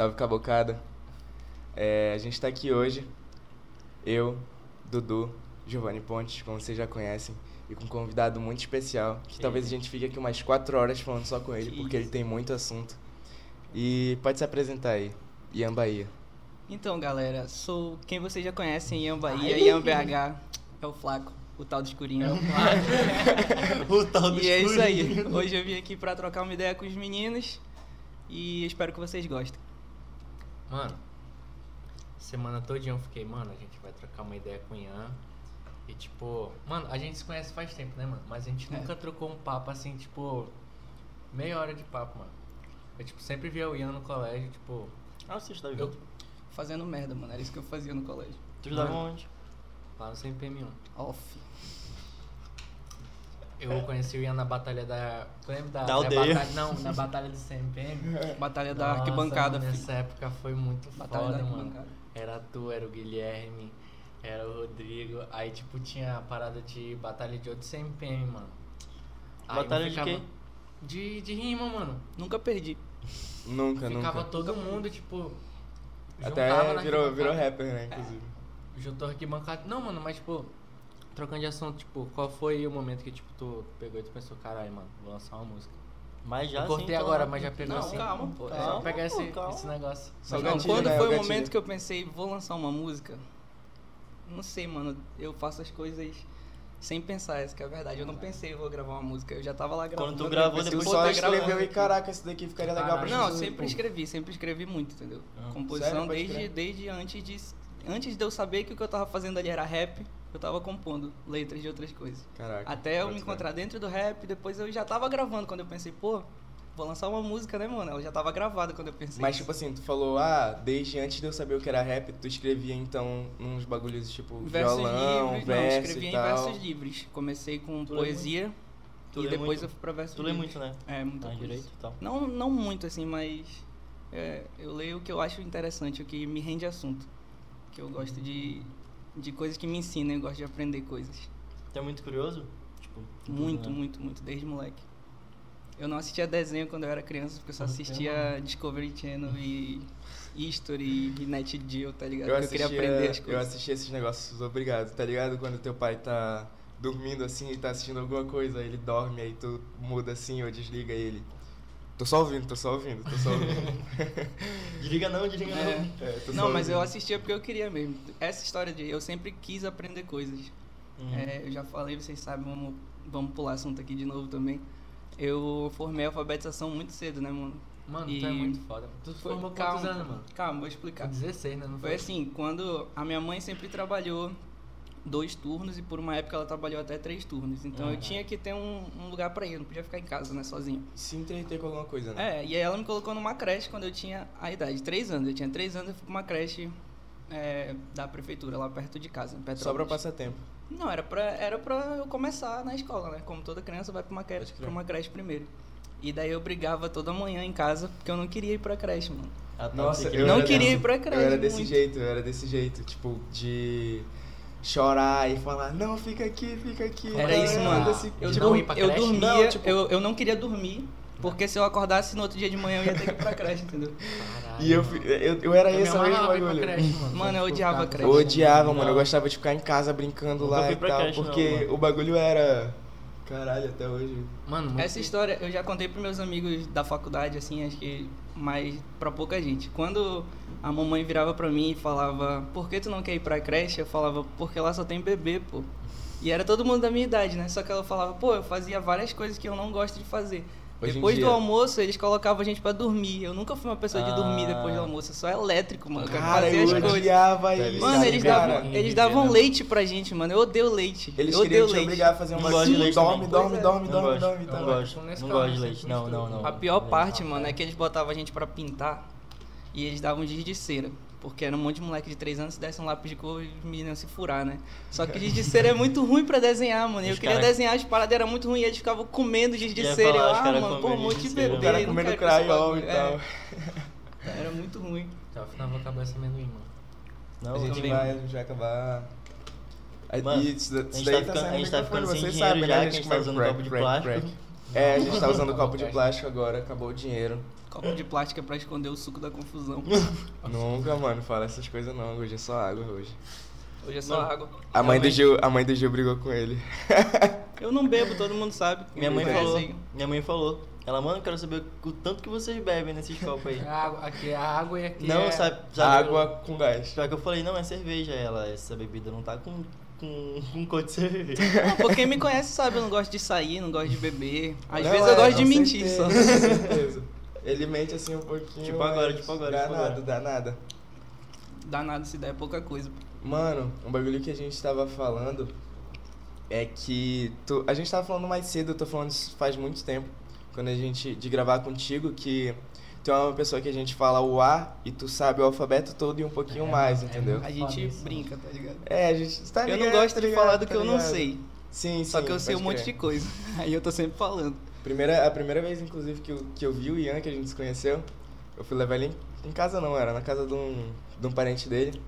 Salve Cabocada. É, a gente tá aqui hoje, eu, Dudu, Giovanni Pontes, como vocês já conhecem, e com um convidado muito especial, que talvez a gente fique aqui umas 4 horas falando só com ele, Que porque ele isso. tem muito assunto. E pode se apresentar aí, Ian Bahia. Então, galera, sou quem vocês já conhecem, Ian Bahia, Ian BH, é o Flaco, o tal do escurinho. o tal do e é isso aí. escurinho. Hoje eu vim aqui pra trocar uma ideia com os meninos e espero que vocês gostem. Mano, semana todinha eu fiquei, mano, a gente vai trocar uma ideia com o Ian. E tipo, mano, a gente se conhece faz tempo, né, mano? Mas a gente É. nunca trocou um papo assim, tipo, meia hora de papo, mano. Eu, tipo, sempre via o Ian no colégio, tipo, Ah, você estudava eu junto. Fazendo merda, mano, era isso que eu fazia no colégio. Tu estudava onde? lá no CMPM1. Off. Eu conheci o Ian na batalha da. Tu lembra da. Da aldeia. batalha- não, na batalha do CMPM. Batalha da Nossa, arquibancada, mano. Nessa época foi muito Batalha foda, da mano. Era tu, era o Guilherme, era o Rodrigo. Aí, tipo, tinha a parada de batalha de outro CMPM, mano. Aí Batalha de ficava- quê? De, de rima, mano. Nunca perdi. Nunca, Ficava nunca. todo mundo, tipo. Até virou, virou rapper, né, inclusive. Juntou arquibancada. Não, mano, mas, tipo, trocando de assunto, tipo, qual foi o momento que, tipo, tu pegou e tu pensou, caralho, mano, vou lançar uma música. Mas já eu cortei assim, agora, então- mas já pegou Não, assim. calma, pô. É Calma, só pegar esse, calma. esse negócio. Só não, gatilho, quando né, foi o gatilho. momento que eu pensei, vou lançar uma música, não sei, mano, eu faço as coisas sem pensar, essa que é a verdade. Eu não pensei, vou gravar uma música, eu já tava lá gravando. Quando tu gravou, eu pensei, Tu depois só tá escreveu e caraca, isso daqui ficaria legal pra Caralho. Não, eu gente. sempre escrevi, sempre escrevi muito, entendeu? Ah. Composição desde, desde antes de. Antes de eu saber que o que eu tava fazendo ali era rap, eu tava compondo letras de outras coisas. Caraca. Até eu me encontrar dentro do rap, depois eu já tava gravando quando eu pensei, pô, vou lançar uma música, né, mano? Ela já tava gravada quando eu pensei. Mas, isso. tipo assim, tu falou, ah, desde antes de eu saber o que era rap, tu escrevia então uns bagulhos tipo versos violão, livres, verso não, escrevi e em tal. versos livres. Comecei com Tu poesia Tu e depois muito? eu fui pra versos Tu lê muito, né? É, Ah, coisa. direito e tal. Não, não muito assim, mas é, eu leio o que eu acho interessante, o que me rende assunto. Que eu gosto de, de coisas que me ensinam, eu gosto de aprender coisas. Tu é muito curioso? Tipo, Muito, né? muito, muito, desde moleque. Eu não assistia desenho quando eu era criança, porque eu só tem assistia Discovery Channel e History e Net Geo, tá ligado? Eu Porque eu queria assistia, aprender as eu coisas. assistia esses negócios, obrigado, tá ligado? Quando teu pai tá dormindo assim e tá assistindo alguma coisa, ele dorme, aí tu muda assim ou desliga ele. Tô só ouvindo, tô só ouvindo, tô só ouvindo. Desliga não, desliga É. não. É, tô só Não, mas eu assistia porque eu queria mesmo. Essa história de eu sempre quis aprender coisas. Uhum. É, eu já falei, vocês sabem, vamos, vamos pular assunto aqui de novo também. Eu formei a alfabetização muito cedo, né, mano? Mano, E- tu é muito foda. Tu Foi- formou quantos calma, anos, mano? Calma, vou explicar. 16, né? Não Foi assim, quando a minha mãe sempre trabalhou dois turnos e por uma época ela trabalhou até três turnos. Então eu Uhum. tinha que ter um, um lugar pra ir, eu não podia ficar em casa, né, sozinho. Se entreter com alguma coisa, né? É, e aí ela me colocou numa creche quando eu tinha a idade, três anos. Eu tinha três anos, eu fui pra uma creche é, da prefeitura, lá perto de casa, em Petrópolis. Só pra passar tempo. Não, era pra, era pra eu começar na escola, né? Como toda criança vai pra uma, creche, pra uma creche primeiro. E daí eu brigava toda manhã em casa, porque eu não queria ir pra creche, mano. Ah, tá, Nossa, eu não era queria desse- ir pra creche Eu era desse muito. jeito, eu era desse jeito, tipo, de chorar e falar, não, fica aqui, fica aqui. Era não, isso, não, mano. desse- Eu, Tipo, não ir pra eu creche? dormia, Não, tipo- eu, eu não queria dormir, porque se eu acordasse no outro dia de manhã eu ia ter que ir pra creche, entendeu? Caralho, E eu, eu, eu era Eu esse me mesmo bagulho. creche, mano. Mano, eu Tipo, odiava ficava- creche. Eu odiava, Não. mano. Eu gostava de ficar em casa brincando lá e tal. creche, não, porque mano. o bagulho era. Caralho, até hoje. Mano, muito Essa história eu já contei pros meus amigos da faculdade, assim, acho que mais pra pouca gente. Quando a mamãe virava pra mim e falava, por que tu não quer ir pra creche? Eu falava, porque lá só tem bebê, pô. E era todo mundo da minha idade, né? Só que ela falava, pô, eu fazia várias coisas que eu não gosto de fazer. Hoje depois do almoço, eles colocavam a gente pra dormir. Eu nunca fui uma pessoa de dormir Ah. depois do almoço. Eu sou elétrico, mano. Eu Cara, eu as coisas. odiava isso. Mano, eles cara. davam, eles davam leite pra gente, mano. Eu odeio leite. Eles eu queriam te leite. obrigar a fazer uma leite dorme, dorme, é. dorme, dorme, gosto, dorme, não dorme. gosto. Não gosto de leite, não, não, não. A pior parte, mano, é que eles botavam a gente pra pintar e eles davam giz de cera. Porque era um monte de moleque de 3 anos, se desse um lápis de cor, os meninos iam se furar, né? Só que giz de cera é muito ruim pra desenhar, mano. E eu Os queria cara- desenhar, as paradas eram muito ruins, e eles ficavam comendo giz de Ia cera. E eu, os ah, mano, pô, um monte de de bebê. O cara comendo craiol e tal. É, era muito ruim. Tá, afinal vou acabar esse amendoim, mano. Não, a gente também. vai, vai acabar. Mano, e isso, a gente daí tá ficando- a gente tá ficando sem vocês dinheiro sabem, já, né? que a gente tá usando copo de plástico. É, a gente tá usando copo de plástico agora, acabou o dinheiro. Copo de plástico é pra esconder o suco da confusão. Nunca, mano, fala essas coisas não, hoje é só água hoje. Hoje é só Mano, água. A mãe do Realmente. Gil, a mãe do Gil brigou com ele. Eu não bebo, todo mundo sabe. Minha mãe Me falou. Minha mãe falou. Ela, mano, eu quero saber o tanto que vocês bebem nesses copos aí. A água, aqui é a água e aqui Não, é... sabe, sabe. Água com gás. Só que eu falei, não, é cerveja. Ela, essa bebida não tá com, com, com cor de cerveja. Não, pô, quem me conhece sabe, eu não gosto de sair, não gosto de beber. Às Não, vezes é, eu gosto de com mentir certeza, só. Com certeza. Ele mente assim um pouquinho. Tipo agora, tipo agora, Dá tipo nada, agora. dá nada. Dá nada se der é pouca coisa. Mano, um bagulho que a gente tava falando é que. Tu, a gente tava falando mais cedo, eu tô falando isso faz muito tempo. Quando a gente. de gravar contigo, que tu é uma pessoa que a gente fala o A e tu sabe o alfabeto todo e um pouquinho É, mais, é entendeu? muito A gente brinca, tá ligado? É, a gente tá eu ligado, não gosto tá de ligado, falar do tá que eu não sei. Sim, Só sim, que eu sei um monte crer. de coisa. Aí eu tô sempre falando. Primeira, a primeira vez, inclusive, que eu, que eu vi o Ian, que a gente se conheceu, eu fui levar ele em, em casa não, era na casa de um, de um parente dele.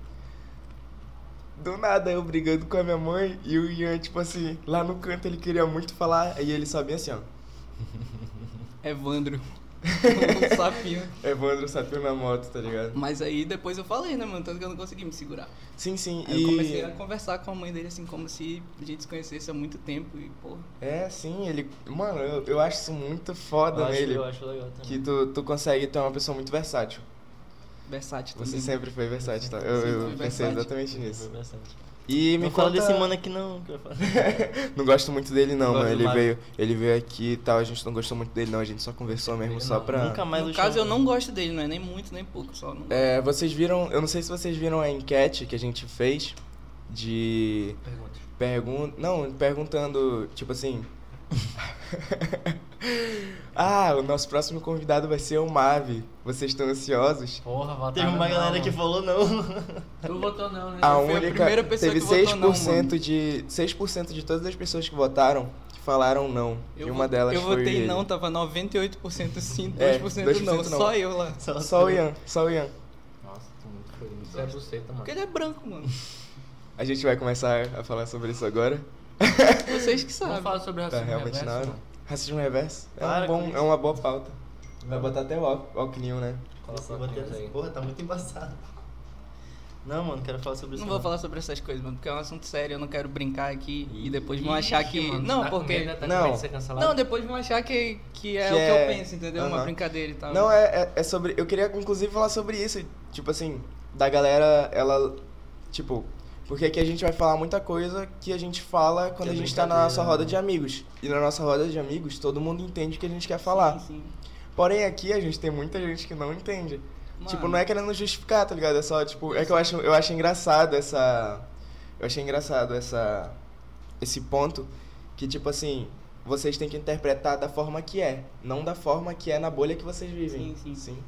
Do nada eu brigando com a minha mãe e o Ian, tipo assim, lá no canto ele queria muito falar, e ele só vinha assim, ó. Evandro. um sapinho. Evandro sapio na moto, tá ligado? Mas aí depois eu falei, né, mano? Tanto que eu não consegui me segurar. Sim, sim, Aí e... eu comecei a conversar com a mãe dele, assim, como se a gente se conhecesse há muito tempo. E, porra, É, sim, ele... Mano, eu, eu acho isso muito foda eu, acho, nele. eu acho legal também. Que tu, tu consegue ter uma pessoa muito versátil. versátil Você também. sempre foi versátil, tá? Eu, Sempre eu fui pensei versátil. exatamente nisso. Foi bastante. E me não fala conta- desse mano aqui não. que eu falo. Não gosto muito dele não, Não mano. Ele veio, ele veio aqui e tal, a gente não gostou muito dele não, a gente só conversou mesmo Ele só não, pra... Nunca mais No caso, eu não gosto dele, não é nem muito, nem pouco, só não É, vocês viram, eu não sei se vocês viram a enquete que a gente fez de Pergunta. pergun não, perguntando, tipo assim, Ah, o nosso próximo convidado vai ser o Mavi. Vocês estão ansiosos? Porra, votaram Teve uma não, galera que falou não. Tu votou não, né? A fui a única primeira pessoa teve que votou não, 6% de 6% de todas as pessoas que votaram que falaram não. e uma delas eu foi votei ele. não, tava 98% sim, 2%, É, não. 2% não. Só eu lá. Só o Ian, só o Ian. Nossa, tu muito foi muito é buceta, mano. Porque ele é branco, mano. A gente vai começar a falar sobre isso agora. Vocês que Vamos sabem. falar sobre Tá racismo realmente reverso, na hora. mano. Racismo reverso é, Para um bom, é uma boa pauta. Vai botar até o Al- Alckmin, né? Nossa, aí. Porra, tá muito embaçado. Não, mano, quero falar sobre isso. Não vou falar sobre essas coisas, mano, porque é um assunto sério, eu não quero brincar aqui e depois vão Ixi, achar que. mano, não, tá porque. medo, tá com Não. de ser cancelado? Não, depois vão achar que, que é Que o que é- eu penso, entendeu? Uma Aham. brincadeira e tal. Não, é, é, é sobre. Eu queria inclusive falar sobre isso. Tipo assim, da galera, ela. Tipo, porque aqui a gente vai falar muita coisa que a gente fala quando é a gente tá na nossa roda né? de amigos. E na nossa roda de amigos, todo mundo entende o que a gente quer falar. Sim, sim. Porém, aqui a gente tem muita gente que não entende. Tipo, Mano. não é querendo justificar, tá ligado? É só, tipo, é que eu acho, eu acho engraçado essa. Eu achei engraçado essa. Esse ponto que, tipo assim, vocês têm que interpretar da forma que é, não da forma que é na bolha que vocês vivem. Sim, sim. Mas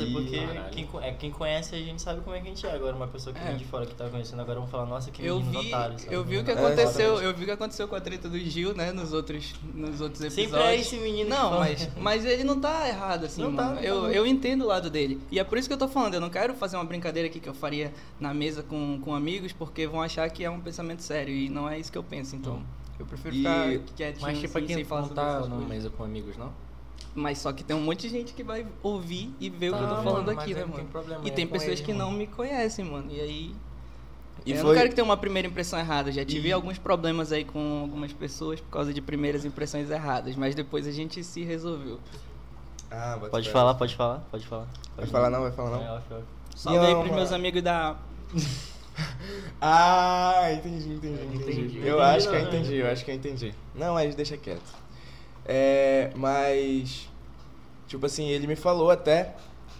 é E- porque quem, é, quem conhece a gente sabe como é que a gente é. Agora uma pessoa que É. vem de fora que tá conhecendo agora vão falar, nossa, que Eu vi, otários. sabe? eu vi o que É, aconteceu, exatamente. eu vi o que aconteceu com a treta do Gil, né, nos outros, nos outros episódios. Sempre é esse menino Não, mas, mas ele não tá errado, assim, Não tá, mano. não tá, eu, não. eu entendo o lado dele. E é por isso que eu tô falando, eu não quero fazer uma brincadeira aqui que eu faria na mesa com, com amigos, porque vão achar que é um pensamento sério, e não é isso que eu penso, então... Eu prefiro E- ficar quietinho, Mas tipo, assim, aqui sem não falar sobre tá coisas. mesa com amigos, não? Mas só que tem um monte de gente que vai ouvir e ver o que eu Tá, tô falando mano, aqui, né, não tem mano? problema, E tem pessoas ele, que mano. não me conhecem, mano. E aí. E eu foi- não quero que tenha uma primeira impressão errada. Já tive E- alguns problemas aí com algumas pessoas por causa de primeiras impressões erradas. Mas depois a gente se resolveu. Ah, Pode falar, pode falar, pode falar. Vai falar não, vai falar não? É. Salve Não, aí pros mano. meus amigos da. Ah, entendi, entendi, entendi. Entendi. Eu Entendi, acho que eu não, entendi, né? eu acho que eu entendi. Não, mas deixa quieto. É, mas. Tipo assim, ele me falou até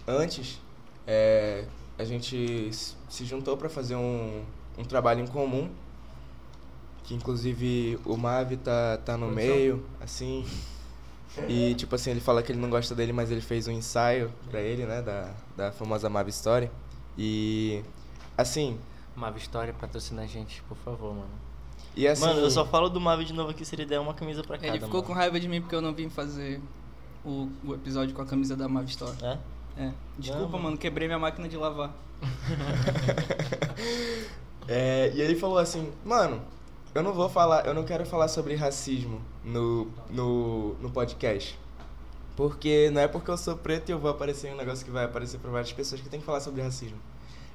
antes. é, a gente se juntou pra fazer um, um trabalho em comum. Que inclusive o Mavi tá, tá no meio, assim. E tipo assim, ele fala que ele não gosta dele, mas ele fez um ensaio pra ele, né? Da, da famosa Mavi Story. E. Assim. Mave História patrocina a gente, por favor, mano. E assim. Mano, eu só falo do Mavi de novo aqui se ele der uma camisa pra cada. Ele ficou com mano. raiva de mim porque eu não vim fazer o, o episódio com a camisa da Mav Store. É? É. Desculpa, mano. mano, quebrei minha máquina de lavar. É, e ele falou assim, mano, eu não vou falar, eu não quero falar sobre racismo no, no, no podcast. Porque não é porque eu sou preto e eu vou aparecer em um negócio que vai aparecer pra várias pessoas que tem que falar sobre racismo.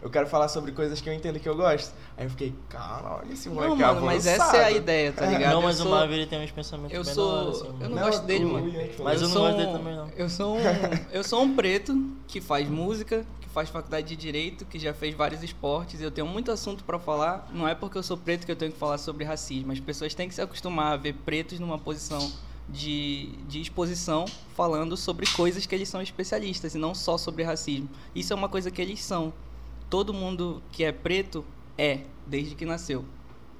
Eu quero falar sobre coisas que eu entendo que eu gosto. Aí eu fiquei, caralho, esse moleque Não, é mano, mas essa é a ideia, tá É. ligado? Não, mas eu o sou, Marvel ele tem uns pensamentos eu sou, hora, assim, eu mano. não, gosto dele, mano. Mas eu não sou gosto dele um- também, não. Eu sou um, eu sou um preto que faz música, que faz faculdade de direito, que já fez vários esportes. Eu tenho muito assunto pra falar. Não é porque eu sou preto que eu tenho que falar sobre racismo. As pessoas têm que se acostumar a ver pretos numa posição de, de exposição, falando sobre coisas que eles são especialistas e não só sobre racismo. Isso é uma coisa que eles são. Todo mundo que é preto é, desde que nasceu.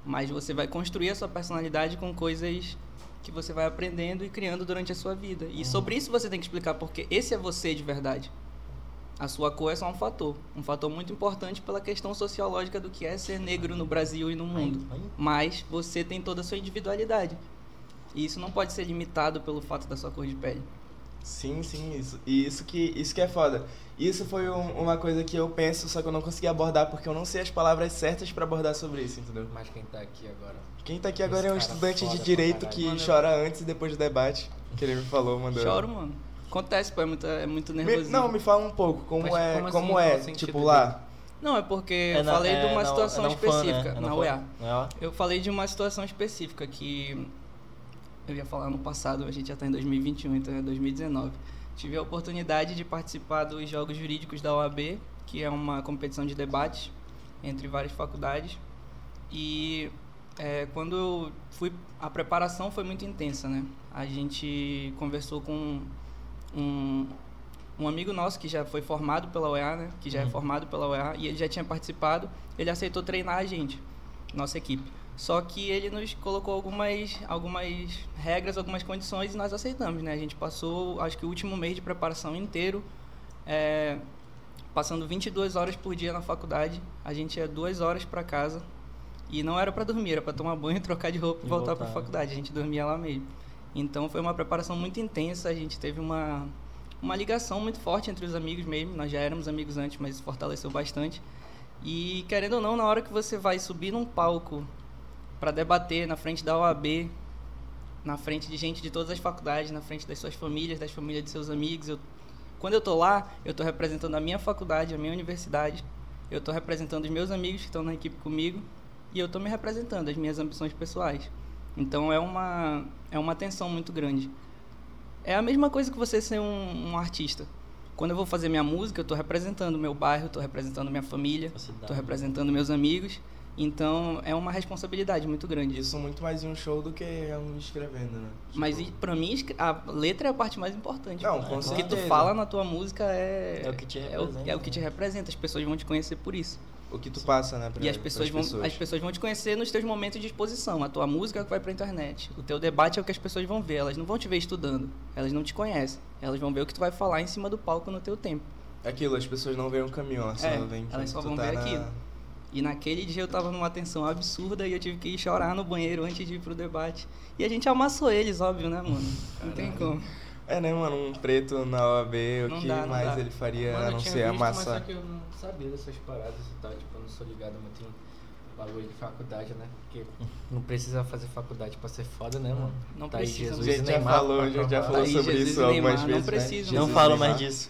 Mas você vai construir a sua personalidade com coisas que você vai aprendendo e criando durante a sua vida. E sobre isso você tem que explicar porque esse é você de verdade. A sua cor é só um fator, um fator muito importante pela questão sociológica do que é ser negro no Brasil e no mundo. Mas você tem toda a sua individualidade. E isso não pode ser limitado pelo fato da sua cor de pele. Sim, sim, isso. E isso que, isso que é foda. Isso foi um- uma coisa que eu penso, só que eu não consegui abordar porque eu não sei as palavras certas pra abordar sobre isso, entendeu? Mas quem tá aqui agora? Quem tá aqui agora é um estudante de direito que Mano, chora antes e depois do debate, que ele me falou, mandou. Choro, mano. Acontece, pô, é muito, é muito nervosinho. não, me fala um pouco, como Mas é, como como, assim, é, qual o sentido tipo dele? lá. Não, é porque É eu na- falei de é uma na- situação é né? específica, É na na. UEA. É lá? Eu falei de uma situação específica que eu ia falar no passado, a gente já está em 2021, então é 2019. Tive a oportunidade de participar dos Jogos Jurídicos da OAB, que é uma competição de debate entre várias faculdades. E é, quando eu fui, a preparação foi muito intensa, né? A gente conversou com um, um amigo nosso que já foi formado pela UEA, né? Que já é Uhum. formado pela UEA e ele já tinha participado. Ele aceitou treinar a gente, nossa equipe. Só que ele nos colocou algumas, algumas regras, algumas condições e nós aceitamos, né? A gente passou, acho que o último mês de preparação inteiro, é, passando 22 horas por dia na faculdade. A gente ia duas horas para casa e não era para dormir, era para tomar banho, trocar de roupa e E voltar para voltar. faculdade. A gente dormia lá mesmo. Então foi uma preparação muito intensa. A gente teve uma uma ligação muito forte entre os amigos mesmo. Nós já éramos amigos antes, mas isso fortaleceu bastante. E querendo ou não, na hora que você vai subir num palco para debater na frente da OAB, na frente de gente de todas as faculdades, na frente das suas famílias, das famílias de seus amigos, eu quando eu tô lá, eu tô representando a minha faculdade, a minha universidade, eu tô representando os meus amigos que estão na equipe comigo e eu tô me representando as minhas ambições pessoais. Então é uma é uma tensão muito grande. É a mesma coisa que você ser um, um artista. Quando eu vou fazer minha música, eu tô representando meu bairro, tô representando minha família, tô representando meus amigos. Então é uma responsabilidade muito grande. Isso muito mais em um show do que um escrevendo, né? Mas Tipo, e- pra mim a letra é a parte mais importante. Não, com o que tu certeza. fala na tua música é É o que te é o, representa, é o que te representa. As pessoas vão te conhecer por isso. o que tu passa, né? pra- e as pessoas, vão, as pessoas vão te conhecer nos teus momentos de exposição. A tua música é o que vai pra internet. O teu debate é o que as pessoas vão ver. Elas não vão te ver estudando. Elas não te conhecem. Elas vão ver o que tu vai falar em cima do palco no teu tempo. Aquilo, as pessoas não veem um caminhão, elas É, só veem elas só vão tá ver na- aquilo. E naquele dia eu tava numa tensão absurda e eu tive que ir chorar no banheiro antes de ir pro debate. E a gente amassou eles, óbvio, né, mano? Não tem como. É, né, mano? Um preto na OAB, o Não que dá, não mais dá. ele faria Mano, a não tinha ser visto, Mas amassar? só que eu não sabia dessas paradas e tal. Tipo, eu não sou ligado muito em bagulho de faculdade, né? Porque não precisa fazer faculdade pra ser foda, né, mano? Não Tá aí precisa. Jesus A gente já falou, a gente já falou Tá sobre Jesus isso algumas Neymar, não vezes, precisa. né? Não Jesus falo mais disso.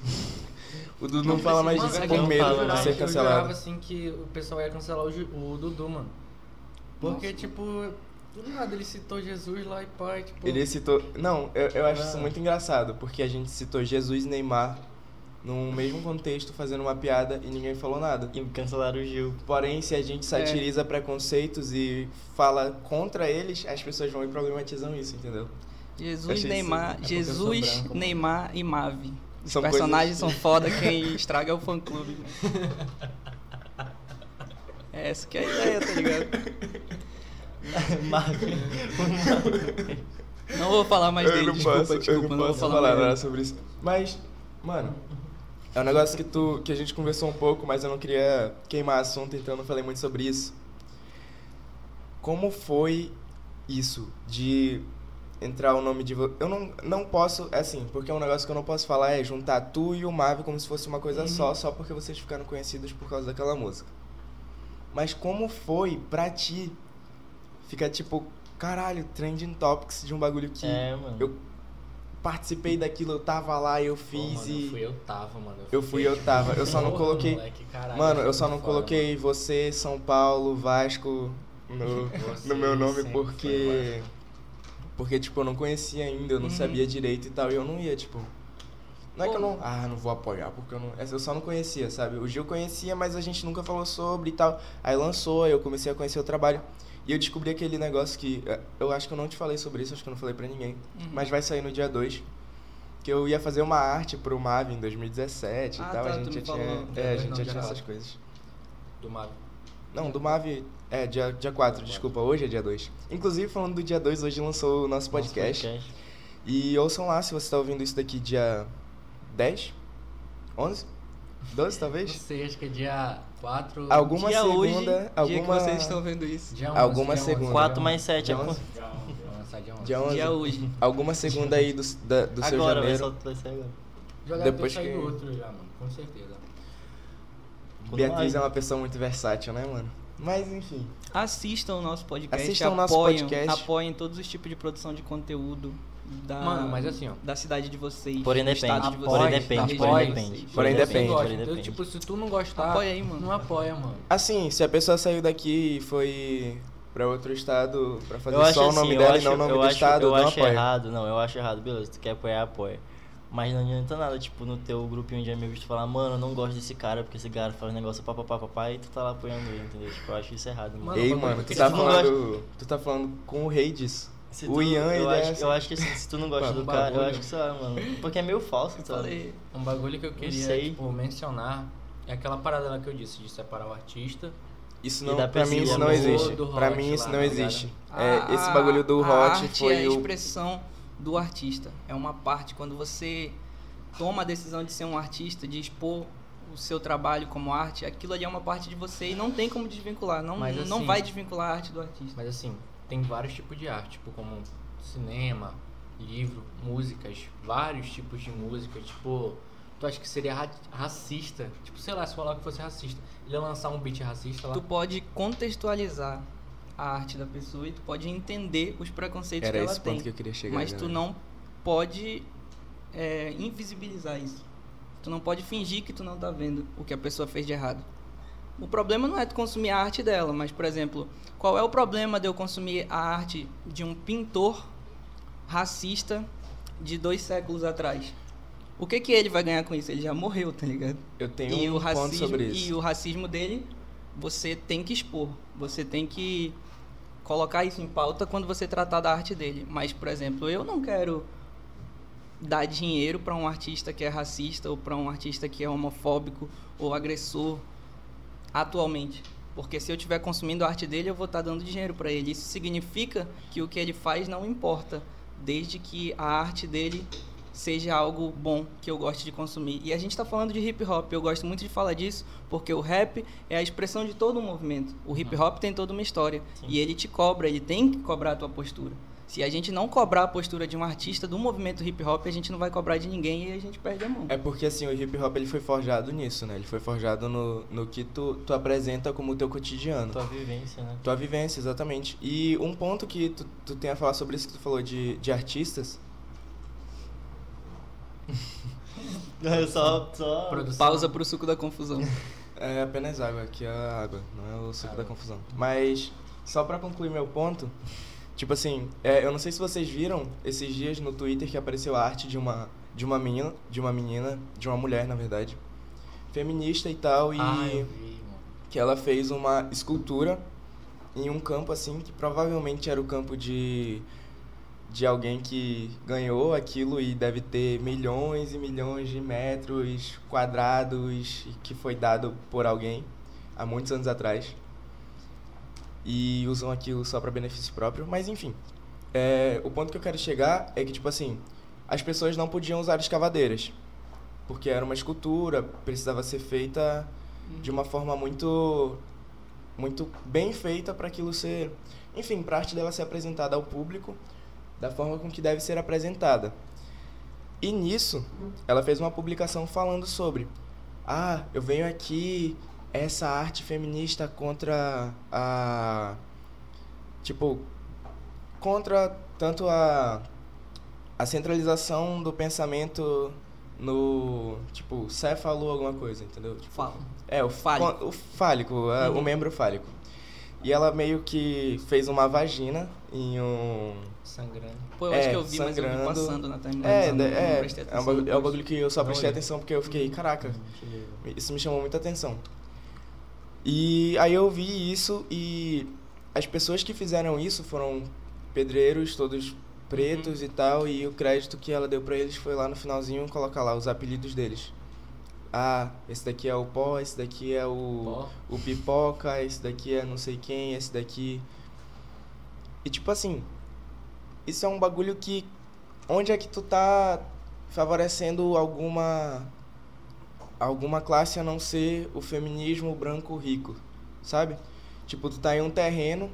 O Dudu não, fala mais disso é por medo de não. ser Eu jurava cancelado. assim que o pessoal ia cancelar o, Ju- o Dudu, mano. Porque, Nossa. tipo, do nada ele citou Jesus lá e pai, tipo. Ele citou. Não, eu, eu acho isso Ah. muito engraçado, porque a gente citou Jesus e Neymar num mesmo contexto, fazendo uma piada e ninguém falou nada. E cancelaram o Gil. Porém, se a gente satiriza preconceitos e fala contra eles, as pessoas vão e problematizam isso, entendeu? Jesus, isso- Neymar, é Jesus. Neymar e Mave. Os São personagens coisas- são foda, quem estraga é o fã clube. É essa que é a ideia, tá ligado? Não vou falar mais dele, não desculpa, posso, desculpa, eu não, vou falar, falar nada sobre isso. Mas, mano, é um negócio que, tu, que a gente conversou um pouco, mas eu não queria queimar assunto, então eu não falei muito sobre isso. Como foi isso de entrar o nome de... Eu não, não posso, é assim, porque é um negócio que eu não posso falar, é juntar tu e o Marvel como se fosse uma coisa Uhum. só, só porque vocês ficaram conhecidos por causa daquela música. Mas como foi pra ti fica tipo, caralho, trending topics de um bagulho que É, mano. eu participei daquilo, eu tava lá, eu Pô, fiz mano, e. Eu fui, eu tava, mano. Eu fui, fiquei, eu tava. Eu só não coloquei- moleque, caralho, Mano, eu só não foda, coloquei você, São Paulo, Vasco no, Você no meu nome porque. Porque, tipo, eu não conhecia ainda, eu não Uhum. sabia direito e tal, e eu não ia, tipo. Não é que eu não. Ah, não vou apoiar, porque eu não. Eu só não conhecia, sabe? O Gil conhecia, mas a gente nunca falou sobre e tal. Aí lançou, aí eu comecei a conhecer o trabalho. E eu descobri aquele negócio que. eh, Eu acho que eu não te falei sobre isso, acho que eu não falei pra ninguém. Uhum. Mas vai sair no dia 2. Que eu ia fazer uma arte pro MAV em 2017 Ah, e tal. tá, a tu gente me já tinha. falou. É, a gente já tinha essas coisas. Do Mago. Não, do MAV. É, dia, dia 4, desculpa, hoje é dia 2. Inclusive, falando do dia 2, hoje lançou o nosso podcast. Nosso podcast. E ouçam lá se você tá ouvindo isso daqui dia 10? 11? 12 Não talvez? sei, acho que é dia 4. Alguma dia segunda. hoje, dia alguma. que vocês estão vendo isso. Dia 11, alguma dia segunda. 11, 4 dia mais 7 é Dia com... 11. 11. Vai lançar dia 11. Dia 11. Dia hoje. Alguma segunda aí do, da- do seu Agora, vai, janeiro. só, vai ser agora. Já Depois que- outro já, mano. Com certeza. Beatriz é vai. uma pessoa muito versátil, né, mano? Mas enfim. Assistam o nosso podcast. Assistam o nosso apoiem, podcast. Apoiem todos os tipos de produção de conteúdo da, Mano, mas assim, ó. da cidade de vocês. Porém depende, de porém vocês, depende, porém de depende. Porém depende. Porém Então, depende. tipo, se tu não gostar, Apoia aí, mano. não apoia, mano. Assim, se a pessoa saiu daqui e foi pra outro estado pra fazer Eu acho só o assim, nome eu dela acho, e não o nome do acho, estado, eu não acho apoia. errado, não, eu acho errado, beleza, tu quer apoiar, apoia. Mas não adianta nada, tipo, no teu grupinho de amigos tu falar, mano, eu não gosto desse cara, porque esse cara faz negócio papapá, papá, e tu tá lá apoiando ele, entendeu? Tipo, eu acho isso errado, mano. Ei, mano, tu eu tá queria- falando. Tu tá falando com o rei disso. Se o tu- Ian, eu ele acho, é assim. eu acho que assim, se tu não gosta Mano, do cara, eu acho que, sei lá, mano, porque é meio falso, tá? Falei. Um bagulho que eu queria, sei. tipo, mencionar é aquela parada lá que eu disse, de separar o artista. Isso não, pra mim pesquisa isso não do- existe. pra mim isso lá, não tá existe. É, esse bagulho do a hot arte foi é a o. do artista. É uma parte quando você toma a decisão de ser um artista, de expor o seu trabalho como arte, aquilo ali é uma parte de você e não tem como desvincular. Não, Mas, não assim- vai desvincular a arte do artista. Mas assim, tem vários tipos de arte, tipo, como cinema, livro, músicas, vários tipos de música, tipo, tu acha que seria ra- racista? Tipo, sei lá, se falar que fosse racista, ele ia lançar um beat racista lá. Tu pode contextualizar a arte da pessoa e tu pode entender os preconceitos Era que ela tem. que mas já, tu né? não pode é, invisibilizar isso. Tu não pode fingir que tu não tá vendo o que a pessoa fez de errado. O problema não é tu consumir a arte dela, mas, por exemplo, qual é o problema de eu consumir a arte de um pintor racista de dois séculos atrás? O que que ele vai ganhar com isso? Ele já morreu, tá ligado? Eu tenho e um o ponto racismo sobre isso. e o racismo dele você tem que expor você tem que colocar isso em pauta quando você tratar da arte dele. Mas por exemplo eu não quero dar dinheiro para um artista que é racista ou para um artista que é homofóbico ou agressor atualmente. Porque se eu estiver consumindo a arte dele eu vou estar dando dinheiro para ele. Isso significa que o que ele faz não importa desde que a arte dele seja algo bom que eu goste de consumir. E a gente está falando de hip hop, eu gosto muito de falar disso, porque o rap é a expressão de todo um movimento. O hip hop tem toda uma história Sim. e ele te cobra, ele tem que cobrar a tua postura. Se a gente não cobrar a postura de um artista do movimento hip hop, a gente não vai cobrar de ninguém e a gente perde a mão. É porque assim, o hip hop ele foi forjado nisso, né? Ele foi forjado no, no que tu, tu apresenta como o teu cotidiano. Tua vivência, né? Tua vivência, exatamente. E um ponto que tu, tu tem a falar sobre isso que tu falou de, de artistas. só, só... Produção. Pausa pro suco da confusão. É apenas água, aqui é a água, não é o suco Água. da confusão. Mas, só pra concluir meu ponto, tipo assim, é, eu não sei se vocês viram esses dias no Twitter que apareceu a arte de uma, de uma menina, de uma menina, de uma mulher, na verdade, feminista e tal, e Ah, eu vi, mano. que ela fez uma escultura em um campo assim, que provavelmente era o campo de de alguém que ganhou aquilo e deve ter milhões e milhões de metros quadrados que foi dado por alguém há muitos anos atrás e usam aquilo só para benefício próprio, mas enfim. É, o ponto que eu quero chegar é que tipo assim, as pessoas não podiam usar escavadeiras, porque era uma escultura, precisava ser feita de uma forma muito muito bem feita para aquilo ser, enfim, para a arte dela ser apresentada ao público da forma com que deve ser apresentada. E nisso, ela fez uma publicação falando sobre: "Ah, eu venho aqui essa arte feminista contra a tipo, contra tanto a, a centralização do pensamento no, tipo, céfalo alguma coisa, entendeu? Tipo, é, o Fálico. O fálico, é, o Uhum. membro fálico. E ela meio que fez uma vagina em um... Sangrando. Pô, eu acho É, que eu vi, mas eu vi sangrando. passando na timeline. É, não, né, não é, é, um bagulho, é um bagulho que eu só Não prestei olhei. atenção porque eu fiquei, caraca, Uhum, cheguei a ver. isso me chamou muita atenção. E aí eu vi isso e as pessoas que fizeram isso foram pedreiros, todos pretos e tal, e o crédito que ela deu pra eles foi lá no finalzinho colocar lá os apelidos deles. Ah, esse daqui é o pó, esse daqui é o, Pó. o pipoca, esse daqui é não sei quem, esse daqui. E tipo assim, isso é um bagulho que. Onde é que tu tá favorecendo alguma. alguma classe a não ser o feminismo branco rico, sabe? Tipo, tu tá em um terreno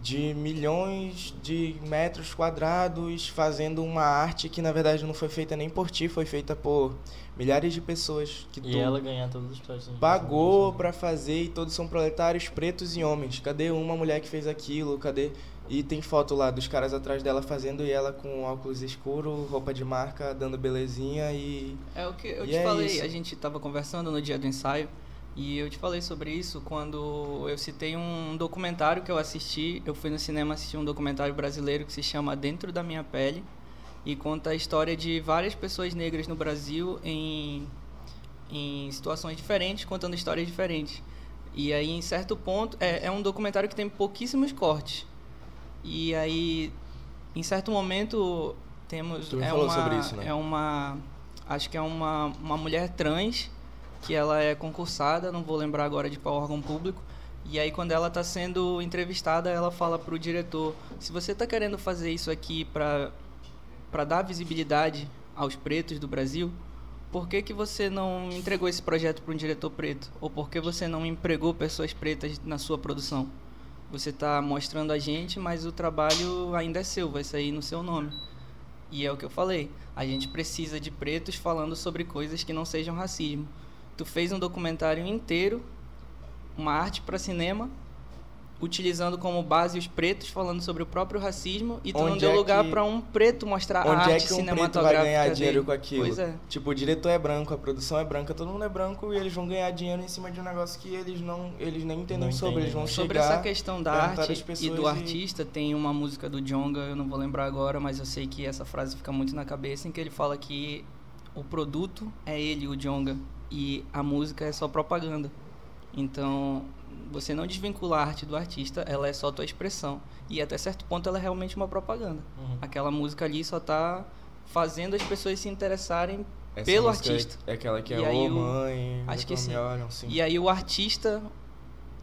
de milhões de metros quadrados fazendo uma arte que na verdade não foi feita nem por ti, foi feita por milhares de pessoas que E tu ela ganhar todos os créditos. pagou pra fazer e todos são proletários pretos e homens. Cadê uma mulher que fez aquilo? Cadê? E tem foto lá dos caras atrás dela fazendo e ela com óculos escuro, roupa de marca, dando belezinha e É o que eu te é falei, isso. a gente tava conversando no dia do ensaio e eu te falei sobre isso quando eu citei um documentário que eu assisti. Eu fui no cinema assistir um documentário brasileiro que se chama Dentro da Minha Pele e conta a história de várias pessoas negras no Brasil em, em situações diferentes, contando histórias diferentes. E aí, em certo ponto, é, é um documentário que tem pouquíssimos cortes. E aí, em certo momento, temos. Tu me é falou uma, sobre isso, né? É uma. Acho que é uma, uma mulher trans que ela é concursada, não vou lembrar agora de qual órgão público. E aí, quando ela está sendo entrevistada, ela fala pro diretor: se você está querendo fazer isso aqui para para dar visibilidade aos pretos do Brasil, por que, que você não entregou esse projeto para um diretor preto? Ou por que você não empregou pessoas pretas na sua produção? Você está mostrando a gente, mas o trabalho ainda é seu, vai sair no seu nome. E é o que eu falei. A gente precisa de pretos falando sobre coisas que não sejam racismo. Tu fez um documentário inteiro, uma arte para cinema, utilizando como base os pretos falando sobre o próprio racismo e tu não deu é lugar que- para um preto mostrar a onde arte é que um preto cinematográfica vai ganhar dele. dinheiro com aquilo? Pois é. Tipo, o diretor é branco, a produção é branca, todo mundo é branco e eles vão ganhar dinheiro em cima de um negócio que eles não, eles nem entendem Não sobre, eles vão? Sobre chegar essa questão da arte e do e- artista, tem uma música do Jonga, eu não vou lembrar agora, mas eu sei que essa frase fica muito na cabeça, em que ele fala que o produto é ele, o Jonga, e a música é só propaganda. Então, você não desvincula a arte do artista, ela é só tua expressão. E até certo ponto ela é realmente uma propaganda. Uhum. Aquela música ali só tá fazendo as pessoas se interessarem Essa pelo música é- artista. É aquela que é aí o- mãe, acho que sim. olham, sim. E aí o artista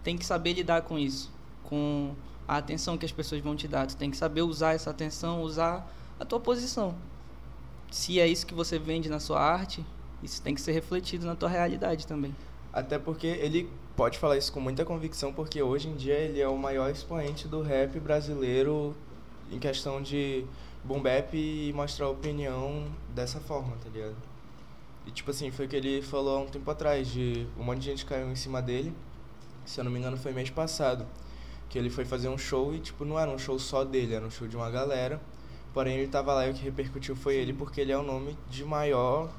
tem que saber lidar com isso, com a atenção que as pessoas vão te dar. Tu tem que saber usar essa atenção, usar a tua posição. Se é isso que você vende na sua arte, isso tem que ser refletido na tua realidade também. Até porque ele pode falar isso com muita convicção, porque hoje em dia ele é o maior expoente do rap brasileiro em questão de boom bap e mostrar opinião dessa forma, tá ligado? E tipo assim, foi o que ele falou há um tempo atrás, de um monte de gente caiu em cima dele, se eu não me engano foi mês passado, que ele foi fazer um show e tipo, não era um show só dele, era um show de uma galera, porém ele tava lá e o que repercutiu foi ele, porque ele é o nome de maior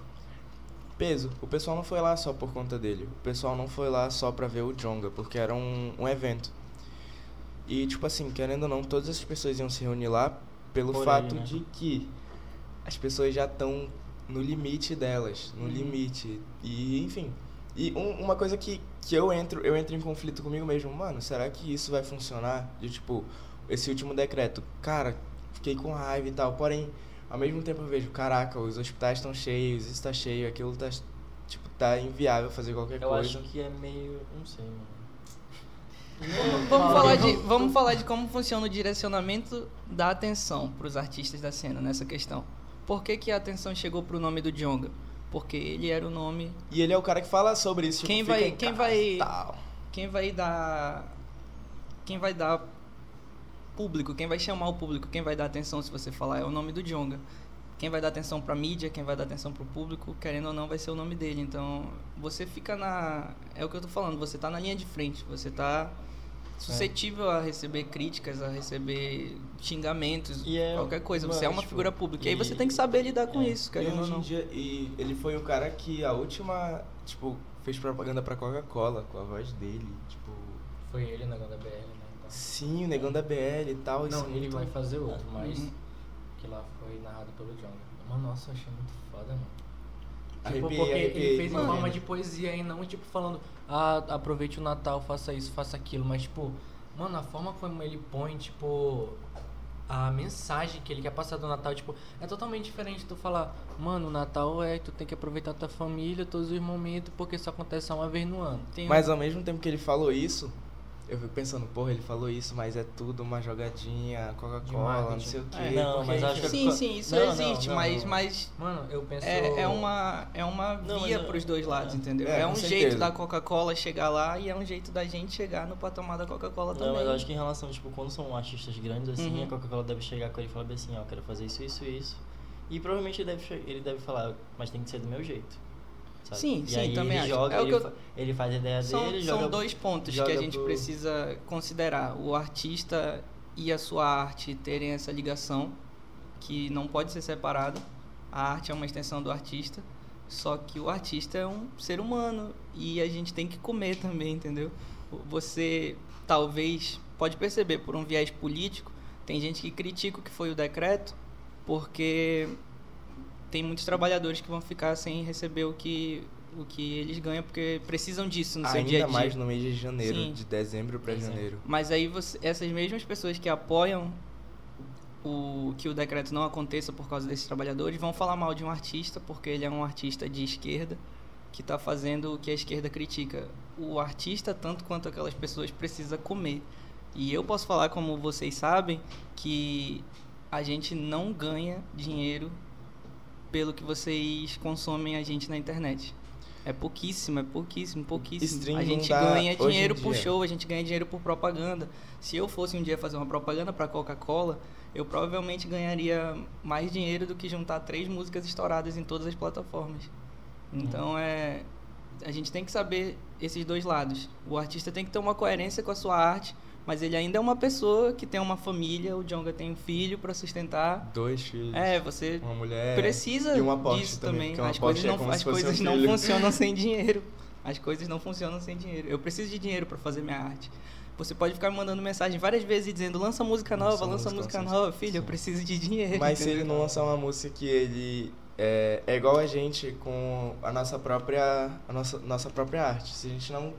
peso. O pessoal não foi lá só por conta dele. O pessoal não foi lá só pra ver o Jonga, porque era um, um evento. E, tipo assim, querendo ou não, todas as pessoas iam se reunir lá pelo Por fato né? de que as pessoas já estão no limite delas, no Uhum. limite. E, enfim. E um- uma coisa que, que eu entro, eu entro em conflito comigo mesmo, mano, será que isso vai funcionar? De tipo, esse último decreto, cara, fiquei com raiva e tal, porém, ao mesmo tempo eu vejo, caraca, os hospitais estão cheios, isso tá cheio, aquilo tá, tipo, tá inviável fazer qualquer Eu coisa. acho que é meio. Não sei, mano. Vamos falar, de, vamos falar de como funciona o direcionamento da atenção para os artistas da cena nessa questão. Por que, que a atenção chegou pro nome do Jonga? Porque ele era o nome E ele é o cara que fala sobre isso, tipo, Quem vai- em quem vai- tal. quem vai dar quem vai dar público, quem vai chamar o público, quem vai dar atenção se você falar é o nome do Jonga. Quem vai dar atenção pra mídia, quem vai dar atenção pro público, querendo ou não, vai ser o nome dele. Então, você fica na é o que eu tô falando, você tá na linha de frente, você tá suscetível a receber críticas, a receber xingamentos, E é- qualquer coisa. Você é uma tipo, figura pública. E aí e- você tem que saber lidar com é. isso, E querendo ou hoje em não. dia, e ele foi o cara que a última, tipo, fez propaganda pra Coca-Cola com a voz dele, tipo... Foi ele, o negócio da BL, né? Então. Sim, o negão da BL e tal. Não, é ele muito- vai fazer outro, mas Uhum. que lá foi narrado pelo Jonga. Mano, nossa, eu achei muito foda, mano. Tipo, Arrepiei, porque arrepiei ele fez em também, forma né? de poesia e não, tipo, falando, ah, aproveite o Natal, faça isso, faça aquilo. Mas, tipo, mano, a forma como ele põe, tipo, a mensagem que ele quer passar do Natal, tipo, é totalmente diferente de tu falar, mano, o Natal é que tu tem que aproveitar tua família, todos os momentos, porque isso acontece só uma vez no ano. Tem um- Mas ao mesmo tempo que ele falou isso, eu fico pensando, porra, ele falou isso, mas é tudo uma jogadinha, Coca-Cola, não sei o quê. É, não, porque mas acho que- Sim, sim, isso Não, existe, não, mas, não. mas Mano, eu penso... é, é uma, é uma via mas eu- pros dois lados, entendeu? É, É, um certeza. jeito da Coca-Cola chegar lá e é um jeito da gente chegar no patamar da Coca-Cola também. Não, mas eu acho que em relação, tipo, quando são artistas grandes assim, Uhum. a Coca-Cola deve chegar com ele e falar bem assim, ó, quero fazer isso, isso e isso. E provavelmente ele deve, ele deve falar, mas tem que ser do meu jeito. Sabe? Sim, e sim, aí também ele acho. joga, É o ele, que eu- ele faz a ideia São, dele, são joga... dois pontos que a gente pro- precisa considerar. O artista e a sua arte terem essa ligação, que não pode ser separada. A arte é uma extensão do artista, só que o artista é um ser humano e a gente tem que comer também, entendeu? Você talvez pode perceber por um viés político, tem gente que critica o que foi o decreto, porque tem muitos trabalhadores que vão ficar sem receber o que o que eles ganham porque precisam disso no seu Ainda dia a dia. mais no mês de janeiro, Sim. de dezembro Dezembro. janeiro. Mas aí você, essas mesmas pessoas que apoiam o que o decreto não aconteça por causa desses trabalhadores vão falar mal de um artista porque ele é um artista de esquerda que está fazendo o que a esquerda critica. O artista, tanto quanto aquelas pessoas, precisa comer. E eu posso falar, como vocês sabem, que a gente não ganha dinheiro pelo que vocês consomem a gente na internet. É pouquíssimo, é pouquíssimo, pouquíssimo. Stream a gente ganha dinheiro por dia. show, a gente ganha dinheiro por propaganda. Se eu fosse um dia fazer uma propaganda para Coca-Cola, eu provavelmente ganharia mais dinheiro do que juntar três músicas estouradas em todas as plataformas. Então é a gente tem que saber esses dois lados. O artista tem que ter uma coerência com a sua arte, mas ele ainda é uma pessoa que tem uma família, o Jonga tem um filho para sustentar. Dois filhos, É, você uma mulher precisa e uma disso também, também. As Porsche coisas é não, como as fosse um coisas não funcionam sem dinheiro. As coisas não funcionam sem dinheiro. Eu preciso de dinheiro para fazer minha arte. Você pode ficar me mandando mensagem várias vezes dizendo lança música nova, Lança lança música, música nova, filho, eu Sim. preciso de dinheiro. Mas se ele entendeu? não lançar uma música que ele é, é igual a gente com a nossa própria a nossa, nossa própria arte. Se a gente não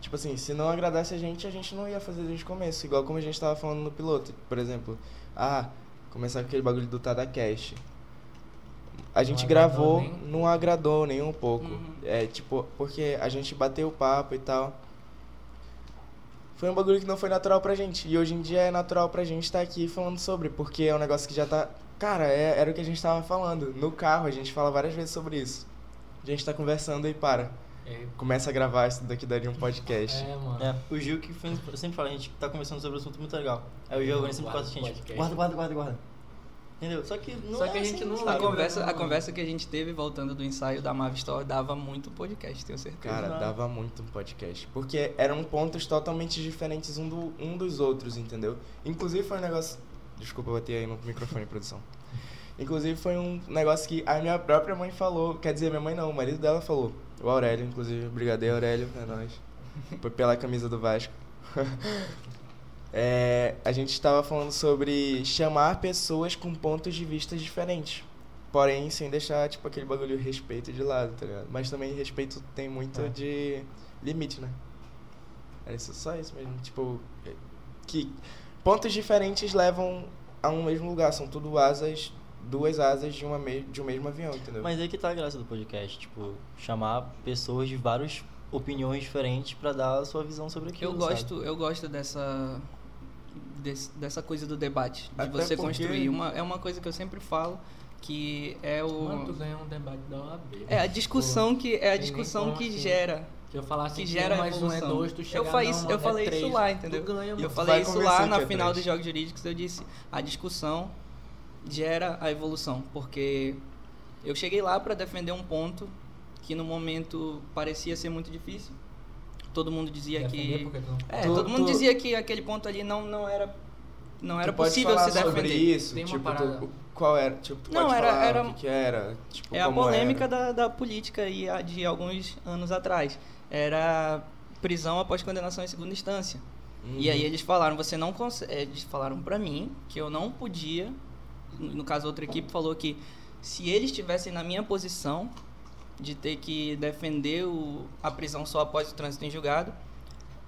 tipo assim, se não agradasse a gente, a gente não ia fazer desde o começo, igual como a gente tava falando no piloto, por exemplo. Ah, começar com aquele bagulho do Tadacast. A gente agradou gravou, nem não agradou nem um pouco. Uhum. É, tipo, porque a gente bateu o papo e tal. Foi um bagulho que não foi natural pra gente. E hoje em dia é natural pra gente estar aqui falando sobre, porque é um negócio que já tá. Cara, é- era o que a gente tava falando. No carro, a gente fala várias vezes sobre isso. A gente tá conversando e para. É, Começa a gravar, isso daqui daria um podcast. é, mano. É, o Gil que sempre fala, a gente tá conversando sobre um assunto muito legal. Aí o Gil ele sempre fala assim, o podcast. guarda, guarda, guarda, guarda. Entendeu? Só que não Só é que a gente assim, não sabe? A lembra, conversa, né, a conversa que a gente teve voltando do ensaio da Mav Store dava muito podcast, tenho certeza. Cara, Exato. dava muito um podcast. Porque eram pontos totalmente diferentes um, do, um dos outros, entendeu? Inclusive foi um negócio. Desculpa, eu bati aí no microfone, produção. Inclusive foi um negócio que a minha própria mãe falou. Quer dizer, minha mãe não, o marido dela falou. O Aurélio, inclusive. Obrigadei, Aurélio, é nóis. Foi pela camisa do Vasco. É, a gente estava falando sobre chamar pessoas com pontos de vista diferentes. Porém, sem deixar, tipo, aquele bagulho respeito de lado, tá ligado? Mas também respeito tem muito É. de limite, né? É isso, só isso mesmo. Tipo, é, que pontos diferentes levam a um mesmo lugar. São tudo asas, duas asas de, uma me de um mesmo avião, entendeu? Mas aí que tá a graça do podcast, tipo, chamar pessoas de várias opiniões diferentes pra dar a sua visão sobre aquilo. Eu sabe? gosto, eu gosto dessa desse- dessa coisa do debate, de Até você porque- construir uma é uma coisa que eu sempre falo que é o Mano, tu ganhou um debate da OAB. é a discussão que é a discussão que assim. gera Se eu falar assim, que que gera um mais um é dois, tu eu chegar, falei, isso, mano, eu falei é três. isso lá, entendeu? Ganha, eu falei isso lá que na é final dos jogos jurídicos, eu disse, a discussão gera a evolução, porque eu cheguei lá para defender um ponto que no momento parecia ser muito difícil, todo mundo dizia Defender que. não- É, Tu- todo mundo tu- dizia que aquele ponto ali não, não era. Não era Tu pode possível falar se sobre defender. isso? Tem uma tipo, parada- tu- qual era? Tipo, tu Não, pode era- falar era- o que, que era? Tipo, É a polêmica era? da, da política e a de alguns anos atrás. Era prisão após condenação em segunda instância. E Uhum. aí eles falaram, você não consegue. Eles falaram pra mim que eu não podia. No caso, outra equipe falou que se eles estivessem na minha posição de ter que defender o, a prisão só após o trânsito em julgado,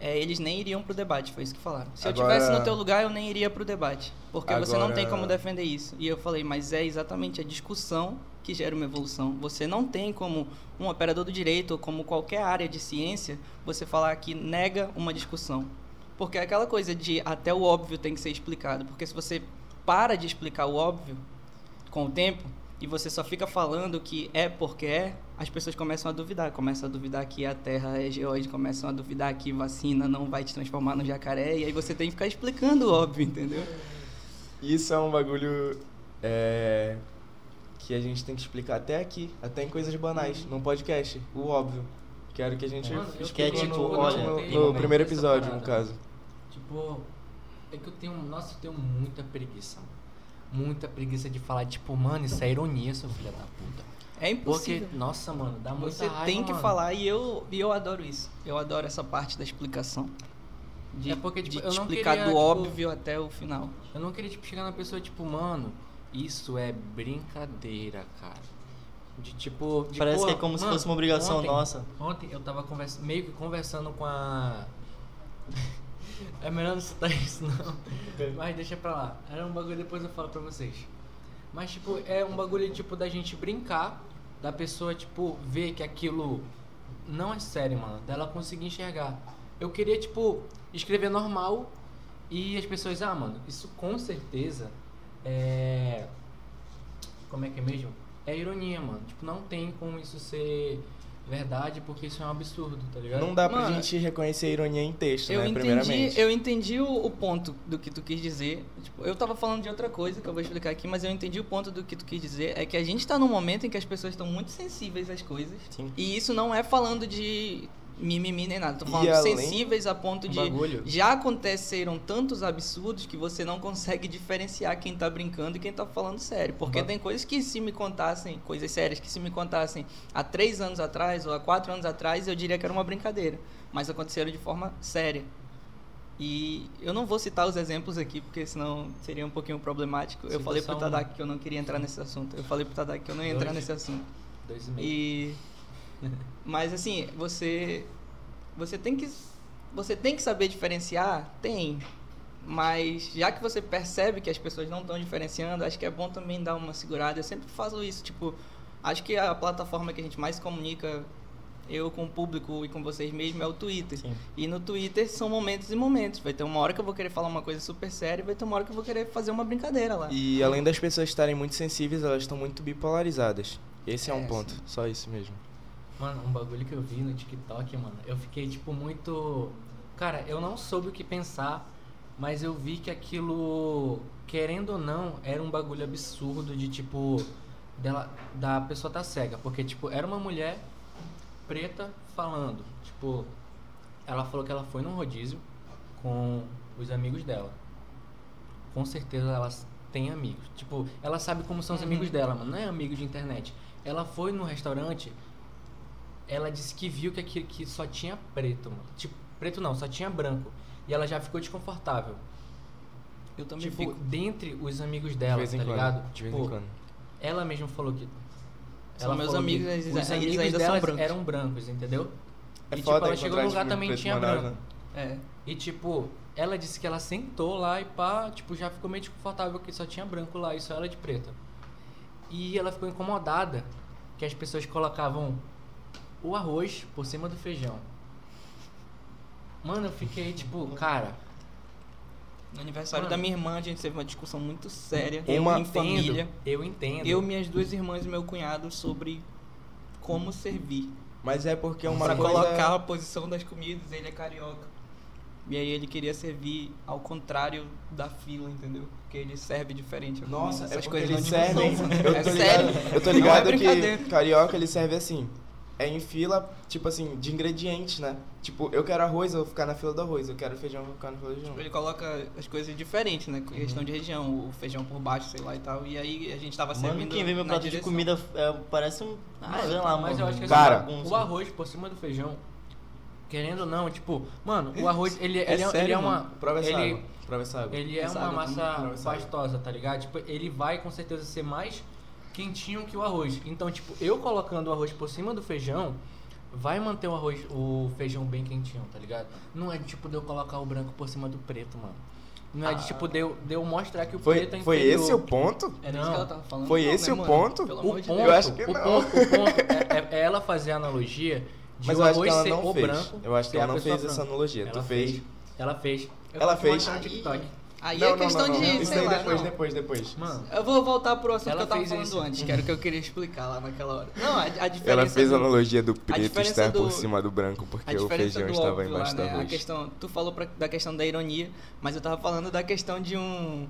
é, eles nem iriam pro debate, foi isso que falaram. Se Agora- eu estivesse no teu lugar, eu nem iria pro debate. Porque você não tem Agora- como defender isso. E eu falei, mas é exatamente a discussão que gera uma evolução. Você não tem como um operador do direito ou como qualquer área de ciência, você falar que nega uma discussão. Porque é aquela coisa de até o óbvio tem que ser explicado. Porque se você para de explicar o óbvio com o tempo e você só fica falando que é porque é, as pessoas começam a duvidar. Começam a duvidar que a Terra é geóide, começam a duvidar que vacina não vai te transformar no jacaré. E aí você tem que ficar explicando o óbvio, entendeu? Isso é um bagulho é, que a gente tem que explicar até aqui, até em coisas banais, Uhum. num podcast, o óbvio. Que era o que a gente Mano, eu explicou que é, tipo, no, olha, no- no primeiro episódio, no caso. Tipo, é que eu tenho. Nossa, eu tenho muita preguiça. mano. Muita preguiça de falar, tipo, mano, isso é ironia, seu filho da puta. É Porque, impossível. nossa, mano, dá muita Você raiva, tem que mano. falar e eu, e eu adoro isso. Eu adoro essa parte da explicação. De, É porque, tipo, de eu não explicar queria, do tipo, óbvio até o final. Eu não queria, tipo, chegar na pessoa, tipo, mano, isso é brincadeira, cara. De tipo. De, Parece pô, que é como se mano, fosse uma obrigação ontem- nossa. Ontem eu tava conversa, meio que conversando com a. é melhor não citar isso, não. Mas deixa pra lá. Era um bagulho, depois eu falo pra vocês. Mas, tipo, é um bagulho, tipo, da gente brincar, da pessoa, tipo, ver que aquilo não é sério, mano. Dela conseguir enxergar. Eu queria, tipo, escrever normal e as pessoas, ah, mano, isso com certeza é. Como é que é mesmo? É ironia, mano. Tipo, não tem como isso ser verdade porque isso é um absurdo, tá ligado? Não dá pra Mano, gente reconhecer a ironia em texto, Eu né, entendi, primeiramente. eu entendi o, o ponto do que tu quis dizer. Tipo, eu tava falando de outra coisa que eu vou explicar aqui, mas eu entendi o ponto do que tu quis dizer. É que a gente tá num momento em que as pessoas estão muito sensíveis às coisas. Sim. E isso não é falando de mimimi nem nada. Tô falando além- sensíveis a ponto Um de. bagulho. Já aconteceram tantos absurdos que você não consegue diferenciar quem tá brincando e quem tá falando sério. Porque tem coisas que se me contassem, coisas sérias que se me contassem há três anos atrás ou há quatro anos atrás, eu diria que era uma brincadeira. Mas aconteceram de forma séria. E eu não vou citar os exemplos aqui, porque senão seria um pouquinho problemático. Eu falei pro. Tadak que eu não queria entrar nesse assunto. Eu falei pro Tadak que eu não ia entrar Dois. nesse assunto. Dois e meio. E mas assim, você você tem que você tem que saber diferenciar? Tem. Mas já que você percebe que as pessoas não estão diferenciando, acho que é bom também dar uma segurada. Eu sempre faço isso, tipo, acho que a plataforma que a gente mais comunica eu com o público e com vocês mesmo é o Twitter. Sim. E no Twitter são momentos e momentos. Vai ter uma hora que eu vou querer falar uma coisa super séria, e vai ter uma hora que eu vou querer fazer uma brincadeira lá. E além das pessoas estarem muito sensíveis, elas estão muito bipolarizadas. Esse é, um É, ponto, só isso mesmo. Mano, um bagulho que eu vi no TikTok, mano, eu fiquei, tipo, muito. Cara, eu não soube o que pensar, mas eu vi que aquilo, querendo ou não, era um bagulho absurdo de, tipo, dela, da pessoa tá cega. Porque, tipo, era uma mulher preta falando. Tipo, ela falou que ela foi num rodízio com os amigos dela. Com certeza ela tem amigos. Tipo, ela sabe como são os Uhum. amigos dela, mano. Não é amigo de internet. Ela foi no restaurante ela disse que viu que aqui que só tinha preto, mano. Tipo, preto não, só tinha branco. E ela já ficou desconfortável. Eu também tipo, fico. dentre os amigos De dela, em tá quando. ligado? De vez Tipo, em quando. ela mesma falou que. São meus falou amigos, que eles- os eles amigos ainda são dela brancos. eram brancos, entendeu? É e tipo, ela chegou no lugar de também tinha branco. né? É. E tipo, ela disse que ela sentou lá e pá, tipo, já ficou meio desconfortável que só tinha branco lá e só ela de preta. E ela ficou incomodada que as pessoas colocavam o arroz por cima do feijão. Mano, eu fiquei tipo, cara, No aniversário Mano. da minha irmã, a gente teve uma discussão muito séria. Eu em família. eu entendo. Eu, minhas duas irmãs e meu cunhado sobre como servir. Mas é porque é uma pra coisa... colocar a posição das comidas, ele é carioca. E aí ele queria servir ao contrário da fila, entendeu? Porque ele serve diferente. Nossa, é essas porque coisas não servem. divulgam, mano. Eu é tô sério. ligado, eu tô é ligado brincadeira. que carioca ele serve assim. É em fila, tipo assim, de ingredientes, né? Tipo, eu quero arroz, eu vou ficar na fila do arroz. Eu quero feijão, eu vou ficar na fila do feijão. Ele coloca as coisas diferentes, né? Com questão de região, o feijão por baixo, sei lá e tal. E aí a gente tava Mano, servindo quem vê meu prato de comida é, parece um. Ah, sei lá, mas eu acho que Cara, assim, bagunça. o arroz por cima do feijão, querendo ou não, tipo, mano, o arroz, ele, É ele, é, sério, ele é mano. uma. Prova essa ele, água. Prova essa água. ele é Essa uma água massa pastosa, tá ligado? Tipo, ele vai com certeza ser mais quentinho que o arroz. Então, tipo, eu colocando o arroz por cima do feijão, vai manter o arroz, o feijão bem quentinho, tá ligado? Não é de tipo de eu colocar o branco por cima do preto, mano. Não é de tipo de eu, de eu mostrar que o Foi, preto é foi inferior. esse o ponto? Era isso Não. que ela tava falando. Foi Não, esse né, o mano? ponto? Pelo O amor de ponto, Deus. Eu acho que o não. ponto, o ponto é, é- é ela fazer a analogia de Mas o eu acho que arroz ela ser o fez. branco. Eu acho que ela não fez essa analogia. Tu Ela fez? Ela fez. Eu Ela fez? TikTok. Aí Não, é não, questão não, não. de, Isso sei aí lá, depois, não. depois, depois. Mano, Eu vou voltar pro assunto Ela que eu tava falando isso. antes, que era o que eu queria explicar lá naquela hora. Não, a, a diferença Ela fez do- a analogia do preto estar do- por cima do branco, porque o feijão estava embaixo lá, do né? A questão, tu falou pra- da questão da ironia, mas eu tava falando da questão de um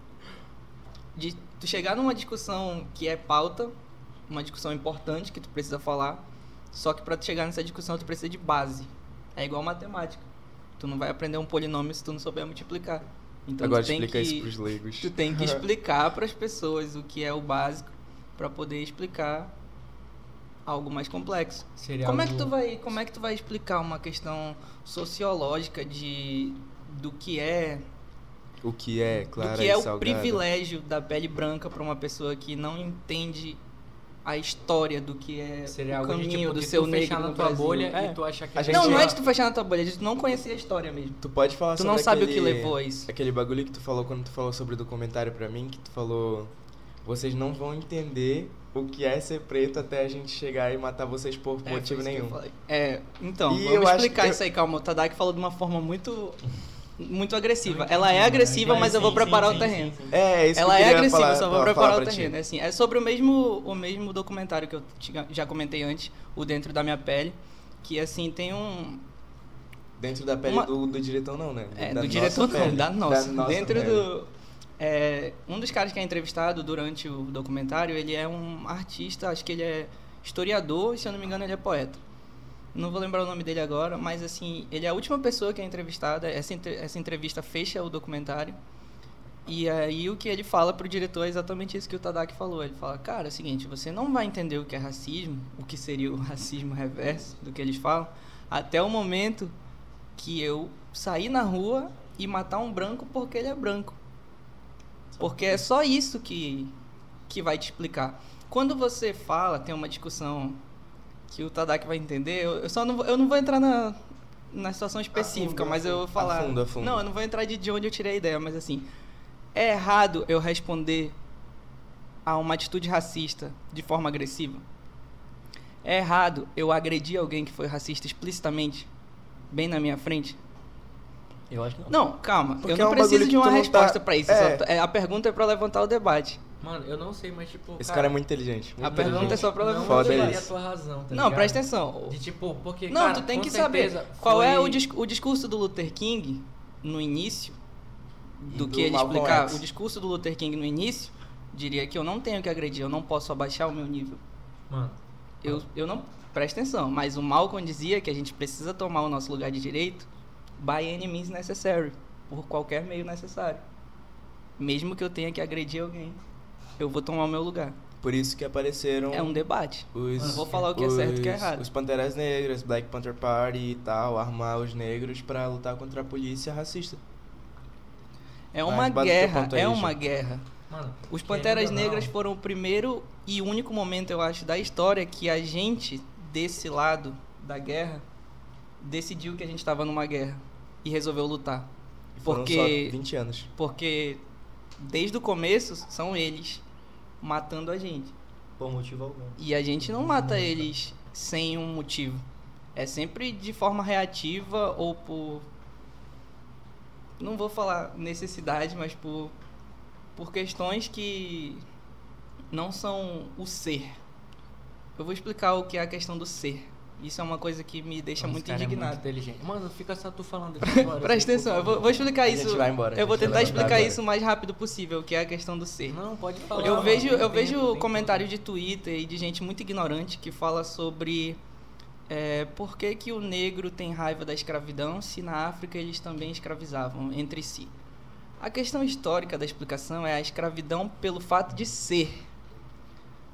de tu chegar numa discussão que é pauta, uma discussão importante que tu precisa falar, só que pra tu chegar nessa discussão tu precisa de base. É igual matemática. Tu não vai aprender um polinômio se tu não souber multiplicar. Então Agora tu tem explica que isso pros leigos. tu tem que explicar para as pessoas o que é o básico para poder explicar algo mais complexo. seria Como é que algo- tu vai, como é que tu vai explicar uma questão sociológica de do que é O que é, clara do que é o privilégio da pele branca para uma pessoa que não entende a história do que é Seria o de, caminho tipo, do seu tu fechar negro na tua Brasil. bolha É. e tu achar que A a gente- Não, não é ia- de tu fechar na tua bolha, é de tu não conhecer a história mesmo. Tu pode falar Tu sobre não sabe o que aquele- levou a isso. Aquele bagulho que tu falou quando tu falou sobre o documentário pra mim, que tu falou... Vocês não vão entender o que é ser preto até a gente chegar e matar vocês por É, motivo nenhum. É, então, E vamos eu acho explicar que- isso aí, calma. O Tadak falou de uma forma muito muito agressiva. Ela é agressiva, Mas eu vou preparar o terreno. É, isso Ela que eu é agressiva, falar, só vou preparar o terreno. É assim, é sobre o mesmo o mesmo documentário que eu tinha- já comentei antes, o Dentro da Minha Pele, que assim tem um Dentro da pele Uma- do, do diretor não, né? É, Da do diretor não, pele. da nossa. nossa Dentro pele. do. é, um dos caras que é entrevistado durante o documentário, ele é um artista, acho que ele é historiador e, se eu não me engano, ele é poeta. Não vou lembrar o nome dele agora, mas assim, ele é a última pessoa que é entrevistada. Essa, essa entrevista fecha o documentário. E aí o que ele fala pro diretor é exatamente isso que o Tadak falou. Ele fala, cara, é o seguinte, você não vai entender o que é racismo, o que seria o racismo reverso do que eles falam, até o momento que eu sair na rua e matar um branco porque ele é branco. Porque é só isso que, que vai te explicar. Quando você fala, tem uma discussão que o Tadak vai entender, eu, eu só não, vou- eu não vou entrar na, na situação específica, Afunda, mas eu vou falar. afunda, afunda. Não, eu não vou entrar de, de onde eu tirei a ideia, mas assim, é errado eu responder a uma atitude racista de forma agressiva? É errado eu agredir alguém que foi racista explicitamente, bem na minha frente? Eu acho que não. Não, calma. Porque eu é não um preciso de uma tá- resposta pra isso. É. só- é, a pergunta é pra levantar o debate. Mano, eu não sei, mas tipo. Esse cara é muito inteligente. A muito pergunta é inteligente. só pra não Foda debate. a tua razão, tá não, ligado? presta atenção. De tipo, porque. Não, cara, tu tem que saber qual é o, dis- o discurso do Luther King no início, do do que ele Malcolm explicar. X. O discurso do Luther King no início diria que eu não tenho que agredir, eu não posso abaixar o meu nível. Mano, Eu, eu não. Presta atenção, mas o Malcolm dizia que a gente precisa tomar o nosso lugar de direito by any means necessary, por qualquer meio necessário. Mesmo que eu tenha que agredir alguém, eu vou tomar o meu lugar. Por isso que apareceram É um debate. os... Não vou falar o que é certo e o que é os- errado. Os Panteras Negras, Black Panther Party e tal, armar os negros pra lutar contra a polícia racista. É Mas uma teu guerra, aí, é uma guerra. mano. Os querendo Panteras ou não, Negras foram o primeiro e único momento, eu acho, da história que a gente, desse lado da guerra, decidiu que a gente estava numa guerra e resolveu lutar. E foram Porque- só 20 anos. Porque desde o começo são eles matando a gente. Por motivo algum. E a gente não mata eles sem um motivo. É sempre de forma reativa ou por. Não vou falar necessidade, mas por, por questões que não são o ser. Eu vou explicar o que é a questão do ser. Isso é uma coisa que me deixa Mano, muito cara é indignado. inteligente. Mano, fica só tu falando agora. Presta atenção, eu vou, vou explicar A isso. gente vai embora, eu vou tentar explicar isso o mais rápido possível, que é a questão do ser. Não, pode falar. Eu vejo, eu vejo tem comentário de Twitter e de gente muito ignorante que fala sobre é, por que, que o negro tem raiva da escravidão se na África eles também escravizavam entre si? A questão histórica da explicação é a escravidão pelo fato de ser.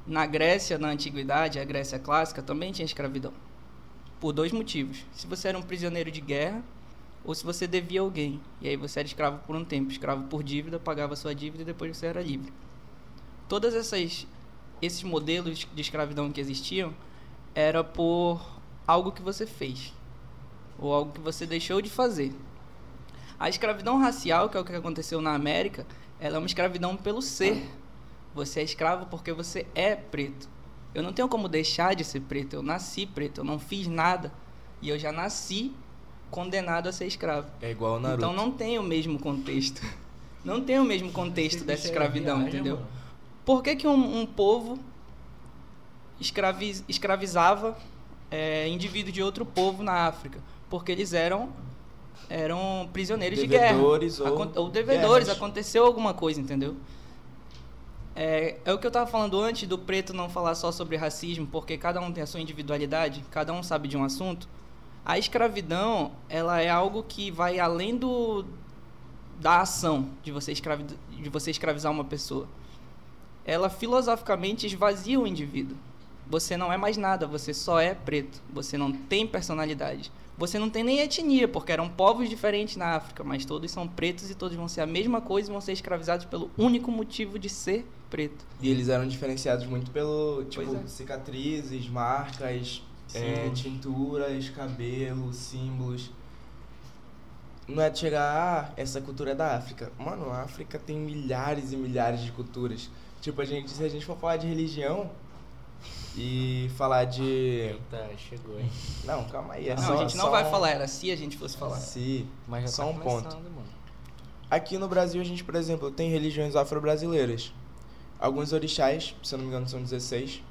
Na Grécia, na antiguidade, a Grécia clássica também tinha escravidão. Por dois motivos. Se você era um prisioneiro de guerra ou se você devia alguém. E aí você era escravo por um tempo, escravo por dívida, pagava sua dívida e depois você era livre. Todas essas esses modelos de escravidão que existiam era por algo que você fez ou algo que você deixou de fazer. A escravidão racial, que é o que aconteceu na América, ela é uma escravidão pelo ser. Você é escravo porque você é preto. Eu não tenho como deixar de ser preto. Eu nasci preto. Eu não fiz nada. E eu já nasci condenado a ser escravo. É igual o Naruto. Então não tem o mesmo contexto. Não tem o mesmo contexto dessa é escravidão, viagem, entendeu? mano. Por que, que um, um povo escravi- escravizava é, indivíduos de outro povo na África? Porque eles eram eram prisioneiros Devedores de guerra. ou Acon- ou devedores, guerras. aconteceu alguma coisa, entendeu? É, é o que eu tava falando antes do preto não falar só sobre racismo, porque cada um tem a sua individualidade, cada um sabe de um assunto. A escravidão, ela é algo que vai além do da ação de você, escravi, de você escravizar uma pessoa. Ela filosoficamente esvazia o indivíduo. Você não é mais nada, você só é preto. Você não tem personalidade. Você não tem nem etnia, porque eram povos diferentes na África, mas todos são pretos e todos vão ser a mesma coisa e vão ser escravizados pelo único motivo de ser preto. E eles eram diferenciados muito pelo, tipo, é. cicatrizes, marcas, é, tinturas, cabelo, símbolos. Não é de chegar, ah, essa cultura é da África. Mano, a África tem milhares e milhares de culturas. Tipo, a gente, se a gente for falar de religião e falar de... Eita, chegou, hein? Não, calma aí. É não, só, a gente não só vai um- falar, era se a gente fosse falar. Se. Mas já Só tá um ponto. mano. Aqui no Brasil, a gente, por exemplo, tem religiões afro-brasileiras. Alguns orixás, se eu não me engano, são 16.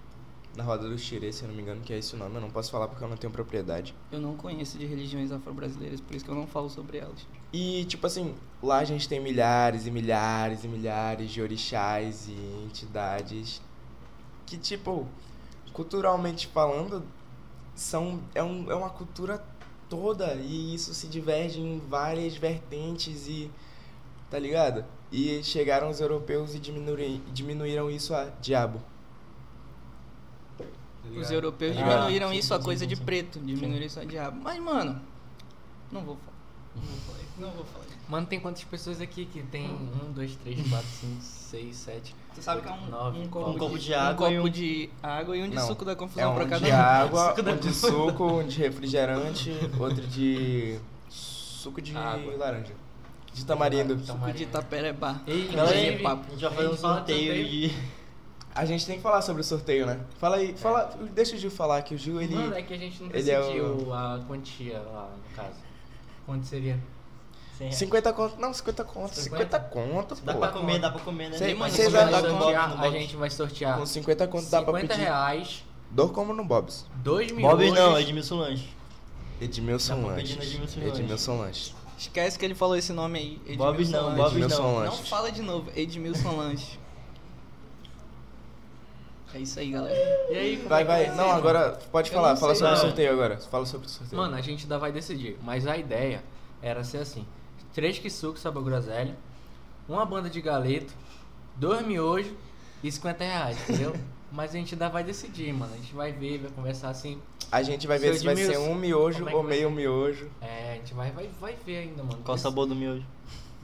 Na roda do Xirê, se eu não me engano, que é esse o nome. Eu não posso falar porque eu não tenho propriedade. Eu não conheço de religiões afro-brasileiras, por isso que eu não falo sobre elas. E, tipo assim, lá a gente tem milhares e milhares e milhares de orixás e entidades que, tipo, culturalmente falando, são, é, um, é uma cultura toda e isso se diverge em várias vertentes e. tá ligado? E chegaram os europeus e diminuíram, diminuíram isso a diabo. Tá Os europeus ligado? diminuíram sim, isso a coisa sim, de sim. preto, diminuíram isso a diabo. Mas, mano, não vou falar. Não vou falar. Não vou falar. Mano, tem quantas pessoas aqui que tem um, dois, três, quatro, cinco, seis, sete. Tu sabe que é um, Nove, um copo copo, copo de, de água um e copo um- de água e um de Não, suco da É confusão um pra cada de um. água, Suco da um de suco, um de refrigerante, outro de suco de Água. laranja. De tamarindo. Suco de taperebá. Ei, Galera, inclusive, a gente vai fazer um sorteio sorteio. de. A gente tem que falar sobre o sorteio, né? Fala aí, fala, deixa o Gil falar que o Gil ele Mano, é que a gente não ele é decidiu a quantia lá, no caso. Quanto seria? 100 reais. 50 conto, não, 50 conto, 50 50? conto, Dá pô. pra comer, dá pra comer, né? Dá mas vocês comer vão dar sortear, a gente vai sortear Com 50 conto dá pra 50 pedir. reais, Dor como no Bob's. 2 miojos. Bob não, Edmilson Lanche. Edmilson Dá no Edmilson Lanches. Esquece que ele falou esse nome aí. Edmilson Bob não, Lanche. Bob Edmilson não. Não Lanches. fala de novo, Edmilson Lanche. É isso aí, galera. E aí, como Vai, é que vai. ser, Não, agora pode Eu falar, não fala sobre o não. sorteio agora. Fala sobre o sorteio. Mano, a gente ainda vai decidir, mas a ideia era ser assim: três kisuke sabor groselha, uma banda de galeto, dois miojos e 50 reais, entendeu? mas a gente ainda vai decidir, mano. A gente vai ver, vai conversar assim. A gente vai ver se vai ser um miojo é ou meio ser? miojo. É, a gente vai, vai, vai ver ainda, mano. Qual o sabor do miojo?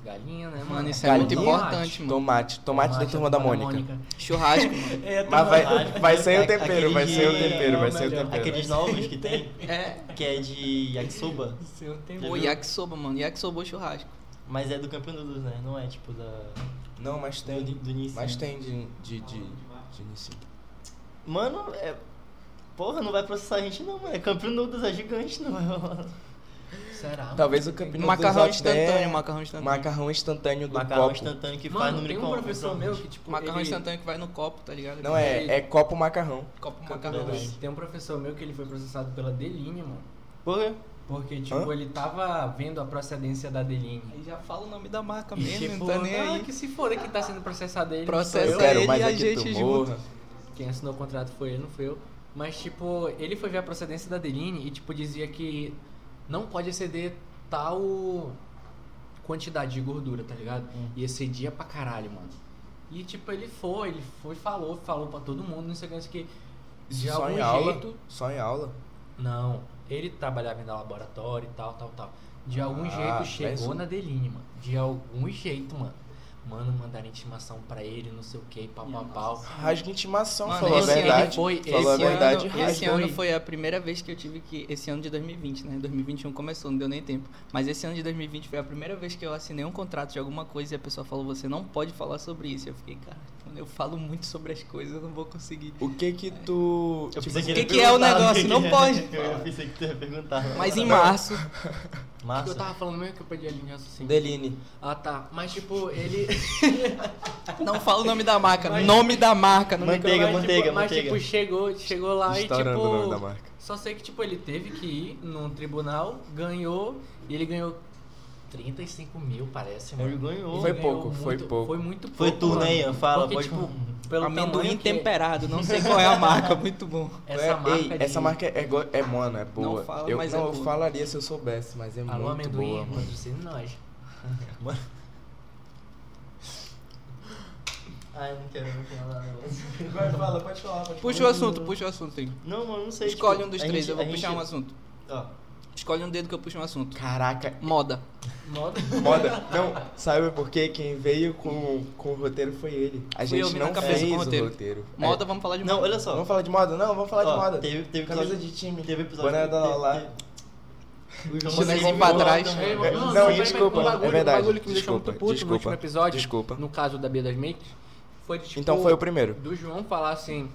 Galinha, né, mano? Mano, isso é muito Galinha? importante, mano. Tomate, tomate da turma da Mônica. Churrasco, mano. Mas vai, vai ser o tempero, vai ser o tempero, vai ser o melhor. tempero. Aqueles novos que tem, É. que é de yakisoba, Seu tempo. Pô, yakisoba, mano. Yakisoba ou churrasco. mas é do Campeão Noodles, né? Não é tipo da... Não, mas do, tem. do Nissin. Mas tem de. de, de, de Nissin. Mano, é... Porra, não vai processar a gente não, mano. É Campeão Noodles, é gigante, não. Será? Talvez o Campinas Macarrão instantâneo, macarrão instantâneo. macarrão instantâneo do Macarrão copo. instantâneo que faz Mano, no tem um micro-ondas. professor meu que, tipo, Macarrão ele... instantâneo que vai no copo, tá ligado? Não é, é copo macarrão. Copo macarrão. Tem um professor meu que ele foi processado pela Deline, mano. Por quê? Porque, tipo, Hã? ele tava vendo a procedência da Deline. Aí já fala o nome da marca E, mesmo, tipo, não tá nem ah, aí. que se foda que tá sendo processado ele. Processa não Eu quero ele e a é gente junto. Quem assinou o contrato foi ele, não foi eu. Mas, tipo, ele foi ver a procedência da Adeline e, tipo, dizia que não pode exceder tal quantidade de gordura, tá ligado? Hum. E excedia pra caralho, mano. E, tipo, ele foi, ele foi, falou, falou pra todo mundo, não sei o que, não sei o que. Isso De só algum em aula? jeito. Só em aula? Não, ele trabalhava em laboratório e tal, tal, tal. De algum Ah, jeito chegou na Deline, mano. De algum jeito, mano. Mano, mandaram intimação pra ele, não sei o que, pau, pau, pau. Rasga intimação, Mano, falou a verdade. foi- falou a esse verdade, ano- rasga. Esse Foi. ano foi a primeira vez que eu tive que. Esse ano de 2020, né? 2021 começou, não deu nem tempo. Mas esse ano de 2020 foi a primeira vez que eu assinei um contrato de alguma coisa e a pessoa falou: você não pode falar sobre isso. Eu fiquei, cara, quando eu falo muito sobre as coisas, eu não vou conseguir. O que que tu... Eu tipo, pensei que que é o negócio? que Não é. pode. Eu pensei que tu ia perguntar. Mas em março. O que eu tava falando mesmo que eu perdi a linha raciocínio. Deline. Ah, tá. Mas, tipo, ele... Não fala o nome da marca. Mas- nome da marca. Não Manteiga, mas, manteiga, tipo, mas, manteiga. tipo, chegou, chegou lá Estourando e, tipo... o nome da marca. Só sei que, tipo, ele teve que ir num tribunal, ganhou, e ele ganhou 35 mil, parece, mano. Ele ganhou. Foi ganhou pouco, foi muito- pouco. Foi muito pouco, Foi tu, né, mano. Ian? Fala, Porque, pode tipo, pelo Amendoim é- temperado. Não sei qual é a marca. Muito bom. Essa É, marca ei, de- essa marca é, go- é mano, é boa. Não fala, eu, mas não, é eu boa. falaria se eu soubesse, mas é Alô, muito amendoim, boa, mano. patrocina nós. Ai, não quero, não quero falar não. Vai, fala, pode falar, pode Puxa o assunto, puxa o assunto aí. Não, mano, não sei. Escolhe tipo, um dos três, gente- eu vou puxar gente- um assunto. Ó, Escolhe um dedo que eu puxo um assunto. Caraca, Moda. Moda. moda. Não, sabe por quê? Quem veio com, com o roteiro foi ele. A eu, gente na não cabeça fez com o o roteiro. roteiro. Moda, É. vamos falar de Não, moda. olha só. Vamos falar de moda? Não, vamos falar Ó, de moda. Teve, teve Camisa episódio- de time. Teve episódio. Boné da lá. teve- O João Chinesinho Rodrigo pra trás. Não, não, não, desculpa, um bagulho, é verdade. Um bagulho que me deixou Desculpa, muito puto desculpa, no último episódio, desculpa. no caso da Bia das Makes, foi tipo, Então foi o primeiro. do João falar assim,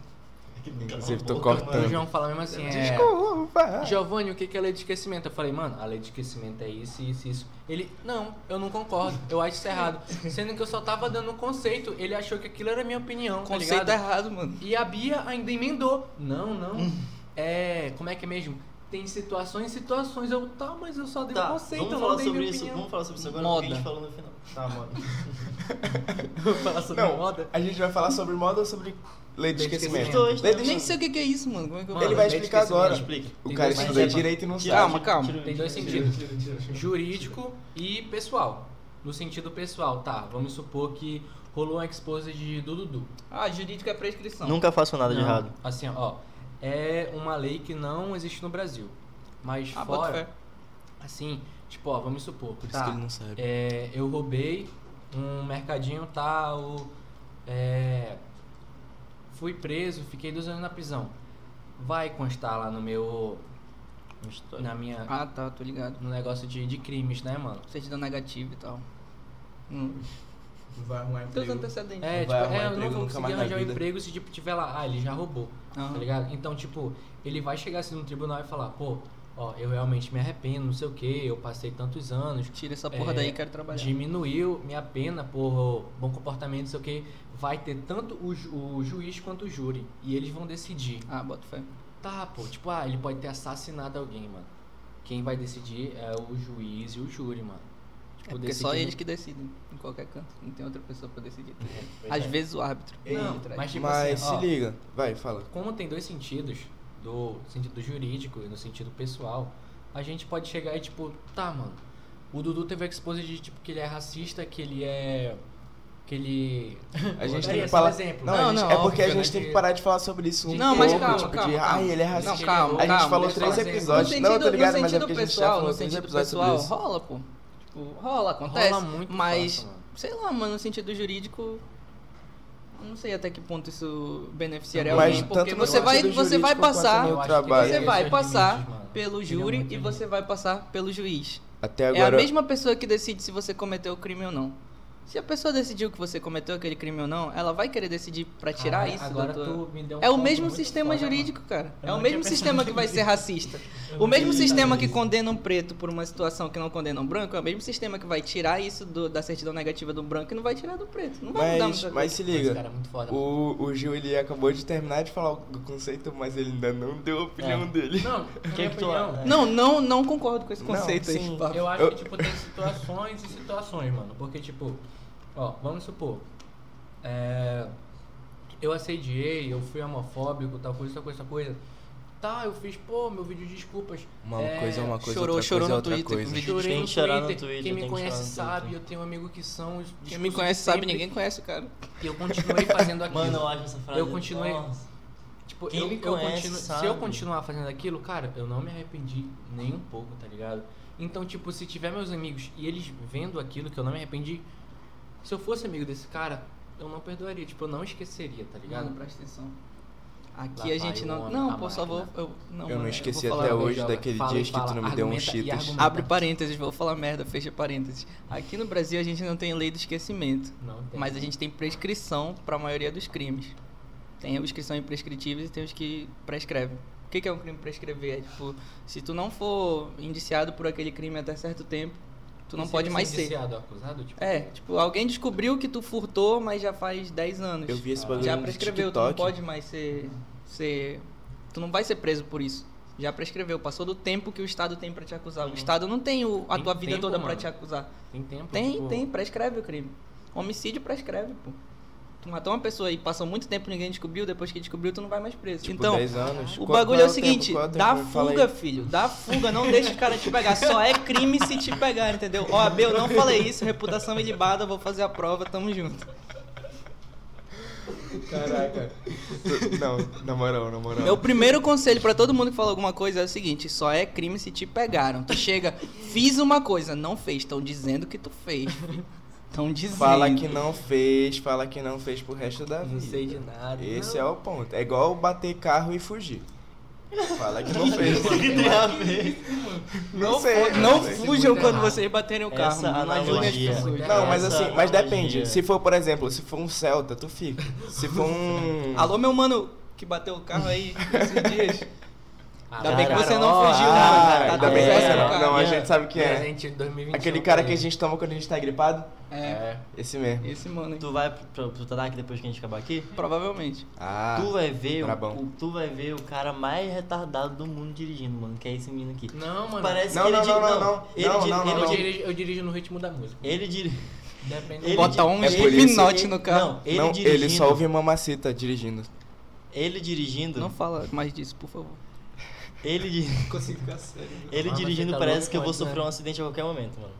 Inclusive, tô cortando. do mano. João falar mesmo assim, é... Desculpa. Giovanni, o que é lei de esquecimento? Eu falei, mano, a lei de esquecimento é isso, isso, isso. Ele, não, eu não concordo, eu acho isso errado. Sendo que eu só tava dando um conceito, ele achou que aquilo era a minha opinião, tá Conceito ligado? errado, mano. E a Bia ainda emendou. Não, não. É. Como é que é mesmo? Tem situações e situações. Eu, tá, mas eu só dei Tá, um conceito, vamos eu falar sobre minha isso. opinião. Vamos falar sobre isso agora. Moda. Porque a gente falou no final. Tá, mano. Vamos falar sobre Não, moda. a gente vai falar sobre moda ou sobre lei de esquecimento? Lei de Nem sei o que que é isso, mano. Como é que eu Mano, Ele vai lei de explicar agora. Explica. O Tem cara dois estuda sentidos. direito e não sabe. Calma, calma. Tem dois sentidos. Jurídico e pessoal. No sentido pessoal, tá. Vamos supor que rolou uma exposed do Dudu. Ah, jurídico é prescrição. Nunca faço nada de Não, errado. Assim, ó. É uma lei que não existe no Brasil. Mas Ah, bota fora. fé. Assim, tipo, ó, vamos supor. Por isso tá, que ele não sabe. É, eu roubei um mercadinho tal. É, fui preso, fiquei dois anos na prisão. Vai constar lá no meu. História. Na minha. Ah, tá, tô ligado. No negócio de, de crimes, né, mano? Certidão negativa e tal. Hum. Vai arrumar Teus antecedentes. É, tipo, arrumar é, eu não emprego vou nunca conseguir arranjar um emprego se tipo tiver lá, ah, ele já roubou, Aham. tá ligado? Então, tipo, ele vai chegar assim no tribunal e falar, pô, ó, eu realmente me arrependo, não sei o que, eu passei tantos anos, Tira essa porra É, daí, quero trabalhar. diminuiu minha pena por bom comportamento, não sei o que, vai ter tanto o, ju- o juiz quanto o júri, e eles vão decidir. Ah, bota fé. Tá, pô, tipo, ah, ele pode ter assassinado alguém, mano. Quem vai decidir é o juiz e o júri, mano. É Tipo, porque só decidindo- eles que decidem em qualquer canto. Não tem outra pessoa pra decidir. Pois Às é. vezes o árbitro. Não, mas tipo Mas assim, ó, se liga. Vai, fala. como tem dois sentidos, do sentido jurídico e no sentido pessoal, a gente pode chegar e tipo, tá, mano, o Dudu teve a expose de tipo que ele é racista, que ele é. Que ele. A gente tem é que um falar. exemplo. Não, Não, a gente- não, é porque a óbvio, gente né, tem que de- parar de falar sobre isso um Não, mas pouco, calma, tipo, calma, de, calma. ai, ele é racista. Não, calma, a gente calma, falou três episódios. No não, sentido, tô ligado, no mas é sentido porque a gente já pessoal, falou no três sentido episódios sobre pessoal, isso. rola, pô. Tipo, rola, acontece. Rola muito mas, fácil, sei lá, mano, no sentido jurídico. Não sei até que ponto isso beneficiaria Mas alguém, porque você vai, você vai passar, que você vai passar pelo é júri e você vai passar pelo juiz. Até É a agora. mesma pessoa que decide se você cometeu o crime ou não. Se a pessoa decidiu que você cometeu aquele crime ou não, ela vai querer decidir pra tirar Caralho, isso agora tua... tu me deu um É o mesmo sistema foda, jurídico, mano. cara. Eu É o não mesmo sistema que vai ser racista. O não mesmo sistema que condena um preto por uma situação que não condena um branco, é o mesmo sistema que vai tirar isso do- da certidão negativa do branco e não vai tirar do preto. Não vai mudar Mas, muita mas se liga. cara é muito foda. O, o Gil ele acabou de terminar de falar do conceito, mas ele ainda não deu a opinião É. dele. Não, na Que tu opinião, acha? Não, não, não concordo com esse Não, conceito sim. aí. papo. Eu acho que, tipo, tem situações e situações, mano. Porque, tipo, ó, vamos supor. é, eu assediei, eu fui homofóbico, tal coisa, tal coisa, tal coisa. Tá, eu fiz, pô, meu vídeo de desculpas. Uma É, coisa é uma coisa, chorou- outra chorou coisa é no outra Twitter coisa. vídeo Tem no que chorar no Twitter. Twitter, Quem me conhece sabe, eu tenho amigos que são. os Quem me conhece sabe, sempre- ninguém conhece o cara. E eu continuei fazendo aquilo. Mano, eu acho essa frase. Eu continuei- Nossa. Tipo, Quem eu, me eu conhece continuo- se sabe. eu continuar fazendo aquilo, cara, eu não me arrependi nem um pouco, tá ligado? Então, tipo, se tiver meus amigos e eles vendo aquilo que eu não me arrependi, se eu fosse amigo desse cara, eu não perdoaria, tipo, eu não esqueceria, tá ligado? Mano, presta atenção. Lá Aqui a gente não. homem, Não, a pô, só vou. Eu não, Eu mano, não esqueci vou até hoje daquele fala dia que tu não me deu um Cheetos. Abre parênteses, vou falar merda, fecha parênteses. Aqui no Brasil a gente não tem lei do esquecimento, Não tem. mas a gente tem prescrição pra maioria dos crimes. Tem os que são imprescritíveis e tem os que prescrevem. O que que é um crime prescrever? É tipo, se tu não for indiciado por aquele crime até certo tempo, tu não E pode ele mais ser acusado, tipo, É, tipo, alguém descobriu que tu furtou, mas já faz 10 anos. Eu vi esse Ah. bagulho Já prescreveu, tu não pode mais ser, ser. Tu não vai ser preso por isso. Já prescreveu, passou do tempo que o Estado tem pra te acusar. O Uhum. Estado não tem o- a Tem tua vida tempo, toda pra mano. te acusar. tem tempo. Tem, tipo, tem, prescreve o crime. Homicídio prescreve, pô. Tu matou uma pessoa e passou muito tempo ninguém descobriu, depois que descobriu, tu não vai mais preso. Tipo, então, 10 anos. o bagulho é o tempo? seguinte, é dá fuga, filho. Dá fuga, não deixa o cara te pegar. Só é crime se te pegar, entendeu? Ó, eu não falei isso, reputação ilibada, vou fazer a prova, tamo junto. Caraca. Não, na moral, na moral. Meu primeiro conselho pra todo mundo que fala alguma coisa é o seguinte: só é crime se te pegaram. Tu chega, fiz uma coisa, não fez. Estão dizendo que tu fez. Estão dizendo. Fala que não fez, fala que não fez pro resto da vida. Não sei de nada. Esse não. é o ponto. É igual bater carro e fugir. Fala que não fez. tem a ver? Não sei. Não sei. fujam quando errado. vocês baterem o carro. Essa. Não ajudem as pessoas. Não, mas assim, mas depende. Se for, por exemplo, se for um Celta, tu fica. Se for um. Alô, meu mano que bateu o carro aí esses dias. Ah, Ainda bem que você não fugiu, Ah. Tá ainda bem que você não. Não, a gente sabe quem é. Presente de 2021 Aquele cara que a gente toma quando a gente tá gripado? É, Esse mesmo. esse mano aí. Tu vai pro, pro Tadak depois que a gente acabar aqui? Provavelmente. Ah. tu vai ver o, brabão. o- tu vai ver o cara mais retardado do mundo dirigindo, mano, que é esse menino aqui. Não, mano. Parece Não, que ele não, não, não, não. ele Não, não, ele não, Eu diri- dirijo, eu dirijo no ritmo da música. Ele diri- Depende Ele Bota um é Slipknot no carro. Não, ele não, ele só ouve mamacita dirigindo. Ele dirigindo. Não fala mais disso, por favor. Ele, consigo ficar sério. ele Ah, dirigindo tá parece que eu vou né? sofrer um acidente a qualquer momento, mano.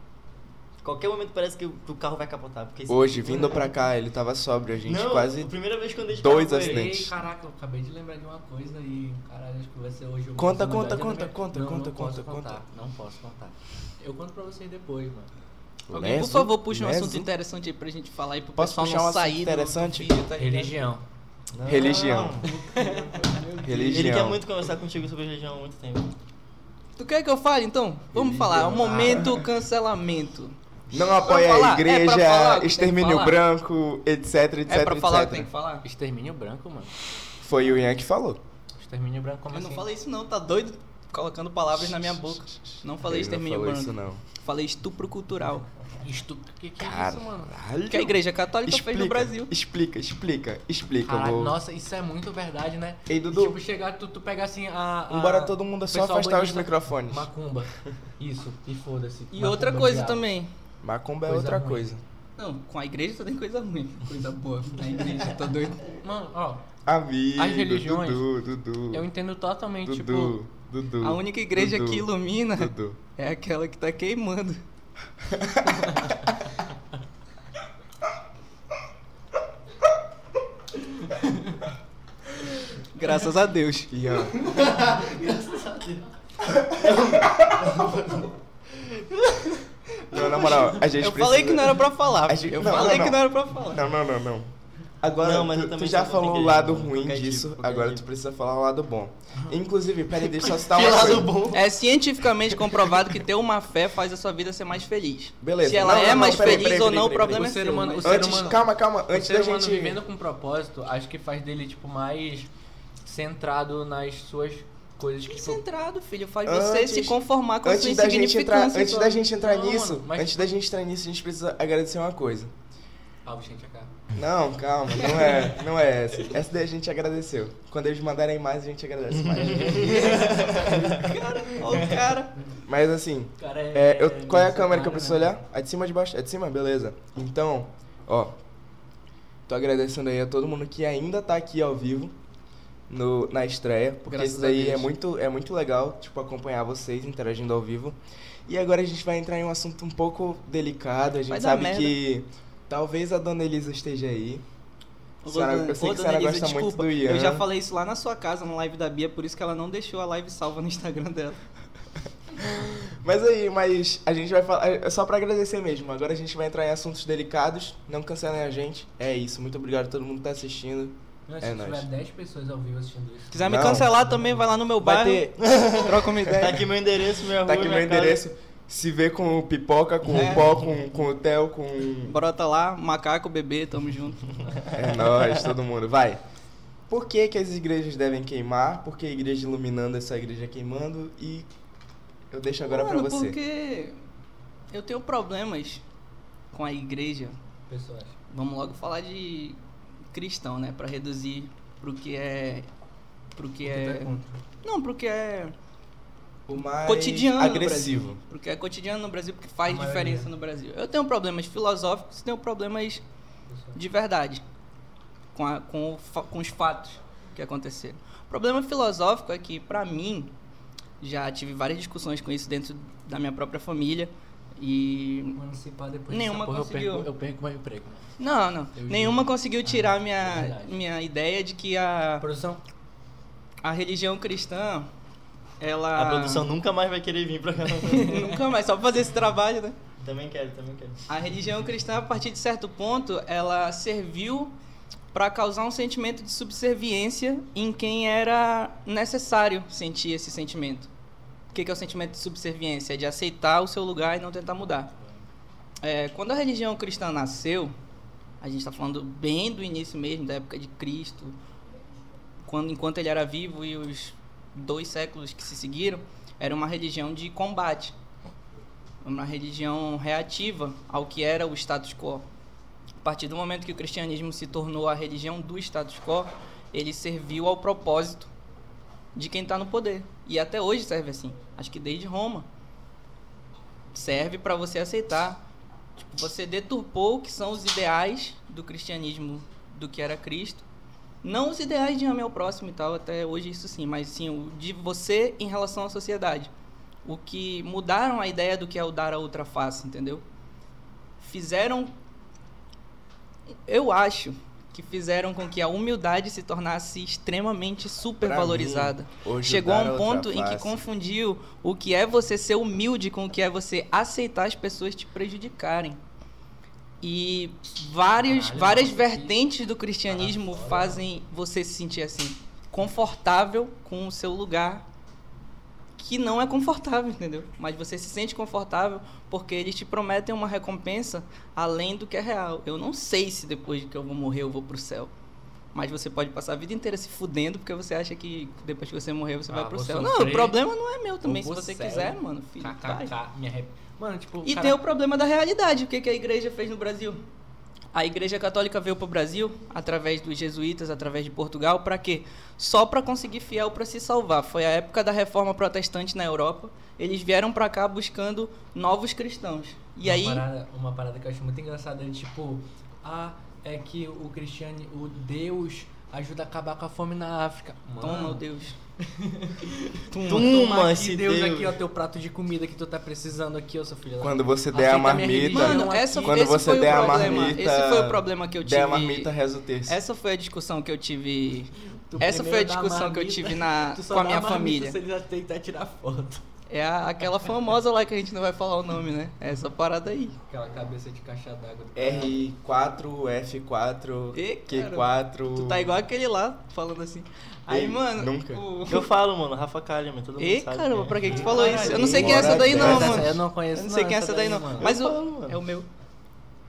Qualquer momento parece que o, carro vai capotar. Porque Hoje, vindo pra cá, ele tava sóbrio. A gente não, quase. a primeira vez que eu andei de dois carro acidentes. Ei, caraca, eu acabei de lembrar de uma coisa e caralho, acho que vai ser hoje. eu vou Conta, conta, conta, conta, não, conta, não conta, contar, conta. Não posso contar. Eu conto pra vocês depois, mano. Alguém, por favor, puxa um assunto interessante aí pra gente falar aí pro Posso pessoal puxar não um sair interessante? vídeo, tá? Religião. Não. Religião. Religião. Ele quer muito conversar contigo sobre religião há muito tempo. Tu quer que eu fale então? Vamos falar, é o momento cancelamento. Não apoia a é igreja, que extermínio branco, etc, etc, É pra falar o que tem etc. que falar? Extermínio branco, mano. Foi o Ian que falou. Extermínio branco como Eu não assim? falei isso não, tá doido? Colocando palavras na minha boca. Não falei não extermínio falou branco. isso não. Falei estupro cultural. Isto, que que é Caralho. isso, mano? Que a igreja católica fez no Explica, Brasil. Explica, explica, explica. Caralho, vou... nossa, isso é muito verdade, né? Ei, Dudu. Tipo, chegar, tu, tu pega assim a... a Embora todo mundo só afastar os microfones. Macumba. Isso, e foda-se. E Macumba outra coisa diabo. também. Macumba é Coisa outra ruim. coisa. Não, com a igreja só tem coisa ruim. Coisa boa. Na igreja, tô doido. Mano, ó, Amigo, As religiões, Dudu, Dudu. eu entendo totalmente, tipo... Dudu, Dudu. A única igreja Dudu, que ilumina Dudu. é aquela que tá queimando. Graças a Deus. Ian. Não, na moral, a gente Eu precisa... falei que não era pra falar. A gente- Eu não, falei não, que não. não era pra falar. Não, não, não, não. Agora, Não, tu, tu já falou o lado ruim tipo, disso, qualquer agora tipo. tu precisa falar o lado bom. Inclusive, peraí, deixa eu só citar uma lado coisa. bom. É cientificamente comprovado que ter uma fé faz a sua vida ser mais feliz. Beleza. Se ela Não, é não, mais peraí, feliz peraí, ou peraí, não, o problema O é ser seu. humano- mas- o ser Antes, humano- calma, calma, antes o ser da humano gente... vivendo com propósito, acho que faz dele, tipo, mais centrado nas suas coisas que, tipo... Centrado, filho, faz você Antes- se conformar com a sua Antes da gente entrar, insignificância. antes da gente entrar Não, nisso, mano, mas- antes da gente entrar nisso, a gente precisa agradecer uma coisa. Ah, gente, a cara. Não, calma, não é, não é essa. Essa daí a gente agradeceu. Quando eles mandarem mais, a gente agradece mais. Ó, o cara. Mas assim, cara é, eu- qual é a câmera que eu cara, preciso né? olhar? A de cima ou de baixo? É de cima? Beleza. Então, ó. Tô agradecendo aí a todo mundo que ainda tá aqui ao vivo no, na estreia, porque Graças isso daí a é muito, é muito legal, tipo, acompanhar vocês interagindo ao vivo. E agora a gente vai entrar em um assunto um pouco delicado. A gente sabe merda. que talvez a dona Elisa esteja aí. Ô, Senhora- eu sei ô, que a dona senhora Elisa, gosta muito desculpa, do Ian. Eu já falei isso lá na sua casa, na live da Bia, por isso que ela não deixou a live salva no Instagram dela. Mas aí, mas a gente vai falar. É só pra agradecer mesmo. Agora a gente vai entrar em assuntos delicados. Não cancelem a gente. É isso. Muito obrigado a todo mundo que tá assistindo. Não, É se nóis. tiver 10 pessoas ao vivo assistindo isso. quiser me Não. cancelar também, vai lá no meu bairro. ter. Troca uma ideia. Tá aqui meu endereço, minha rua, Tá aqui meu casa. endereço. Se vê com pipoca, com É. o pó, com, com o Theo, com. Brota lá, macaco, bebê, tamo junto. É nóis, todo mundo. Vai. Por que, que as igrejas devem queimar? Por que a igreja iluminando essa igreja queimando? E eu deixo agora pra você. porque eu tenho problemas com a igreja. Pessoas. Vamos logo falar de cristão, né? Pra reduzir pro que é. Pro que é. Não, pro que é O mais cotidiano agressivo. no Brasil. Porque é cotidiano no Brasil, porque faz diferença no Brasil. Eu tenho problemas filosóficos tenho problemas de verdade com, a- com, o com os fatos que aconteceram. O problema filosófico é que, pra mim, já tive várias discussões com isso dentro da minha própria família e pá, depois Nenhuma porra, conseguiu. Eu perco, eu perco meu emprego. não, não, Eu nenhuma juro. conseguiu tirar é minha verdade. minha ideia de que a Produção? a religião cristã ela A produção nunca mais vai querer vir pra cá. nunca mais só pra fazer esse trabalho, né? também quero, também quero. A religião cristã, a partir de certo ponto, ela serviu para causar um sentimento de subserviência em quem era necessário sentir esse sentimento. O que é o sentimento de subserviência? É de aceitar o seu lugar e não tentar mudar. É, quando a religião cristã nasceu, a gente está falando bem do início mesmo, da época de Cristo, quando enquanto ele era vivo e os dois séculos que se seguiram, era uma religião de combate uma religião reativa ao que era o status quo. A partir do momento que o cristianismo se tornou a religião do status quo, ele serviu ao propósito de quem está no poder. E até hoje serve assim. Acho que desde Roma. Serve para você aceitar. Tipo, você deturpou o que são os ideais do cristianismo, do que era Cristo. Não os ideais de ame ao próximo e tal, até hoje isso sim, mas sim o de você em relação à sociedade o que mudaram a ideia do que é o dar a outra face, entendeu? Fizeram eu acho que fizeram com que a humildade se tornasse extremamente supervalorizada. Chegou a um ponto em que confundiu o que é você ser humilde com o que é você aceitar as pessoas te prejudicarem. E vários, Caralho, várias vertentes do cristianismo fazem você se sentir assim, confortável com o seu lugar que não é confortável, entendeu? Mas você se sente confortável porque eles te prometem uma recompensa além do que é real. Eu não sei se depois que eu vou morrer eu vou pro céu. Mas você pode passar a vida inteira se fudendo porque você acha que depois que você morrer você Ah, vai pro céu. Não, o problema não é meu também. Se você céu. quiser, mano, filho. KKK, me arrep... Mano, tipo, E cara- tem o problema da realidade. O que, que a igreja fez no Brasil? A igreja católica veio para o Brasil através dos jesuítas, através de Portugal, para quê? Só para conseguir fiel para se salvar. Foi a época da reforma protestante na Europa. Eles vieram para cá buscando novos cristãos. E uma aí, Parada, uma parada que eu acho muito engraçada é tipo, ah, é que o cristiano, o Deus ajuda a acabar com a fome na África. toma, Mano, Deus. Toma aqui, esse Deus, Deus. aqui, ó, teu prato de comida que tu tá precisando aqui, ó, seu filho. Quando você der a marmita. Mano, essa, aqui. Quando esse você foi der o a marmita, esse foi o problema que eu tive. Der a marmita, reza o terço. Essa foi a discussão que eu tive. Tu essa foi a discussão que eu marmita, tive na, com a minha marmita família. Se ele já tentar tirar foto. É a- aquela famosa lá que a gente não vai falar o nome, né? É Essa parada aí. Aquela cabeça de caixa d'água. do R4, F4, Ê, Q4. Tu tá igual aquele lá, falando assim. Aí, mano. nunca. o- Eu falo, mano, Rafa Kalimann, todo mundo Ei, sabe. caramba, quem é. pra que, que tu falou isso? Eu não sei quem é essa daí, não, mano. Eu não conheço, Eu não sei quem é essa daí, não. mano. Mas o. É o meu.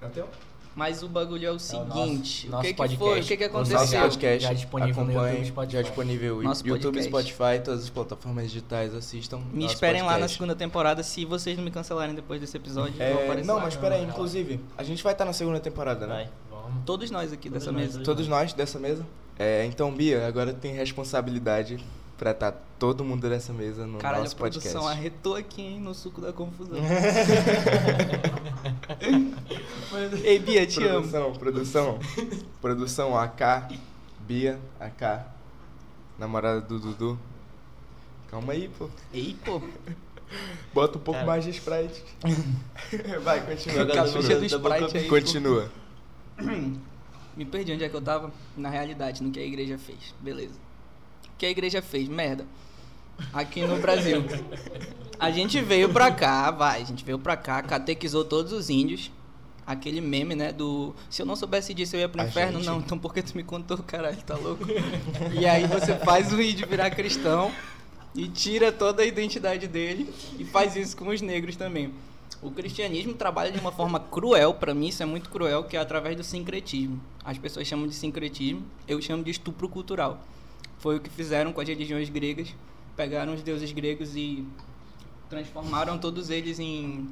É o teu? Mas o bagulho é o seguinte. o nosso que, que podcast. foi? O que, que O Nosso aconteceu? podcast Já disponível no acompanhe, YouTube, Spotify. Já disponível Nosso YouTube, podcast. Spotify, todas as plataformas digitais assistam. Me nosso esperem lá na podcast. segunda temporada. Se vocês não me cancelarem depois desse episódio, eu vou É, aparecer não, lá. mas peraí, inclusive, a gente vai estar na segunda temporada, né? Vai. Vamos. Todos nós aqui Todos dessa nós, mesa. todos Todos nós dessa mesa. É, então, Bia, agora tem responsabilidade pra estar todo mundo dessa mesa no Caralho, a nosso podcast. produção arretou aqui, hein, no suco da confusão. Ei, Bia, te amo. Produção, produção. produção AK, Bia, AK, namorada do Dudu. Calma aí, pô. Ei, pô. Bota um pouco Cara. mais de Sprite. Vai, continua. Capricha do Sprite aí. Continua. Me perdi onde é que eu tava. Na realidade, no que a igreja fez. Beleza. O que a igreja fez? Merda. Aqui no Brasil. A gente veio pra cá, vai. A gente veio pra cá, catequizou todos os índios. Aquele meme, né? Do. Se eu não soubesse disso, eu ia pro A inferno. gente? Não, então por que tu me contou, caralho? Tá louco? E aí você faz o índio virar cristão e tira toda a identidade dele e faz isso com os negros também. O cristianismo trabalha de uma forma cruel, pra mim isso é muito cruel, que é através do sincretismo. As pessoas chamam de sincretismo, eu chamo de estupro cultural. Foi o que fizeram com as religiões gregas. Pegaram os deuses gregos e transformaram todos eles em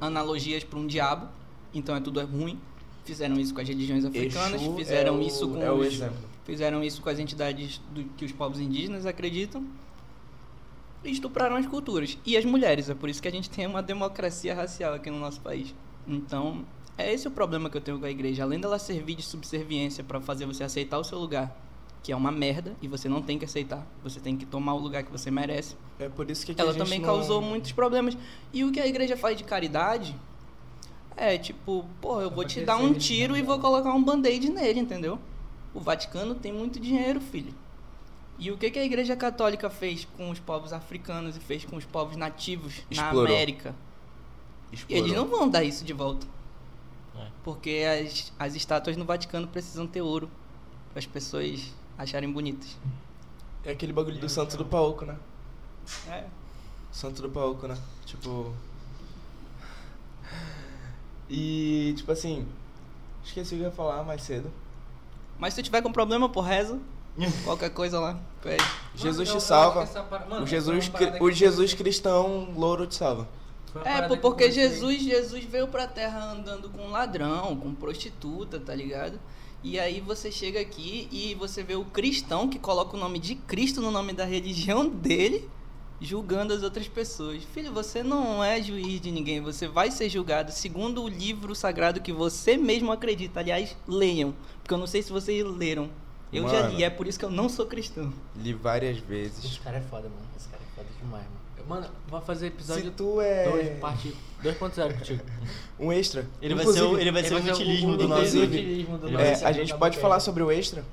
analogias para um diabo. Então é tudo é ruim. Fizeram isso com as religiões africanas, Exu fizeram é o- isso com é o os, fizeram isso com as entidades do, que os povos indígenas acreditam. Estupraram as culturas. E as mulheres. É por isso que a gente tem uma democracia racial aqui no nosso país. Então, é esse o problema que eu tenho com a igreja. Além dela servir de subserviência para fazer você aceitar o seu lugar, que é uma merda, e você não tem que aceitar. Você tem que tomar o lugar que você merece. É por isso que aqui Ela também não- causou muitos problemas. E o que a igreja faz de caridade é tipo, pô, eu vou te dar um tiro e vou colocar um band-aid nele, entendeu? O Vaticano tem muito dinheiro, filho. E o que, que a igreja católica fez com os povos africanos e fez com os povos nativos Explorou. na América? Explorou. Eles não vão dar isso de volta. É. Porque as, as estátuas no Vaticano precisam ter ouro para as pessoas acharem bonitas. É aquele bagulho do santo do palco, né? É. Santo do palco, né? Tipo. E, tipo assim. Esqueci o que eu ia falar mais cedo. Mas se tu tiver com problema, pô, reza. Qualquer coisa lá, pede. Jesus te salva. o Jesus, o que- Jesus cristão louro te salva. É, pô, porque. Jesus, Jesus veio pra terra andando com ladrão, com prostituta, tá ligado? E aí você chega aqui e você vê o cristão que coloca o nome de Cristo no nome da religião dele, julgando as outras pessoas. Filho, você não é juiz de ninguém, você vai ser julgado segundo o livro sagrado que você mesmo acredita. Aliás, leiam, porque eu não sei se vocês leram. Eu já Mano. li, é por isso que eu não sou cristão. Li várias Esse vezes. cara é foda, mano. Esse cara é foda demais, mano. Eu- Mano, vou fazer Se episódio tu é 2, parte 2.0 contigo. um extra. Ele vai ser o, ele vai Ele vai ser o- utilismo do nosso- é, a gente pode falar sobre o extra?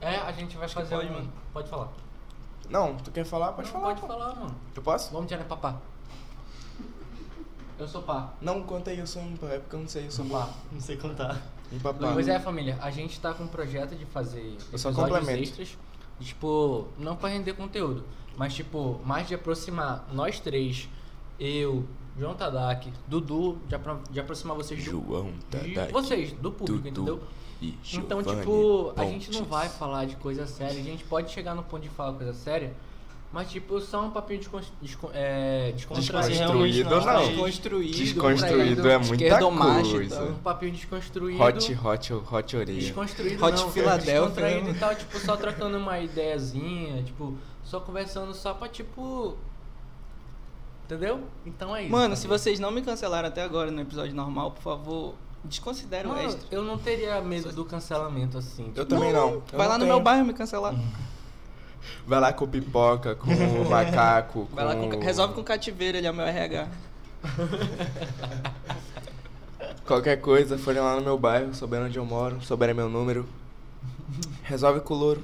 É, a gente vai que fazer pode, um... mano. Pode falar. Não, tu quer falar? Pode Não, falar. Pode pô. falar, mano. Eu posso? Vamos tirar papá. Eu sou pá. Não, conta aí, eu sou ímpar, é porque eu não sei, eu sou Sou pá. Não sei contar. Pá. Pois é, família, a gente tá com um projeto de fazer Eu só episódios complemento. extras, tipo, não pra render conteúdo, mas tipo, mais de aproximar nós três, eu, João Tadak, Dudu, de, apro- de aproximar vocês do, João de Tadak, vocês, do público, Dudu entendeu? e Então, tipo, a gente não Pontes. vai falar de coisa séria, a gente pode chegar no ponto de falar coisa séria, mas tipo, só um papinho descon descon é. Desconstruído Realmente não. Desconstruído. Desconstruído é muita coisa. Um papinho desconstruído. Hot, hot, hot orelha. Desconstruído Hot não, Philadelphia, descontraído né? e tal, tipo, só trocando uma ideiazinha, tipo, só conversando só pra, tipo... Entendeu? Então é isso. Mano, se família. vocês não me cancelaram até agora no episódio normal, por favor, desconsidere o extra. eu não teria medo do cancelamento assim. Eu tipo, também não. Eu Vai não lá no tenho. meu bairro me cancelar. Vai lá com pipoca, com o macaco, Vai lá com... com, resolve com cativeiro, ele é o meu RH. Qualquer coisa, forem lá no meu bairro, souberem onde eu moro, souberem meu número. Resolve com o louro.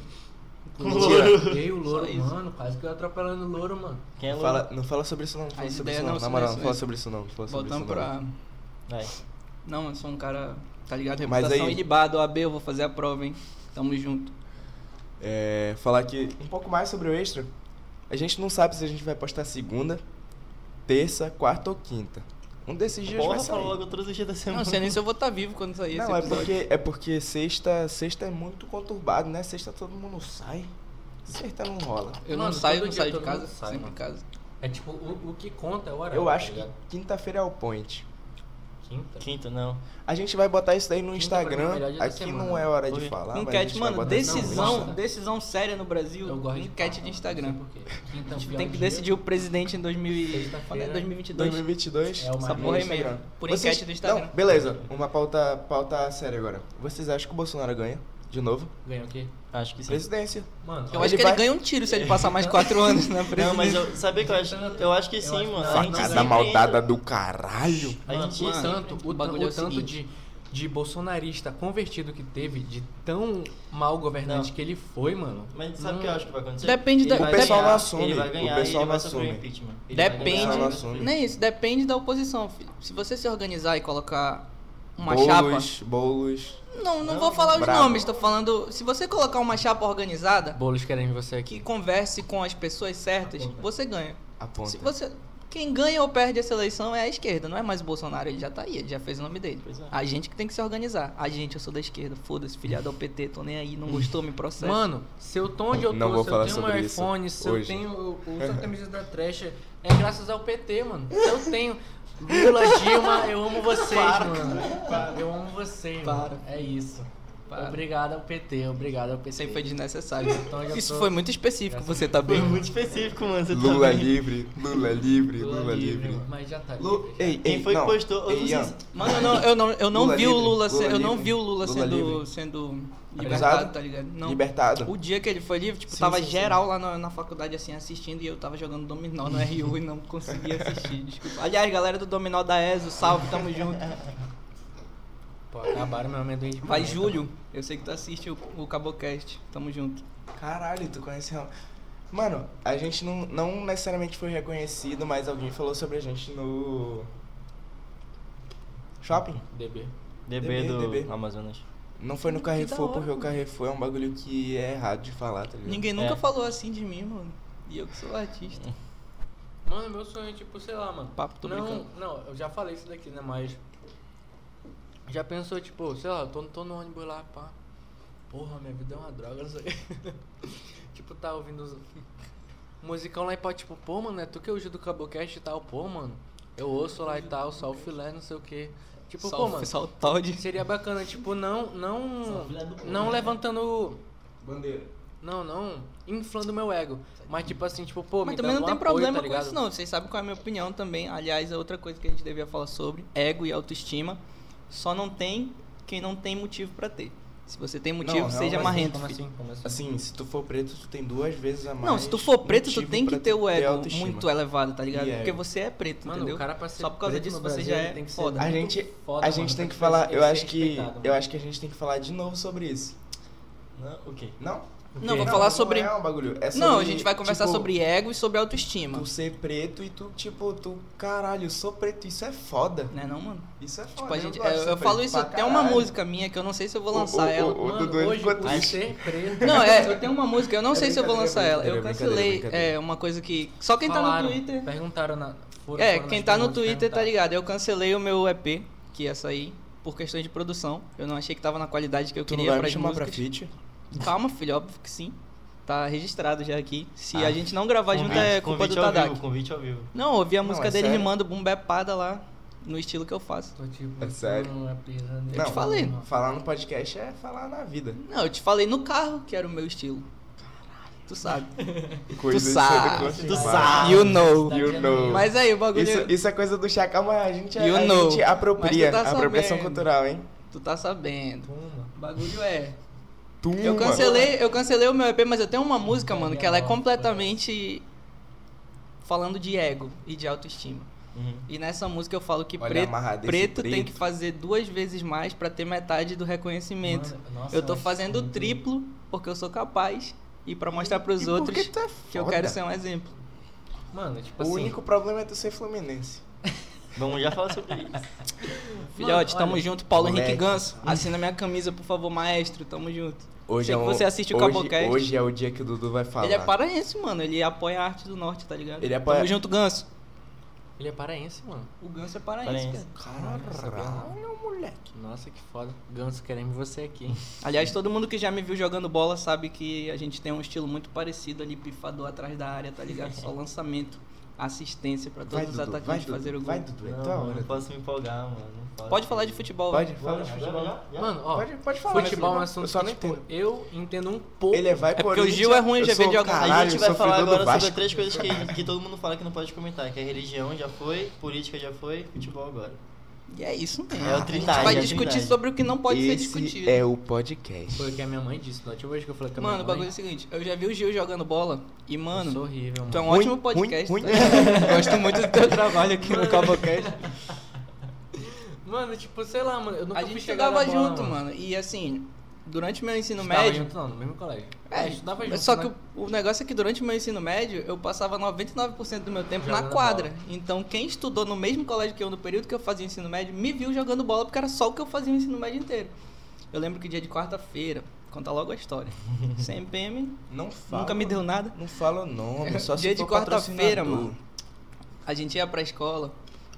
Mentira. Eu e o louro, mano, quase que eu atropelando o louro, mano. Quem é Não louco? fala, não fala sobre isso não, não fala sobre isso não. Na moral, não fala sobre isso não. Não fala sobre Voltando isso não. pra. Vai. Não, eu sou um cara, tá ligado? Mas Reputação aí- ilibado, OAB, eu vou fazer a prova, hein? Tamo junto. É, falar aqui um pouco mais sobre o extra. A gente não sabe se a gente vai postar segunda, terça, quarta ou quinta. Um desses dias Porra, vai sair. logo todos os dias da semana. Não sei nem se eu vou estar vivo quando sair esse Não, é porque, é porque sexta, sexta é muito conturbado, né? Sexta todo mundo sai. Sexta não rola. Eu não Mano, saio, não saio de casa, sai, sempre em mano. casa. É tipo, o, o que conta é o horário. Eu tá acho que ligado? quinta-feira é o point. Quinta? Quinta, não. A gente vai botar isso daí no Quinta mim é Instagram. da Aqui semana. não é hora de Oi. falar. mas a Enquete, mano, decisão, Insta. decisão séria no Brasil. Eu gosto de enquete falar, de Instagram. não sei por quê. Quinta é A gente tem que dia. decidir o presidente em 2000 e- Sexta-feira. quando é 2022. 2022. É o Essa porra aí Instagram. mesmo. Por Vocês- enquete do Instagram. Não, beleza. Uma pauta, pauta séria agora. Vocês acham que o Bolsonaro ganha? De novo? Ganhou o quê? Acho que sim. Presidência. Mano, Eu acho que vai- ele ganha um tiro se ele passar mais quatro anos na presidência. Não, mas eu, sabe que eu acho? Eu acho que Eu sim, mano. não. A gente Facada maldada do caralho. A gente o mano, tanto, o, o bagulho é o o tanto de, de bolsonarista convertido que teve, de tão mal governante Não. que ele foi, mano. Mas sabe o Não. que eu acho que vai acontecer? Depende da- Ele O vai pessoal ganhar, não assume, Ele vai o pessoal ele vai um assume. impeachment. Ele vai Depende. Nem isso, depende da oposição, filho. Se você se organizar e colocar uma chapa. Bolos, bolos. Não, não, Não, vou falar os bravo. nomes, tô falando. Se você colocar uma chapa organizada Boulos querendo você que aqui. converse com as pessoas certas, Aponta. você ganha. Aponta. Se você. Quem ganha ou perde essa eleição é a esquerda, não é mais o Bolsonaro, ele já tá aí, ele já fez o nome dele. Pois é. A gente que tem que se organizar. A gente, eu sou da esquerda, foda-se, filiado ao PT, tô nem aí, não gostou, me processa. Mano, se eu tô onde eu tô, Não vou se falar eu tenho um iPhone, se hoje. eu tenho o uso a camisa da trash, é graças ao PT, mano. Eu tenho Lula, Dilma, eu amo vocês, mano. Eu amo vocês, mano. É isso. Para. Obrigado ao PT, obrigado ao PT. Isso aí foi desnecessário. Então Isso tô- foi muito específico, você tá Foi bem. muito específico, mano. Você tá Lula bem. livre, Lula livre, Lula, livre. mano. Mas já tá livre. Já. Ei, Quem ei, foi que não. postou? Eu não Ei, sei Ian. se- Mano, eu não, eu não, eu não Lula vi o livre, Lula, Lula se- eu não livre, vi o Lula, Lula sendo, livre. sendo? Libertado, tá ligado? Não. Libertado. O dia que ele foi livre, tipo, Sim, tava sim, sim. geral lá na, na faculdade, assim, assistindo, e eu tava jogando dominó no RU e não conseguia assistir, desculpa. Aliás, galera do dominó da ESO, salve, tamo junto. Pô, acabaram meu amendoim de Vai, Júlio, eu sei que tu assiste o, o Cabocast, tamo junto. Caralho, tu conhece. Mano, a gente não, não necessariamente foi reconhecido, mas alguém falou sobre a gente no. Shopping? DB. DB DB, do DB. Amazonas. Não foi no Carrefour, hora, porque o. Carrefour é um bagulho que é errado de falar, tá ligado? Ninguém nunca É. falou assim de mim, mano. E eu que sou artista. Mano, meu sonho é tipo, sei lá, mano. Papo, tô não, brincando. não, eu já falei isso daqui, né? Mas. Já pensou, tipo, sei lá, eu tô, tô no ônibus lá, pá. Porra, minha vida é uma droga, não sei. tipo, tá ouvindo os... musicão lá e pode, tipo, pô, mano, é tu que usa do Cabocast e tal, pô, mano. Eu ouço lá e tal, só o filé, não sei o que. Tipo, só, pô, mano. só o Todd. Seria bacana, tipo, não, não, não né? levantando, Bandeira. não, não, inflando meu ego, mas tipo assim, tipo, pô, Mas me também não tem apoio, problema tá com isso, não. Vocês sabem qual é a minha opinião também. Aliás, é outra coisa que a gente devia falar sobre: ego e autoestima. Só não tem quem não tem motivo pra ter. Se você tem motivo, Não, seja não, marrento. Como assim? Como assim? Assim, se tu for preto, tu tem duas vezes a mais. Não, se tu for preto, tu tem que ter o ego autoestima. muito elevado, tá ligado? E Porque ego. você é preto, Mano, entendeu? o cara pra ser Só por causa preto disso no você Brasil, já é tem que ser foda. A gente, foda, a mano, gente tem que falar, eu acho que, eu mano. acho que a gente tem que falar de novo sobre isso. Não? O quê? Não? Não, vou Não, falar não sobre. é um bagulho, é Não, a sobre, gente vai conversar tipo, sobre ego e sobre autoestima. Tu ser preto e tu, tipo, tu, caralho, eu sou preto, isso é foda. Né, não, mano? Isso é foda. Tipo, a eu gente, eu, ser eu falo isso, pra tem uma música minha que eu não sei se eu vou lançar o- ela. o- Mano, Dudu, ele hoje, ser preto... Não, é, eu tenho uma música, eu não É sei se eu vou lançar ela. Eu cancelei é, uma coisa que. Só quem tá no Falaram, Twitter. Perguntaram na... foram- É, foram quem tá no Twitter tá ligado. Eu cancelei o meu EP, que ia sair, por questões de produção. Eu não achei que tava na qualidade que eu Tu não queria vai me pras chamar pra feat? Calma, filho, óbvio que sim. Tá registrado já aqui. Se Ah. a gente não gravar junto é culpa do convite Tadak. vivo, convite ao vivo. Não, eu ouvi a Não, música é dele sério? rimando bumbepada lá, no estilo que eu faço. Tô tipo, É sério? não é. Não, te falei. Falar no podcast é falar na vida. Não, eu te falei no carro que era o meu estilo. Tu sabe. Coisas sabe, tu sabe. You know. You know. Mas aí, o bagulho. Isso, isso é coisa do Chacal, mas a gente, You a know. gente apropria. Tu tá apropriação cultural, hein? Tu tá sabendo. Toma. O bagulho é. Eu cancelei, eu cancelei o meu EP, mas eu tenho uma música, mano, que ela é completamente falando de ego e de autoestima. Uhum. E nessa música eu falo que preto, preto tem que fazer duas vezes mais pra ter metade do reconhecimento. Mano, nossa, eu tô fazendo o triplo porque eu sou capaz e pra mostrar pros E outros é que eu quero ser um exemplo. Mano, tipo O assim... único problema é tu ser fluminense. Vamos já falar sobre isso. Filhote, tamo olha, junto. Paulo Henrique. Ganso, assina minha camisa, por favor, maestro. Tamo junto. Hoje Sei é que um- você assiste o hoje, Cabocast. Hoje é o dia que o Dudu vai falar. Ele é paraense, mano. Ele apoia a arte do norte, tá ligado? Ele apoia- Tamo junto, Ganso. Ele é paraense, mano. O Ganso é paraense, Paraense. cara. Caralho, moleque. Nossa, que foda. Ganso, queremos você aqui, hein? Aliás, todo mundo que já me viu jogando bola sabe que a gente tem um estilo muito parecido ali, pifador atrás da área, tá ligado? Só lançamento. Assistência pra Vai, todos os Dudu, vai, atacantes Dudu, fazerem o gol. vai, Dudu, é Não, tua mano, hora. não posso me empolgar, mano. Posso. Pode falar de futebol. Pode, Bora, fala de futebol. Mano, ó, Pode, pode falar. futebol é um Eu assunto só que, não tipo, entendo. eu entendo um pouco. Ele vai É por porque o Gil é ruim, já veio de algum- A gente vai falar agora sobre três coisas. coisas que, que todo mundo fala que não pode comentar, que é religião já foi, política já foi, futebol agora. E é isso mesmo. É o a gente Trindade, vai é a discutir Trindade. sobre o que não pode ser Esse discutido. é o podcast. Foi o que a minha mãe disse. Da última vez que eu falei com a minha Mano, o mãe. bagulho é o seguinte, eu já vi o Gil jogando bola e, mano, sou horrível, tu é um mano. Ruim, ótimo podcast. ruim, tá ligado? Gosto muito do teu trabalho aqui no Cabocast. Mano, tipo, sei lá, mano. Eu nunca A gente na bola, junto, mano. E assim, durante meu ensino Estudava médio. junto, não, no mesmo colégio. É, estudava junto. só né? que o, o negócio é que durante o meu ensino médio eu passava 99% do meu tempo na Jogando quadra. bola. Então quem estudou no mesmo colégio que eu no período que eu fazia ensino médio me viu jogando bola porque era só o que eu fazia o ensino médio inteiro. Eu lembro que dia de quarta-feira, conta logo a história. CMPM Não fala. nunca me deu nada. Não fala o nome, só se Dia de quarta-feira, mano. A gente ia pra escola.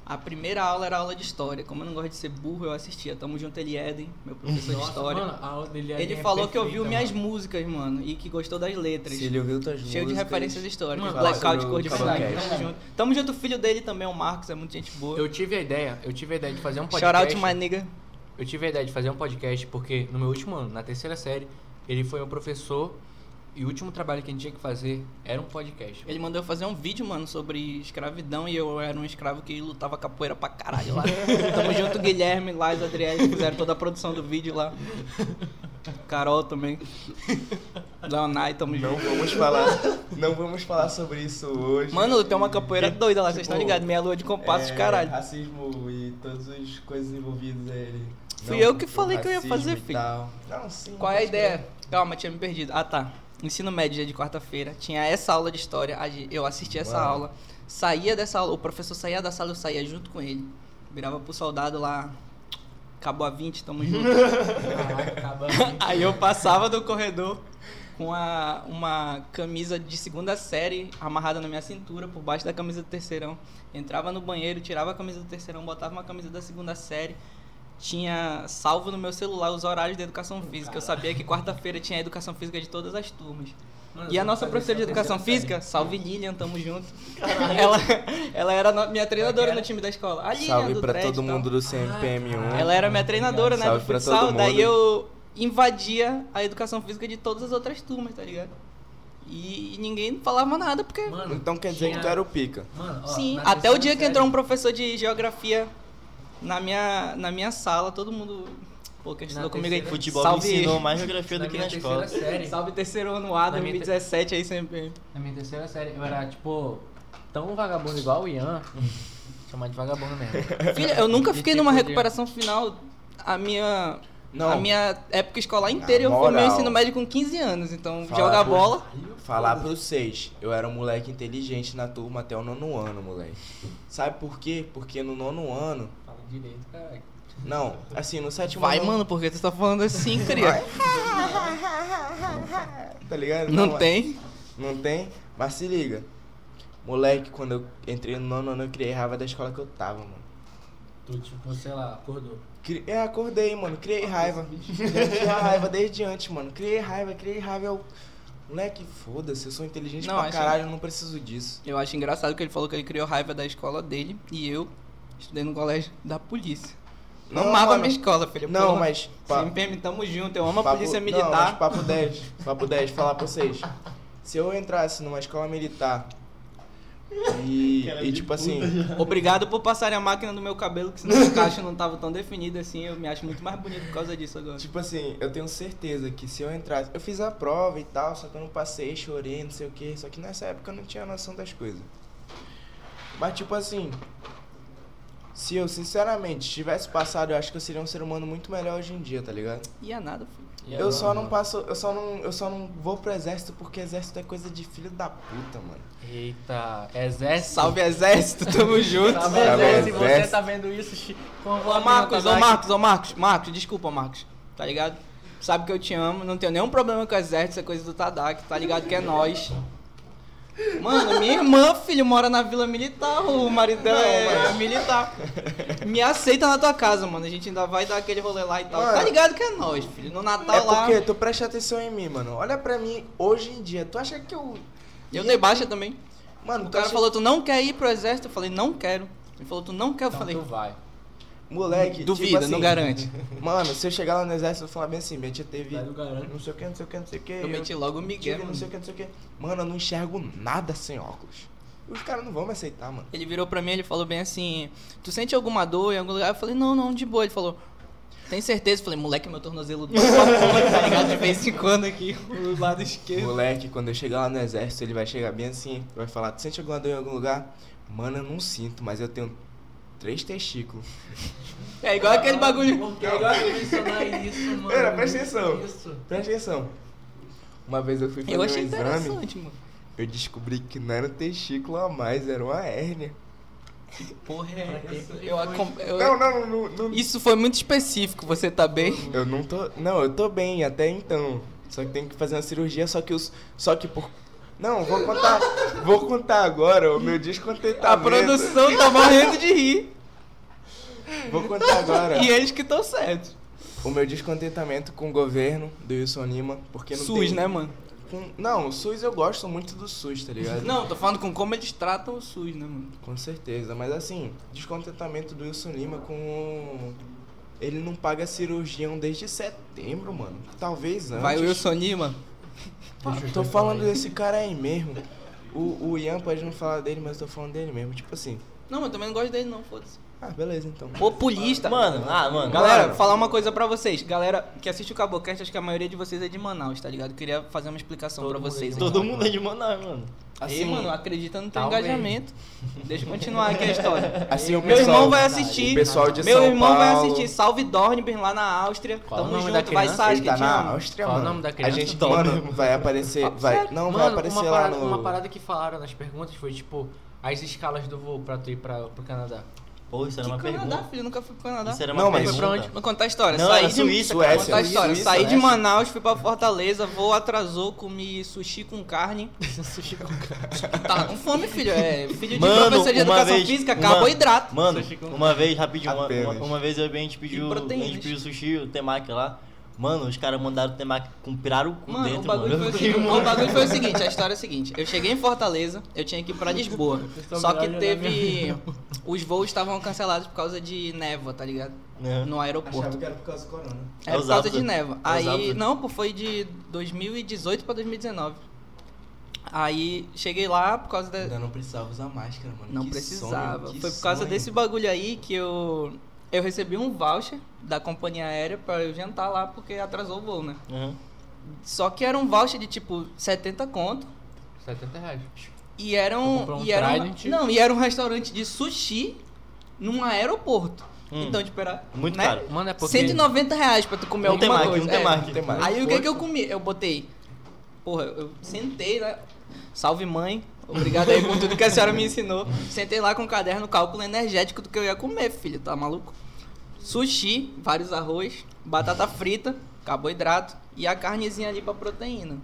A primeira aula era aula de história. Como eu não gosto de ser burro, eu assistia. Tamo junto, Elieden, meu professor de Nossa, história. Mano, a aula dele Ele é falou que perfeita, ouviu minhas mano. músicas. músicas, mano, e que gostou das letras. Se ele ouviu tuas Cheio de músicas, referências históricas. Mano, Blackout, cor de verdade. Tamo junto. Tamo junto, o filho dele também, o Marcos, é muita gente boa. Eu tive a ideia, eu tive a ideia de fazer um Shout podcast. out my nigga. Eu tive a ideia de fazer um podcast porque no meu último ano, na terceira série, ele foi meu professor e o último trabalho que a gente tinha que fazer era um podcast. Ele mandou eu fazer um vídeo, mano, sobre escravidão e eu era um escravo que lutava capoeira pra caralho lá. Tamo junto, Guilherme, Lais, Adriel, que fizeram toda a produção do vídeo lá. Carol também. Leonai, tamo Não junto. vamos falar, não vamos falar sobre isso hoje. Mano, tem uma capoeira doida lá, vocês tipo, estão ligados? Meia lua de compassos, É, caralho. Racismo e todas as coisas envolvidas a ele. Fui Não, eu que falei que eu ia fazer, filho. Não, sim. Qual é a ideia? Calma, tinha me perdido. Ah, tá. Ensino médio, dia de quarta-feira. Tinha essa aula de história. Eu assisti essa Mano. aula. Saía dessa aula, o professor saía da sala, eu saía junto com ele. Virava pro soldado lá. Acabou a 20, tamo junto. Acaba Aí eu passava do corredor com a, uma camisa de segunda série amarrada na minha cintura, por baixo da camisa do terceirão. Entrava no banheiro, tirava a camisa do terceirão, botava uma camisa da segunda série. Tinha salvo no meu celular os horários de educação física. Eu sabia que quarta-feira tinha educação física de todas as turmas. Mano, E a nossa professora de educação física, salve Lilian, tamo junto. Ela, ela era no- minha treinadora no time da escola. A Lilian Salve do pra e todo tal. mundo do CMPM1. Ela era minha treinadora, né, Salve do pra futsal. todo Daí eu invadia a educação física de todas as outras turmas, tá ligado? E, ninguém falava nada, porque... Mano, Então quer dizer que tu tinha- era o pica. Mano, ó, Sim, até o dia que entrou um professor de geografia na minha, na minha sala, todo mundo... Pô, que estudou Na comigo aí. Futebol Salve, me ensinou mais geografia do que na escola. série. Salve terceiro ano A, Na minha te- 2017 aí sempre. Na minha terceira série, eu era, tipo, tão vagabundo igual o Ian. Chamar de vagabundo mesmo. Filha, eu nunca fiquei tipo numa de- recuperação final. A minha... Não. A minha época escolar inteira, Na eu formei o moral. ensino médio com 15 anos. Então, Falar jogar bola... Falar pros seis, eu era um moleque inteligente na turma até o nono ano, moleque. Sabe por quê? Porque no nono ano. Direito, caralho. Não, assim, no sétimo Vai, ano. mano, porque tu tá falando assim, cria. Tá ligado? Não mas- tem? Não tem? Mas se liga. Moleque, quando eu entrei no nono ano, eu criei raiva da escola que eu tava, mano. Tu, tipo, sei lá, acordou. Cri- É, acordei, mano. Criei raiva. Eu criei raiva desde antes, mano. Criei raiva, criei raiva. Eu... Moleque, foda-se, eu sou inteligente Não, pra caralho, eu não preciso disso. Eu acho engraçado que ele falou que ele criou raiva da escola dele e eu estudei no colégio da polícia. Não, Não, amava a mano. minha escola, filho. Não, Porra. mas. pa- CMPM, tamo junto. Eu amo a papo- polícia Não, militar. mas papo 10. Papo 10, falar pra vocês. Se eu entrasse numa escola militar e, e tipo assim. Obrigado por passarem a máquina no meu cabelo, que senão o cacho não tava tão definido assim. Eu me acho muito mais bonito por causa disso agora. Tipo assim, eu tenho certeza que se eu entrasse. Eu fiz a prova e tal, só que eu não passei, chorei, não sei o que. Só que nessa época eu não tinha noção das coisas. Mas tipo assim. Se eu sinceramente tivesse passado, eu acho que eu seria um ser humano muito melhor hoje em dia, tá ligado? E é nada, filho. E Eu agora, só não passo, eu só não, eu só não vou pro exército porque exército é coisa de filho da puta, mano. Eita, exército. Salve exército, tamo junto. Salve, Salve, exército. Se você tá vendo isso, Ô Marcos, ô Kodak. Marcos, ô Marcos, Marcos, desculpa, Marcos. Tá ligado? Sabe que eu te amo, não tenho nenhum problema com o exército, isso é coisa do Tadak, tá ligado que é nós. Mano, minha irmã, filho, mora na vila militar, o marido dela é militar. Me aceita na tua casa, mano. A gente ainda vai dar aquele rolê lá e tal. Mano. Tá ligado que é nós, filho. No Natal é lá. porque tu presta atenção em mim, mano. Olha pra mim hoje em dia. Tu acha que eu. Eu dei baixa também. Mano, O cara acha- falou, tu não quer ir pro exército? Eu falei, não quero. Ele falou, tu não quer? Eu Então falei, tu vai. Moleque, duvida, tipo assim, não garante. Mano, se eu chegar lá no exército, eu falar bem assim, minha tia teve garante. não sei o que, não sei o que, não sei o que. Eu meti logo o Miguel. tive não sei o que, não sei o que. Mano, eu não enxergo nada sem óculos. Os caras não vão me aceitar, mano. Ele virou pra mim ele falou bem assim: Tu sente alguma dor em algum lugar? Eu falei: Não, não, de boa. Ele falou: Tem certeza? Eu falei: Moleque, meu tornozelo dói tá ligado? De vez em quando aqui, o lado esquerdo. Moleque, quando eu chegar lá no exército, ele vai chegar bem assim, vai falar, tu sente alguma dor em algum lugar? Mano, eu não sinto, mas eu tenho três testículos. É igual aquele bagulho. Eu vou mencionar isso, mano? Pera, presta atenção. Isso. Presta atenção. Uma vez eu fui fazer Eu um achei exame, interessante, mano. eu descobri que não era um testículo a mais, era uma hérnia. Porra, é. Isso Eu, eu- Não, não, não, não, Isso foi muito específico. Você tá bem? Eu não tô. Não, eu tô bem até então. Só que tem que fazer uma cirurgia, só que os. Só que por. Não, vou contar. vou contar agora o meu descontentamento. A produção tá morrendo de rir. Vou contar agora. E eles que estão certos. O meu descontentamento com o governo do Wilson Lima, porque não SUS, tem... né, mano? Com- Não, o SUS eu gosto muito do SUS, tá ligado? Não, tô falando com como eles tratam o SUS, né, mano? Com certeza, mas assim, descontentamento do Wilson Lima com. Ele não paga cirurgião desde setembro, mano. Talvez antes. Vai o Wilson Lima. Tô falando desse cara aí mesmo. O, o Ian pode não falar dele, mas eu tô falando dele mesmo. Tipo assim. Não, mas eu também não gosto dele, não, foda-se. Ah, beleza então. Populista. Mano, ah, mano. Galera, Mano. falar uma coisa pra vocês. Galera que assiste o Cabocast, acho que a maioria de vocês é de Manaus, tá ligado? Eu queria fazer uma explicação Todo pra mundo é vocês. de aqui. Todo mundo é de Manaus, mano. Assim, Assim, mano, acredita no teu talvez. engajamento. Deixa eu continuar aqui a história. Assim, o Meu pessoal, irmão vai assistir. O pessoal de Meu São irmão vai Paulo- assistir. Salve Dornbirn lá na Áustria. Qual o Tamo nome da junto. Vai, criança? Sasha, Ele tá te na amo. Áustria, Qual o mano. nome da A criança? gente, Tom. mano, vai aparecer. Vai, não, vai Mano, aparecer uma lá parada, no. uma parada que falaram nas perguntas foi tipo as escalas do voo pra tu ir pra, pro Canadá. Pô, isso era Que uma Canadá, pergunta. filho? Nunca fui pro Canadá. Isso era uma Não, mas- pergunta. Foi pra onde? Vou contar a história. Não, Saí de... Suíça, Suécia, cara. Vou contar a história. Suíça, Saí de Suécia. Manaus, fui pra Fortaleza, voo atrasou, comi sushi com carne. Sushi com carne. Tava com fome, filho. É, filho de Mano, professor de educação vez- física, uma- carboidrato. Mano, Sushi com- uma vez, rapidinho, uma, uma, uma vez eu bem, a gente pediu, a gente pediu sushi, o temaki lá. Mano, os caras mandaram o temaki com pirarucu Mano, dentro, o bagulho, mano. foi o, seguinte, o bagulho foi o seguinte, a história é a seguinte, eu cheguei em Fortaleza, eu tinha que ir pra Lisboa, só que teve, os voos estavam cancelados por causa de névoa, tá ligado? É. No aeroporto. que era por causa do corona. É É por causa de névoa. É Aí, não, pô, foi de 2018 pra 2019. Aí, cheguei lá por causa da... Ainda não precisava usar máscara, mano. Não Que precisava. sonho, Foi por causa sonho. desse bagulho aí que eu eu recebi um voucher da companhia aérea pra eu jantar lá porque atrasou o voo, né? Uhum. Só que era um voucher de tipo 70 conto 70 reais. e era um, um e era um não, e era um restaurante de sushi num aeroporto. Hum. Então, tipo, era Muito né? caro. Mano, é porque... 190 reais pra tu comer Um alguma temaki, coisa. um É. temaki. Não tem mais. Aí o que que eu comi? Eu botei. Porra, eu sentei, né? Salve mãe. Obrigado aí por tudo que a senhora me ensinou. Sentei lá com o caderno, cálculo energético do que eu ia comer, filho. Tá maluco? Sushi, vários arroz, batata frita, carboidrato e a carnezinha ali pra proteína.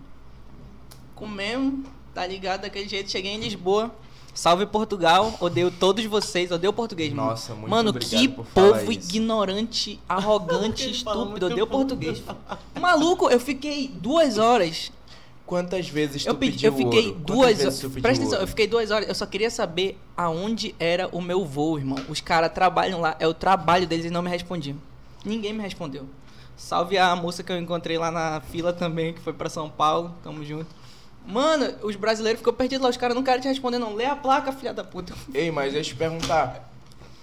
Comemos, tá ligado? Daquele jeito. Cheguei em Lisboa. Salve Portugal. Odeio todos vocês. Odeio português, mano. Nossa, muito Mano, obrigado que por falar povo isso. ignorante, arrogante, estúpido. Odeio português. Maluco, eu fiquei duas horas. Quantas vezes tu Eu, pedi, pediu eu fiquei ouro? Duas horas. Presta atenção, ouro? eu fiquei duas horas. Eu só queria saber aonde era o meu voo, irmão. Os caras trabalham lá, é o trabalho deles e não me respondiam. Ninguém me respondeu. Salve a moça que eu encontrei lá na fila também, que foi pra São Paulo. Tamo junto. Mano, os brasileiros ficou perdidos lá. Os caras não querem te responder, não. Lê a placa, filha da puta. Ei, mas deixa eu te perguntar.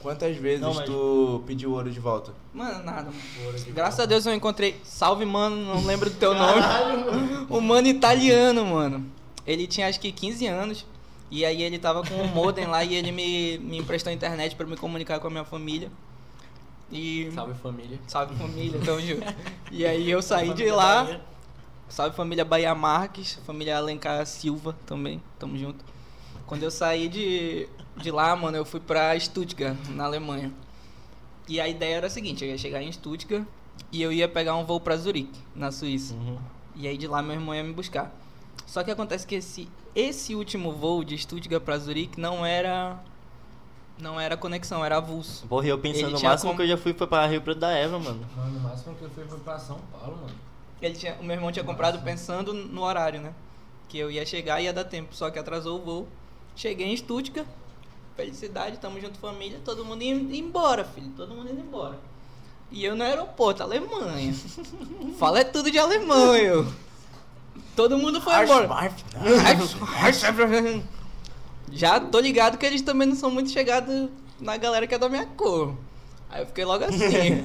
Quantas vezes Não, mas- tu pediu ouro de volta? Mano, nada, mano. Graças a Deus eu encontrei. Salve, mano, não lembro do teu nome. O mano italiano, mano. Ele tinha acho que 15 anos. E aí ele tava com um modem lá e ele me, me emprestou a internet pra me comunicar com a minha família. E. Salve família. Salve família, tamo junto. E aí eu saí de lá. Salve família Bahia Marques, família Alencar Silva também, tamo junto. Quando eu saí de, de lá, mano, eu fui pra Stuttgart, na Alemanha. E a ideia era a seguinte, eu ia chegar em Stuttgart e eu ia pegar um voo pra Zurique, na Suíça. Uhum. E aí de lá meu irmão ia me buscar. Só que acontece que esse, esse último voo de Stuttgart pra Zurique não era não era conexão, era avulso. Porra, eu pensando, o máximo como- que eu já fui foi pra Rio Preto da Eva, mano. Mano, o máximo que eu fui foi pra São Paulo, mano. Ele tinha, o meu irmão tinha comprado pensando no horário, né? Que eu ia chegar e ia dar tempo, só que atrasou o voo. Cheguei em Stuttgart, felicidade, tamo junto família, todo mundo indo embora, filho, todo mundo indo embora. E eu no aeroporto, Alemanha. Fala é tudo de Alemanha. Todo mundo foi embora. Já tô ligado que eles também não são muito chegados na galera que é da minha cor. Aí eu fiquei logo assim.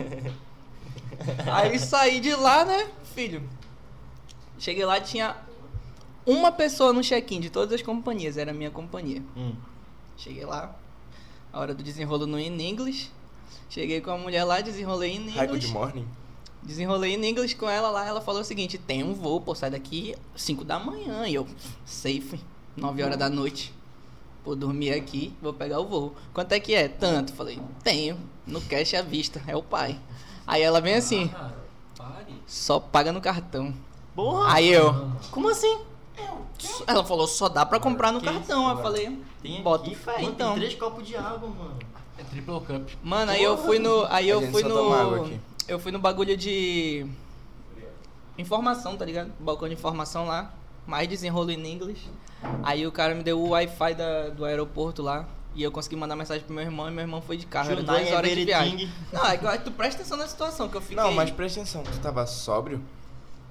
Aí saí de lá, né, filho? Cheguei lá tinha uma pessoa no check-in de todas as companhias, era a minha companhia. Hum. Cheguei lá, a hora do desenrolo no in English. Cheguei com a mulher lá, desenrolei in Hi, good English. morning. Desenrolei em inglês com ela lá, ela falou o seguinte, tem um voo, pô, sai daqui 5 da manhã. E eu, safe, 9 horas da noite. Vou dormir aqui, vou pegar o voo. Quanto é que é? Tanto. Falei, tenho. No cash à vista, é o pai. Aí ela vem assim, Ah, pare. só paga no cartão. Porra! Aí eu, Como assim? Ela falou, só dá pra comprar no Que cartão. isso, eu falei, Tem bota aqui, fé, mano, então. Tem três copos de água, mano. É triple cup. Mano, aí eu fui no. Aí eu fui no. Eu fui no bagulho de. Informação, tá ligado? Balcão de informação lá. Mais desenrolo em inglês. Aí o cara me deu o Wi-Fi da, do aeroporto lá. E eu consegui mandar mensagem pro meu irmão e meu irmão foi de carro. Era duas horas de viagem. Não, é que tu presta atenção na situação que eu fiquei. Não, mas presta atenção, tu tava sóbrio?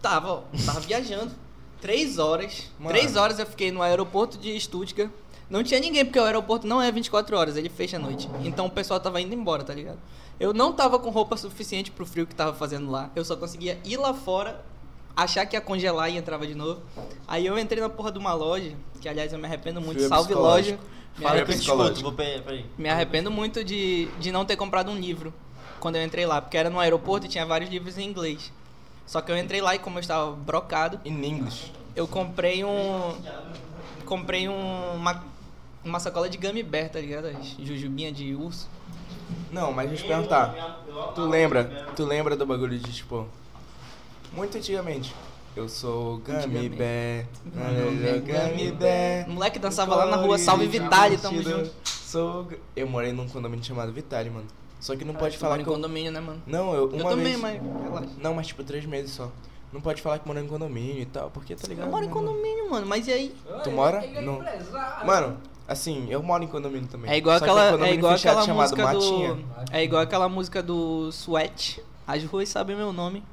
Tava, ó, tava viajando. Três horas. Mano. Três horas eu fiquei no aeroporto de Stuttgart. Não tinha ninguém, porque o aeroporto não é 24 horas, ele fecha à noite. Então o pessoal tava indo embora, tá ligado? Eu não tava com roupa suficiente pro frio que tava fazendo lá. Eu só conseguia ir lá fora, achar que ia congelar e entrava de novo. Aí eu entrei na porra de uma loja, que aliás eu me arrependo muito. Frio é Salve loja. Me, é arrependo, peraí. me arrependo muito de, de não ter comprado um livro quando eu entrei lá, porque era no aeroporto e tinha vários livros em inglês. Só que eu entrei lá e como eu estava brocado, In English. eu comprei um. Comprei um, uma, uma sacola de gummy bear, tá ligado? Jujubinha de urso. Não, mas deixa eu te perguntar. Tu lembra? Tu lembra do bagulho de tipo. Muito antigamente. Eu sou o Gummy. Bear. Gummy Gummy Bear. Moleque dançava lá na rua Salve Vitale, tamo junto. Sou. Eu morei num condomínio chamado Vitale, mano. Só que não pode Tu falar em que eu. condomínio, né, mano? Não, eu. Eu também, vez... mas relaxa. Não, mas tipo três meses só. Não pode falar que mora em condomínio e tal, porque tá ligado? Eu moro em né, condomínio, mano, mas e aí? Tu mora? É Não. Mano, assim, eu moro em condomínio também. É igual Só que aquela, um é igual aquela música Matinha. do. É igual aquela música do Sweat. As ruas sabem meu nome.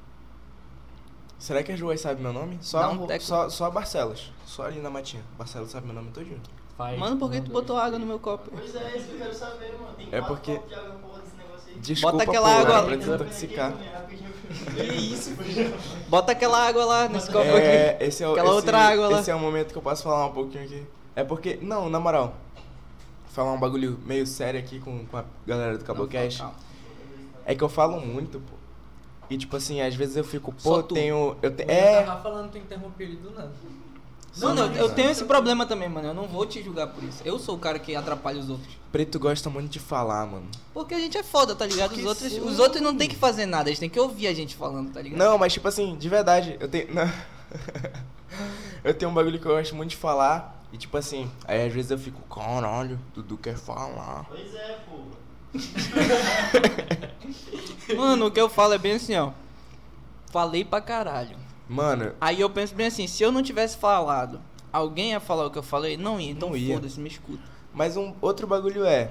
Será que as ruas sabem meu nome? Só, um teco. só, só Barcelos. Só ali na matinha. Barcelos sabe meu nome todinho. Faz Mano, por que tu botou água no meu copo? Pois é, isso que eu quero saber, mano. Tem É porque- Desculpa, aquela pô, água era ali. pra desintoxicar. Que isso? Bota aquela água lá nesse copo É, aqui. esse é o, Aquela esse, outra água lá. Esse é o momento que eu posso falar um pouquinho aqui. É porque, não, na moral. Falar um bagulho meio sério aqui com, com a galera do Cabocast. É que eu falo muito, pô. E tipo assim, às vezes eu fico, Só pô, tu. tenho. Eu te, Eu é. tava falando, tu interrompeu ele do nada. Mano, eu, eu tenho esse problema também, mano. Eu não vou te julgar por isso. Eu sou o cara que atrapalha os outros. Preto gosta muito de falar, mano. Porque a gente é foda, tá ligado? Os outros, sim. os outros não tem que fazer nada, eles têm que ouvir a gente falando, tá ligado? Não, mas tipo assim, de verdade, eu tenho. não. eu tenho um bagulho que eu gosto muito de falar. E tipo assim, aí às vezes eu fico, caralho, Dudu quer falar. Pois é, pô. Mano, o que eu falo é bem assim, ó. Falei pra caralho. Mano, Aí eu penso bem assim, se eu não tivesse falado, alguém ia falar o que eu falei? Não ia, então foda-se, me escuta. mas um outro bagulho é.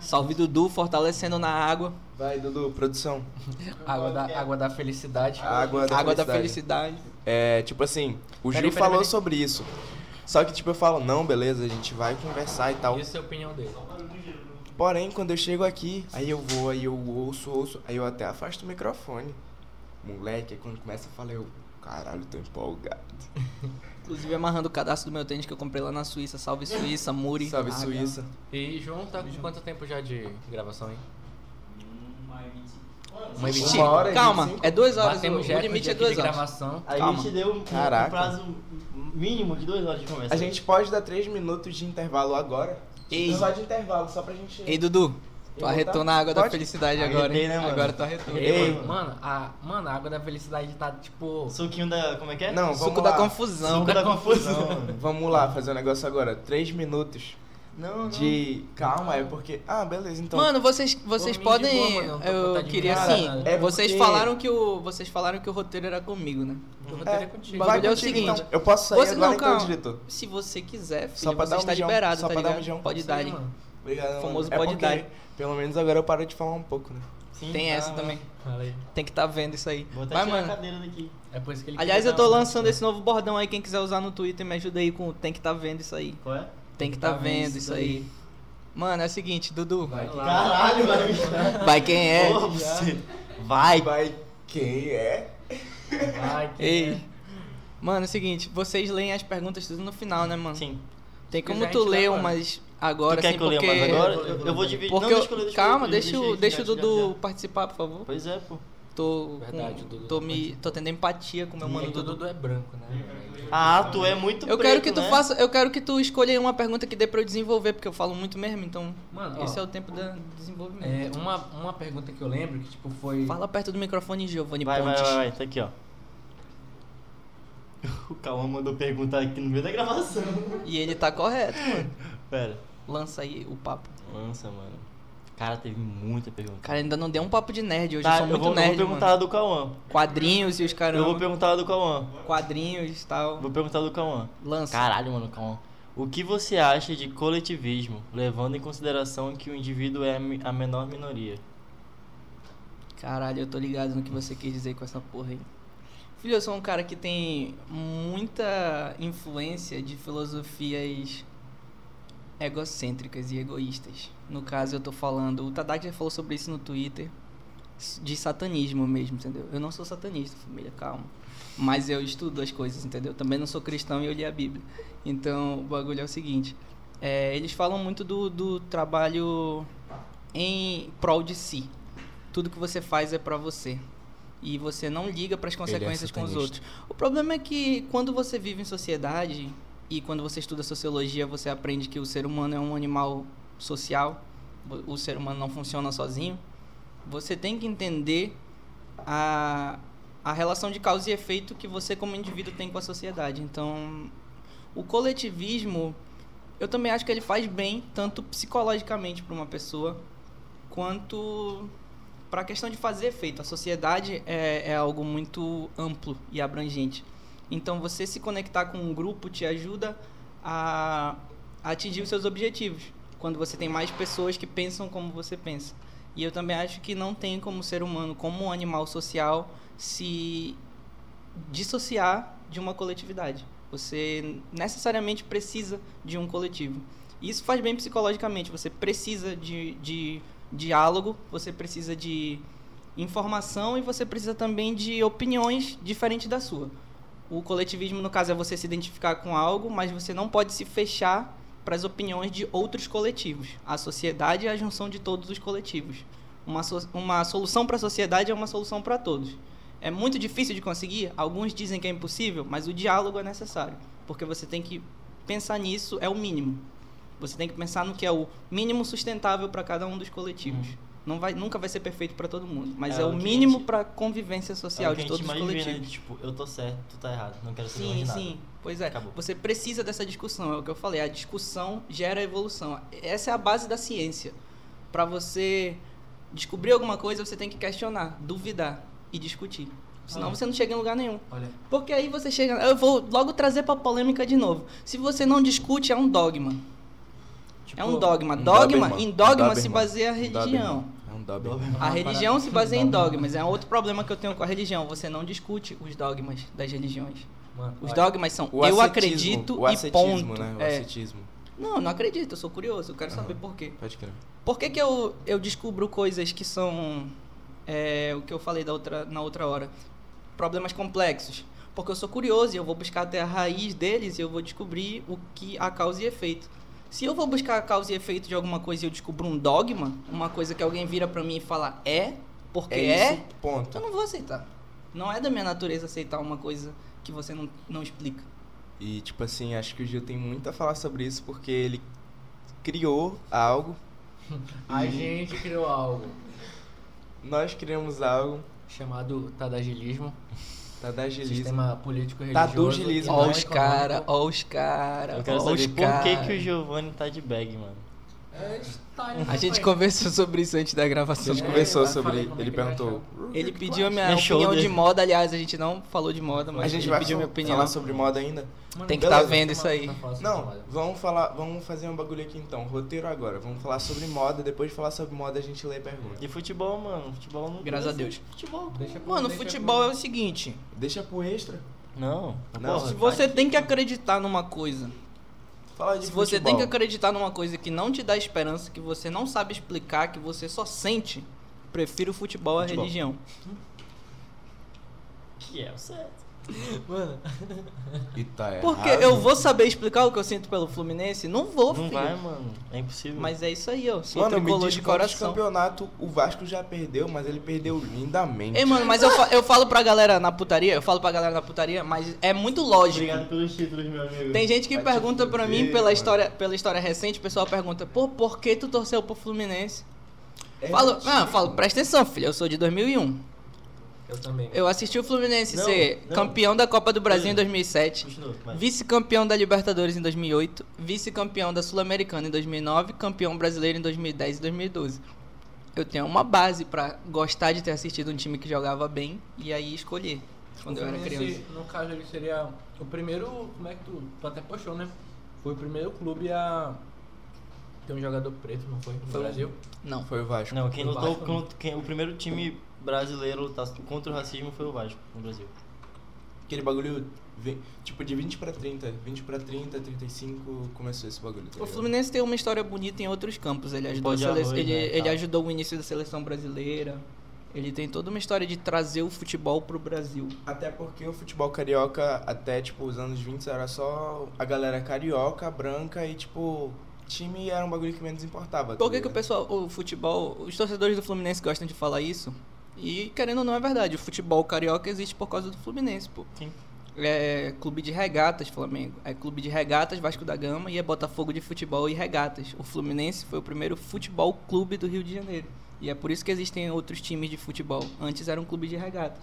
Salve Dudu, fortalecendo na água. Vai, Dudu, produção. Água da, água da felicidade. Água da água da felicidade. felicidade. É, tipo assim, o Peraí, Gil falou sobre isso. Só que, tipo, eu falo, não, beleza, a gente vai conversar e tal. Isso é a opinião dele. Porém, quando eu chego aqui, aí eu vou, aí eu ouço, ouço, aí eu até afasto o microfone. Moleque, aí quando começa a falar, eu, caralho, tô empolgado. Inclusive amarrando o cadastro do meu tênis que eu comprei lá na Suíça. Salve Suíça, Muri. Salve, Ah, Suíça. E João tá com quanto tempo já de gravação? Mano, Uma e vinte. Uma hora calma, 25? é duas horas. Batemos o, limite é duas horas. gravação. A Calma. gente deu um, um prazo mínimo de duas horas de conversa. A gente pode dar três minutos de intervalo agora? Ei. Só de intervalo, só pra gente... Ei, Dudu, tu voltar? arretou na água da Pode? felicidade agora, Arretei, hein? né, mano? Agora tu arretou. Ei, mano. Mano, a, mano, a água da felicidade tá tipo. Suquinho da. Como é que é? Não, vamos Suco lá. da confusão. Suco da confusão. Vamos lá, fazer um negócio agora. Três minutos Não, não. De. Calma, é porque. Ah, beleza, então. Mano, vocês, vocês podem. boa, mano, não tô eu de queria assim. nada. É vocês porque- falaram que o. Vocês falaram que o roteiro era comigo, né? O roteiro é contigo. bagulho é o seguinte, então. Eu posso sair você- agora não, então, calma. diretor. Se você quiser, Só filho, pra você dar um está mijão, liberado, só tá pra dar um mijão. Pode dar. mano. Obrigado, mano. Famoso é pode porque, dar. Pelo menos agora eu paro de falar um pouco, né? Sim, Tem tá, essa vai. também. Fala aí. Tem que estar vendo isso aí. Vou até Vai, tirar a mano. cadeira daqui. É por isso que ele Aliás, eu tô lançando esse novo bordão aí. Quem quiser usar no Twitter, me ajuda aí com o tem que tá vendo isso aí. Qual é? Tem que tá vendo isso aí. Mano, é o seguinte, Dudu. Vai lá. Caralho, vai me Vai quem é? Porra, você. Vai. Vai quem é? Vai, que Ei. é. Mano, é o seguinte, vocês leem as perguntas tudo no final, né, mano? Sim. Tem como tu ler agora. umas agora, tu quer assim, que eu leia porque... mais agora? Eu vou- Eu, eu vou dividir. Porque não, eu- deixa eu leia, deixa calma, deixa, o, deixa o Dudu participar, por favor. Pois é, pô. Tô, Verdade, com- Dudu tô, me, tô tendo empatia com o meu mano Mano, o Dudu. É branco, né? Ah, tu é muito Eu quero preto, que tu né? faça, eu quero que tu escolha uma pergunta que dê pra eu desenvolver, porque eu falo muito mesmo, então Mano, ó, esse é o tempo da- do desenvolvimento. é, uma, uma pergunta que eu lembro que, tipo, foi... Fala perto do microfone, Giovanni Vai, vai, Pontes. vai, vai, tá aqui, ó. O Calma mandou perguntar aqui no meio da gravação. E ele tá correto, mano. Pera. Lança aí o papo. Lança, mano. Cara, teve muita pergunta. Cara, ainda não deu um papo de nerd hoje, tá, eu sou eu muito vou, eu nerd, vou perguntar mano. do Cauã. Quadrinhos e os Eu caramba. vou perguntar do Cauã. Quadrinhos e tal. Vou perguntar do Cauã. Lança. Caralho, mano, Cauã. O que você acha de coletivismo, levando em consideração que o indivíduo é a menor minoria? Caralho, eu tô ligado no que você quis dizer com essa porra aí. Filho, eu sou um cara que tem muita influência de filosofias egocêntricas e egoístas. No caso, eu tô falando. O Tadak já falou sobre isso no Twitter. De satanismo mesmo, entendeu? Eu não sou satanista, família, calma. Mas eu estudo as coisas, entendeu? Também não sou cristão e eu li a Bíblia. Então, o bagulho é o seguinte: é, eles falam muito do, do trabalho em prol de si. Tudo que você faz é pra você. E você não liga para as consequências com os outros. O problema é que quando você vive em sociedade e quando você estuda sociologia, você aprende que o ser humano é um animal social. O ser humano não funciona sozinho. Você tem que entender a, a relação de causa e efeito que você como indivíduo tem com a sociedade. Então, o coletivismo, eu também acho que ele faz bem, tanto psicologicamente para uma pessoa, quanto para a questão de fazer efeito. A sociedade é, é algo muito amplo e abrangente. Então, você se conectar com um grupo te ajuda a, atingir os seus objetivos. Quando você tem mais pessoas que pensam como você pensa. E eu também acho que não tem como ser humano, como um animal social, se dissociar de uma coletividade. Você necessariamente precisa de um coletivo. Isso faz bem psicologicamente. Você precisa de, de diálogo, você precisa de informação e você precisa também de opiniões diferentes da sua. O coletivismo, no caso, é você se identificar com algo, mas você não pode se fechar para as opiniões de outros coletivos. A sociedade é a junção de todos os coletivos. Uma, so uma solução para a sociedade é uma solução para todos. É muito difícil de conseguir, alguns dizem que é impossível, mas o diálogo é necessário, porque você tem que pensar nisso, é o mínimo. Você tem que pensar no que é o mínimo sustentável para cada um dos coletivos. Não vai, nunca vai ser perfeito para todo mundo, mas É é, o mínimo para convivência social é o que de a todos os vê, né? coletivos. Tipo, eu tô certo, tu tá errado. Não quero saber Sim, nada. sim. Pois é. Acabou. Você precisa dessa discussão, é o que eu falei. A discussão gera evolução. Essa é a base da ciência. Para você descobrir alguma coisa, você tem que questionar, duvidar e discutir. Senão Ah. você não chega em lugar nenhum. Olha, Porque aí você chega. Eu vou logo trazer pra polêmica de novo. Se você não discute, é um dogma. tipo, é um dogma. Dogma, em dogma se baseia a religião. Doberman. É. A religião se baseia em Dogma. dogmas. É outro problema que eu tenho com a religião. Você não discute os dogmas das religiões. Mano, Os dogmas são O eu acredito o e ascetismo, ponto. né? O É. ascetismo. Não, eu não acredito, eu sou curioso, eu quero saber Aham. por quê. Pode crer. Por que, que eu, eu descubro coisas que são é, o que eu falei da outra, na outra hora? Problemas complexos. Porque eu sou curioso e eu vou buscar até a raiz deles e eu vou descobrir o que a causa e efeito. Se eu vou buscar a causa e efeito de alguma coisa e eu descubro um dogma, uma coisa que alguém vira pra mim e fala é, porque É é, isso, ponto. eu não vou aceitar. Não é da minha natureza aceitar uma coisa que você não, não explica. E, tipo assim, acho que o Gil tem muito a falar sobre isso porque ele criou algo, A gente criou algo nós criamos algo. chamado tadagilismo. Tá da agiliza. Sistema político Tá religioso. e Ó os cara, ó os cara, Eu quero ó saber os por que, que o Giovanni tá de bag, mano. É A gente conversou sobre isso antes da A gravação. gente É, conversou eu sobre. é Ele perguntou. Ele pediu a minha É opinião shoulder. de moda, aliás, a gente não falou de moda, mas A gente ele vai pediu minha opinião. falar sobre moda ainda? Mano, Tem que Beleza. tá vendo isso aí. Tá Não, vamos falar, vamos fazer um bagulho aqui então, roteiro agora. Vamos falar sobre moda, depois de falar sobre moda a gente lê pergunta. E futebol, mano. Futebol não. Graças a Deus. Futebol. Deixa pro- Mano, deixa futebol pro- é o seguinte, Deixa pro extra. Não. Não, porra, se você tem que acreditar numa coisa, Fala de se você futebol. tem que acreditar numa coisa que não te dá esperança, que você não sabe explicar, que você só sente, prefiro o futebol à Futebol. religião. Que é o certo. Mano, E tá errado. Porque eu vou saber explicar o que eu sinto pelo Fluminense? Não vou, não filho. vai, mano. É impossível. Mas é isso aí, ó. Sou Mano, me diz de quantos coração. campeonato o Vasco já perdeu, mas ele perdeu lindamente. Ei, mano, mas eu, fa- eu falo pra galera na putaria, eu falo pra galera na putaria, mas é muito lógico. Obrigado pelos títulos, meu amigo. Tem gente que Vai pergunta pra mim pela mano. história, pela história recente, o pessoal pergunta, pô, por que tu torceu pro Fluminense? É Falo, não, eu falo, presta atenção, filho, eu sou de 2001. Eu também. Eu assisti o Fluminense Não, ser não. campeão da Copa do Brasil em Beleza. 2007, Continua, vai. vice-campeão da Libertadores em 2008, vice-campeão da Sul-Americana em 2009, campeão brasileiro em 2010 e 2012. Eu tenho uma base pra gostar de ter assistido um time que jogava bem e aí escolher quando O eu era criança. No caso, ele seria o primeiro. Como é que tu. Tu até postou, né? Foi o primeiro clube a. ter um jogador preto, não foi? No Foi o- Brasil? Não. Foi o Vasco. Não, quem O lutou Vasco, né? contra. Quem, o primeiro time brasileiro lutar contra o racismo foi o Vasco, no Brasil. Aquele bagulho, tipo, de 20 pra 30. 20 pra 30, 35, começou esse bagulho. tá O? Fluminense tem uma história bonita em outros campos. Ele ajudou, sele- arroz, ele, né, ele tal. ajudou o início da seleção brasileira. Ele tem toda uma história de trazer o futebol pro Brasil. Até porque o futebol carioca, até tipo os anos 20, era só a galera carioca, branca e tipo, time era um bagulho que menos importava. tá Por que, que o pessoal, o futebol, os torcedores do Fluminense gostam de falar isso? E querendo ou não é verdade, o futebol carioca existe por causa do Fluminense, pô. Sim. É clube de regatas, Flamengo. É clube de regatas, Vasco da Gama e é Botafogo de futebol e regatas. O Fluminense foi o primeiro futebol clube do Rio de Janeiro. E é por isso que existem outros times de futebol. Antes era um clube de regatas.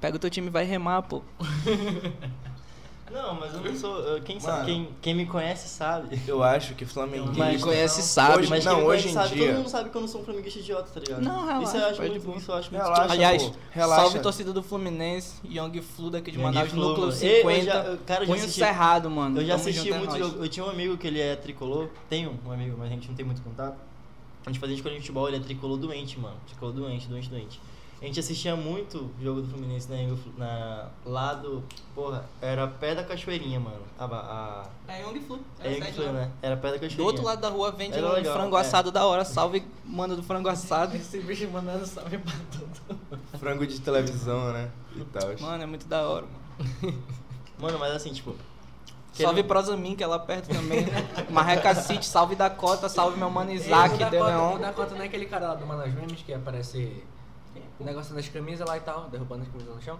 Pega o teu time e vai remar, pô. Não, mas eu não sou. Quem, Mano. sabe, quem, quem me conhece sabe. Eu acho que Flamengo. Quem me conhece não, sabe. hoje- mas não, quem me hoje conhece em sabe, dia- todo mundo sabe que eu não sou um flamenguista idiota, tá ligado? Não, relaxa, Isso eu acho muito, vir. isso eu acho muito Relaxa, Aliás, pô, relaxa. salve torcida do Fluminense, Young Flu daqui de Manaus, Flu, núcleo mano. Eu- eu 50. já- eu- cara, eu já Punho assisti- Cerrado, mano. Eu já Tamo assisti é muito jogo. Eu tinha um amigo que ele é tricolor. Tenho um amigo, mas a gente não tem muito contato. A gente fazia escola de futebol, ele é tricolor doente, mano. Tricolor doente, doente, doente. A gente assistia muito jogo do Fluminense na, na lá do. Porra, era pé da cachoeirinha, mano. A, a, É Young Flu. é Young Flu, né? Era pé da cachoeirinha. Do outro lado da rua vende um legal, frango é. assado da hora. Salve, mano do frango assado. Esse bicho mandando salve pra todo. Frango de televisão, né? E tal. Mano, é muito da hora, mano. Mano, mas assim, tipo. Salve querendo- Prosamin, que é lá perto também. Marreca City, salve Dakota, salve meu mano Isaac, o Dakota, o. Dakota não é aquele cara lá do Manas Memes que aparece o negócio das camisas lá e tal, derrubando as camisas no chão?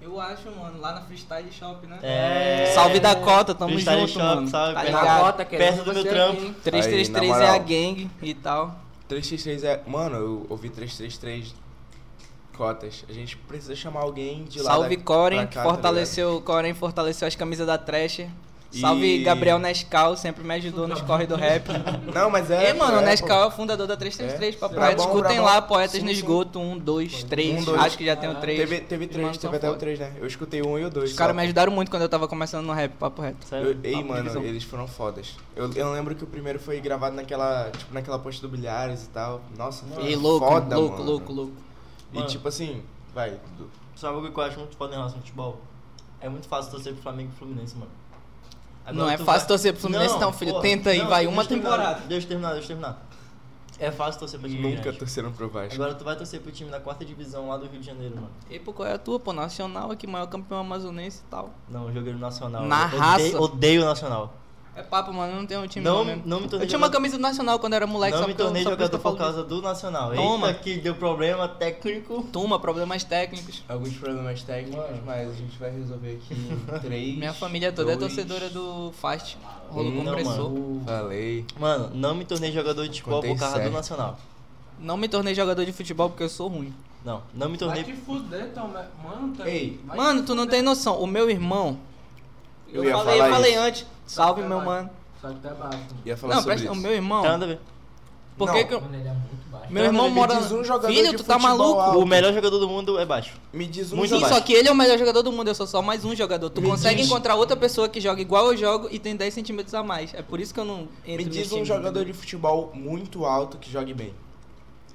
Eu acho, mano, lá na Freestyle Shop, né? É... Salve Dakota, tamo Freestyle junto, Shop, mano. salve, Tá? Dakota, querendo perto do meu trampo. aqui. 333 Aí, na é a gang e tal. 333 é. Mano, eu ouvi 333 cotas. A gente precisa chamar alguém de lá. Salve da, Coren, tá fortaleceu, Coren fortaleceu as camisas da Thrasher. E- Salve Gabriel Nescau, sempre me ajudou nos corre do rap. Não, mas é. e mano, o é, Nescau pô. é o fundador da 333, É. papo Tá bom, Escutem tá lá, Poetas Sim, no sim. Esgoto, 1, 2, 3. Um, dois. Acho que já tem o Ah, 3. Teve, teve três, teve até o foda. 3, né? Eu escutei o um e o dois. Os caras me ajudaram muito quando eu tava começando no rap, papo reto. Sério? Eu- ei, Papo mano, divisão. eles foram fodas. Eu, eu lembro que o primeiro foi gravado naquela, tipo, naquela posta do Bilhares e tal. Nossa, foi E louco, foda, louco, mano. louco, louco. E Mano. tipo assim, vai. Sabe o que eu acho muito foda em relação ao futebol? É muito fácil torcer pro Flamengo e pro Fluminense, mano. Não é fácil vai- torcer pro Fluminense, não, filho. Tenta aí, vai, uma deixa eu terminar, temporada. Deixa eu terminar, deixa eu terminar. É fácil torcer pra time Nunca grande. torceram pro Vasco. Agora tu vai torcer pro time da quarta divisão lá do Rio de Janeiro, mano. E pô, qual é a tua, pô? Nacional aqui, maior campeão amazonense e tal. Não, eu joguei no Nacional. Na Eu raça. Odeio, odeio o Nacional. É papo, mano, eu não tenho um time Não- não, mesmo. não me tornei Eu tinha uma camisa do Nacional quando eu era moleque, não só me eu- tornei por que jogador eu por causa do Nacional. Toma. Eita, que deu problema técnico. Tuma, problemas técnicos. Alguns problemas técnicos, mas a gente vai resolver aqui em 3. Minha família toda é torcedora do Fast. Rolo Hum, não, compressor. mano. Falei. Mano, não me tornei jogador de futebol Contei por causa certo. do Nacional. Não me tornei jogador de futebol porque eu sou ruim. Não, não me Vai tornei. te fuder, então, mano. Tá... Ei, vai Mano, tu não tem noção. O meu irmão. Eu Eu, ia falei, eu falei antes. Salve, meu mano. Só que tu é baixo. mano. Ia falar Não, sobre presta isso. o meu irmão. Tem nada a ver. Por que que eu- é. Meu irmão mora. diz um jogador Filho, de tu tá maluco? alto. O melhor jogador do mundo é baixo. Me diz um Muito Sim, só que ele é o melhor jogador do mundo, eu sou só mais um jogador. Tu Me consegue diz- encontrar outra pessoa que joga igual eu jogo e tem 10 centímetros a mais. É por isso que eu não entro Me diz um jogador de futebol muito alto que jogue bem.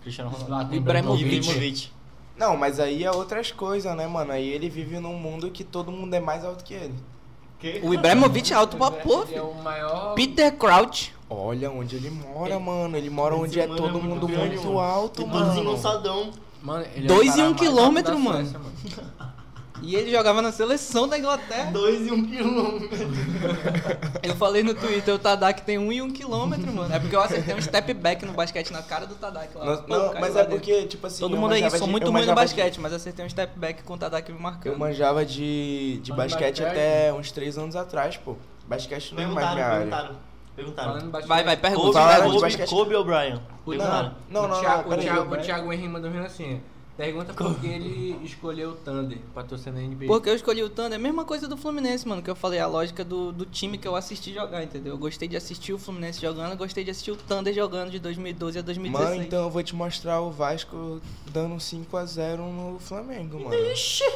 Cristiano Ronaldo. Ibrahimovic. Não, mas aí é outras coisas, né, mano? Aí ele vive num mundo que todo mundo é mais alto que ele. O Ibrahimovic é alto pra porra, Ele é filho. o maior. Peter Crouch. Olha onde ele mora, mano. Ele mora Esse onde é é todo muito mundo grande, muito mano. alto, E mano. Dois é e cara um mais alto quilômetro, da mano. Suécia, mano. E ele jogava na seleção da Inglaterra. 2 e 1 um quilômetro. Eu falei no Twitter, o Tadak tem um e um quilômetro, mano. É porque eu acertei um step back no basquete na cara do Tadak lá. Não, mas lá é dentro. porque, tipo assim. Todo mundo aí, sou de- muito ruim no manjava de- basquete, mas acertei um step back com o Tadak me marcando. Eu manjava de, de basquete basquete. até uns 3 anos atrás, pô. Basquete não é mais Perguntaram, minha área. perguntaram. Basquete. Vai, vai, Kobe, pergunta. Kobe, basquete. Kobe ou Brian? Não, não, o Thiago, não, o Thiago, o Thiago Henrique mandou vindo assim. Pergunta por que ele escolheu o Thunder pra torcer na NBA. Porque eu escolhi o Thunder, é a mesma coisa do Fluminense, mano, que eu falei, a lógica do, do time que eu assisti jogar, entendeu? Eu gostei de assistir o Fluminense jogando, eu gostei de assistir o Thunder jogando de 2012 a 2016. Mano, então eu vou te mostrar o Vasco dando 5x0 no Flamengo, mano.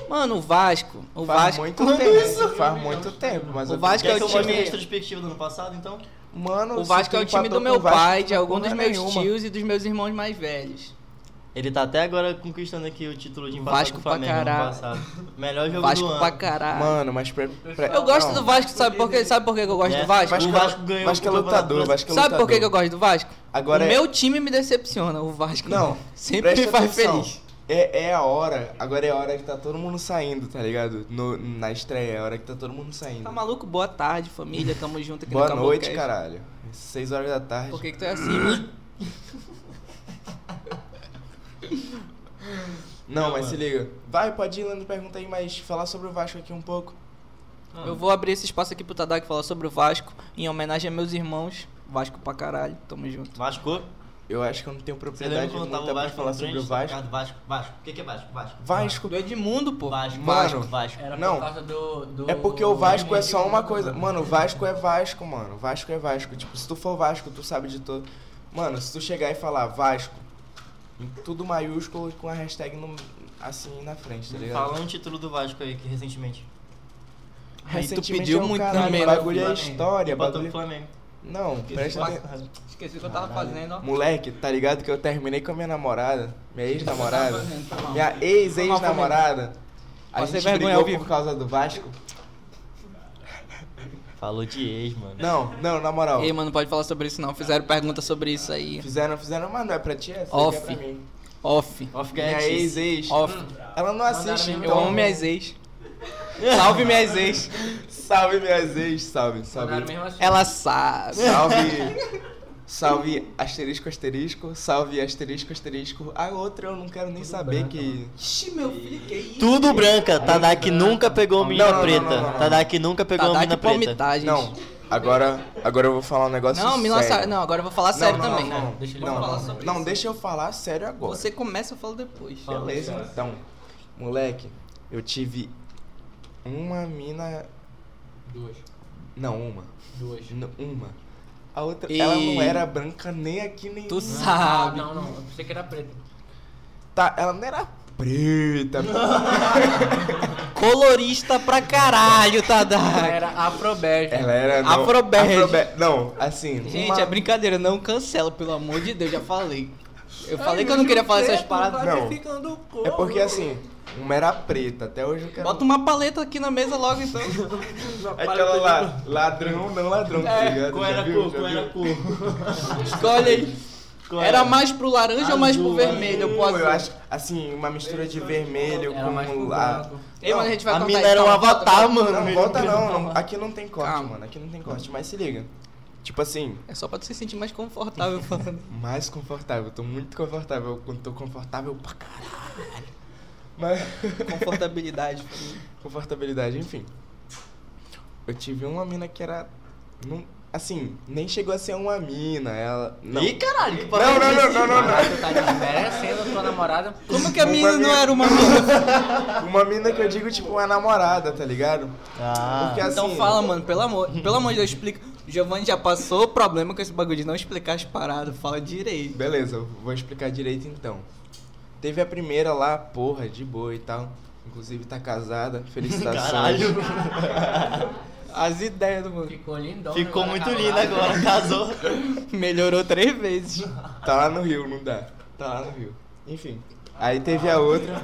Mano, o Vasco, o faz Vasco... muito tempo, faz muito tempo, mas O Vasco é o time- a retrospectiva do ano passado, então? Mano, O Vasco é o time do meu pai, de porra dos meus nenhuma. tios e dos meus irmãos mais velhos. Ele tá até agora conquistando aqui o título de Vasco do pra Flamengo caralho. passado. Melhor jogo Vasco do ano. pra caralho. Mano, mas pra, pra- eu gosto não. do Vasco, sabe por quê? Sabe por que que eu gosto É, do Vasco? Vasco, O Vasco ganhou Vasco é o Campeonato lutador, Vasco é Sabe por que lutador. que eu gosto do Vasco? Agora o é- meu time me decepciona, o Vasco Não, sempre me faz atenção. feliz. É, é a hora, agora é a hora que tá todo mundo saindo, tá ligado? No, na estreia, é a hora que tá todo mundo saindo. Tá maluco? Boa tarde, família, tamo junto aqui Boa no noite, Cabocast. caralho. 6 horas da tarde. Por que que tu é assim, mano? Não, mas se liga. Vai, pode ir, Leandro, pergunta aí, mas falar sobre o Vasco aqui um pouco. Eu vou abrir esse espaço aqui pro Tadak falar sobre o Vasco, em homenagem a meus irmãos. Vasco pra caralho, tamo junto. Vasco? Eu acho que eu não tenho propriedade muita pra Vasco falar sobre o Vasco. Vasco, Vasco. O que que é Vasco? Vasco. Vasco. Do Edmundo, pô. Vasco, Mano, Vasco, Vasco. Era Não. por causa do, do- É porque o Vasco é só uma coisa. Mano, o Vasco é Vasco, mano. Vasco é Vasco. Tipo, se tu for Vasco, tu sabe de todo. Mano, se tu chegar e falar Vasco, em tudo maiúsculo e com a hashtag no- assim na frente, tá ligado? Fala um título do Vasco aí, que recentemente. Aí tu Recentemente pediu é o muito caralho, também, né, bagulho é Flamengo? história, Empatou bagulho... Flamengo. Não, presta Vasco. atenção. Esqueci o que eu tava fazendo, ó. Moleque, tá ligado que eu terminei com a minha namorada, minha ex-namorada, minha ex-ex-namorada. A gente brigou por causa do Vasco. Falou de ex, mano. Não, não, na moral. Ei, mano, não pode falar sobre isso não. Fizeram pergunta sobre isso aí. Fizeram, fizeram, mas não é pra ti, é Off. que é pra mim. Off. Off Minha ex-ex. Off. Ela não assiste, então... Eu amo minhas ex. Salve minhas ex. Salve minhas ex, salve, salve. assim. Ela sabe. Salve, salve asterisco, asterisco, salve asterisco, asterisco. A outra eu não quero nem saber que... Ixi, meu filho, que isso? Tudo branca. Tadak nunca pegou Não, mina não, não, preta. não, não, não. Tadak nunca pegou Tadak mina preta. Não, agora, agora eu vou falar um negócio Não, sério. lança... Não, agora eu vou falar sério não, também. Não, não, Deixa ele não, falar não, sobre não, isso. deixa eu falar sério agora. Você começa, eu falo depois. Beleza, então. Moleque, eu tive uma mina... Duas. Não, uma. Duas. N- Uma. A outra, E- ela não era branca nem aqui nem... Tu Ah, sabe. não, não. Eu pensei que era preto. Tá, ela não era preta. Colorista pra caralho, Tadak. Era afrobege. ela era... não- Afrobege. Afrobe- Não, assim... Gente, uma- é brincadeira, não cancela, pelo amor de Deus, já falei. Eu falei que eu não queria falar essas paradas. Não. É porque assim, uma era preta, até hoje eu quero... Bota uma paleta aqui na mesa logo então. Aquela lá, ladrão, não ladrão, tá ligado? Qual era a cor? Qual era a cor? Escolhe aí. Qual Era mais pro laranja ou mais pro Azul, vermelho? Pro azul? Eu acho, assim, uma mistura de vermelho Era com... lá. branco. Ei, mano, a gente vai A mina era um avatar, mano. Não, volta não, não, aqui não tem corte, Calma. mano, aqui não tem corte, mas se liga. Tipo assim, É só pra tu se sentir mais confortável falando. mais confortável, eu tô muito confortável, eu tô confortável pra caralho. Mas... Confortabilidade. Confortabilidade, enfim. Eu tive uma mina que era. Não, assim, nem chegou a ser uma mina, ela... Não, Ih, caralho, que não, não, é não, não, não, não. Caralho, tu tá desmerecendo tua namorada. Como que a Uma menina não mina- era uma mina? Uma mina que eu digo, tipo, uma namorada, tá ligado? Ah, Porque assim... Então fala, mano, pelo amor, pelo amor de Deus, explica. O Giovanni já passou o problema com esse bagulho de não explicar as paradas, fala direito. Beleza, eu vou explicar direito então. Teve a primeira lá, porra, de boa e tal. Inclusive tá casada, felicitações. caralho. As ideias do mano. Ficou lindão. Ficou muito agora linda agora, casou. Melhorou três vezes. Tá lá no Rio, não dá. Tá lá no Rio. Enfim. Aí teve a outra.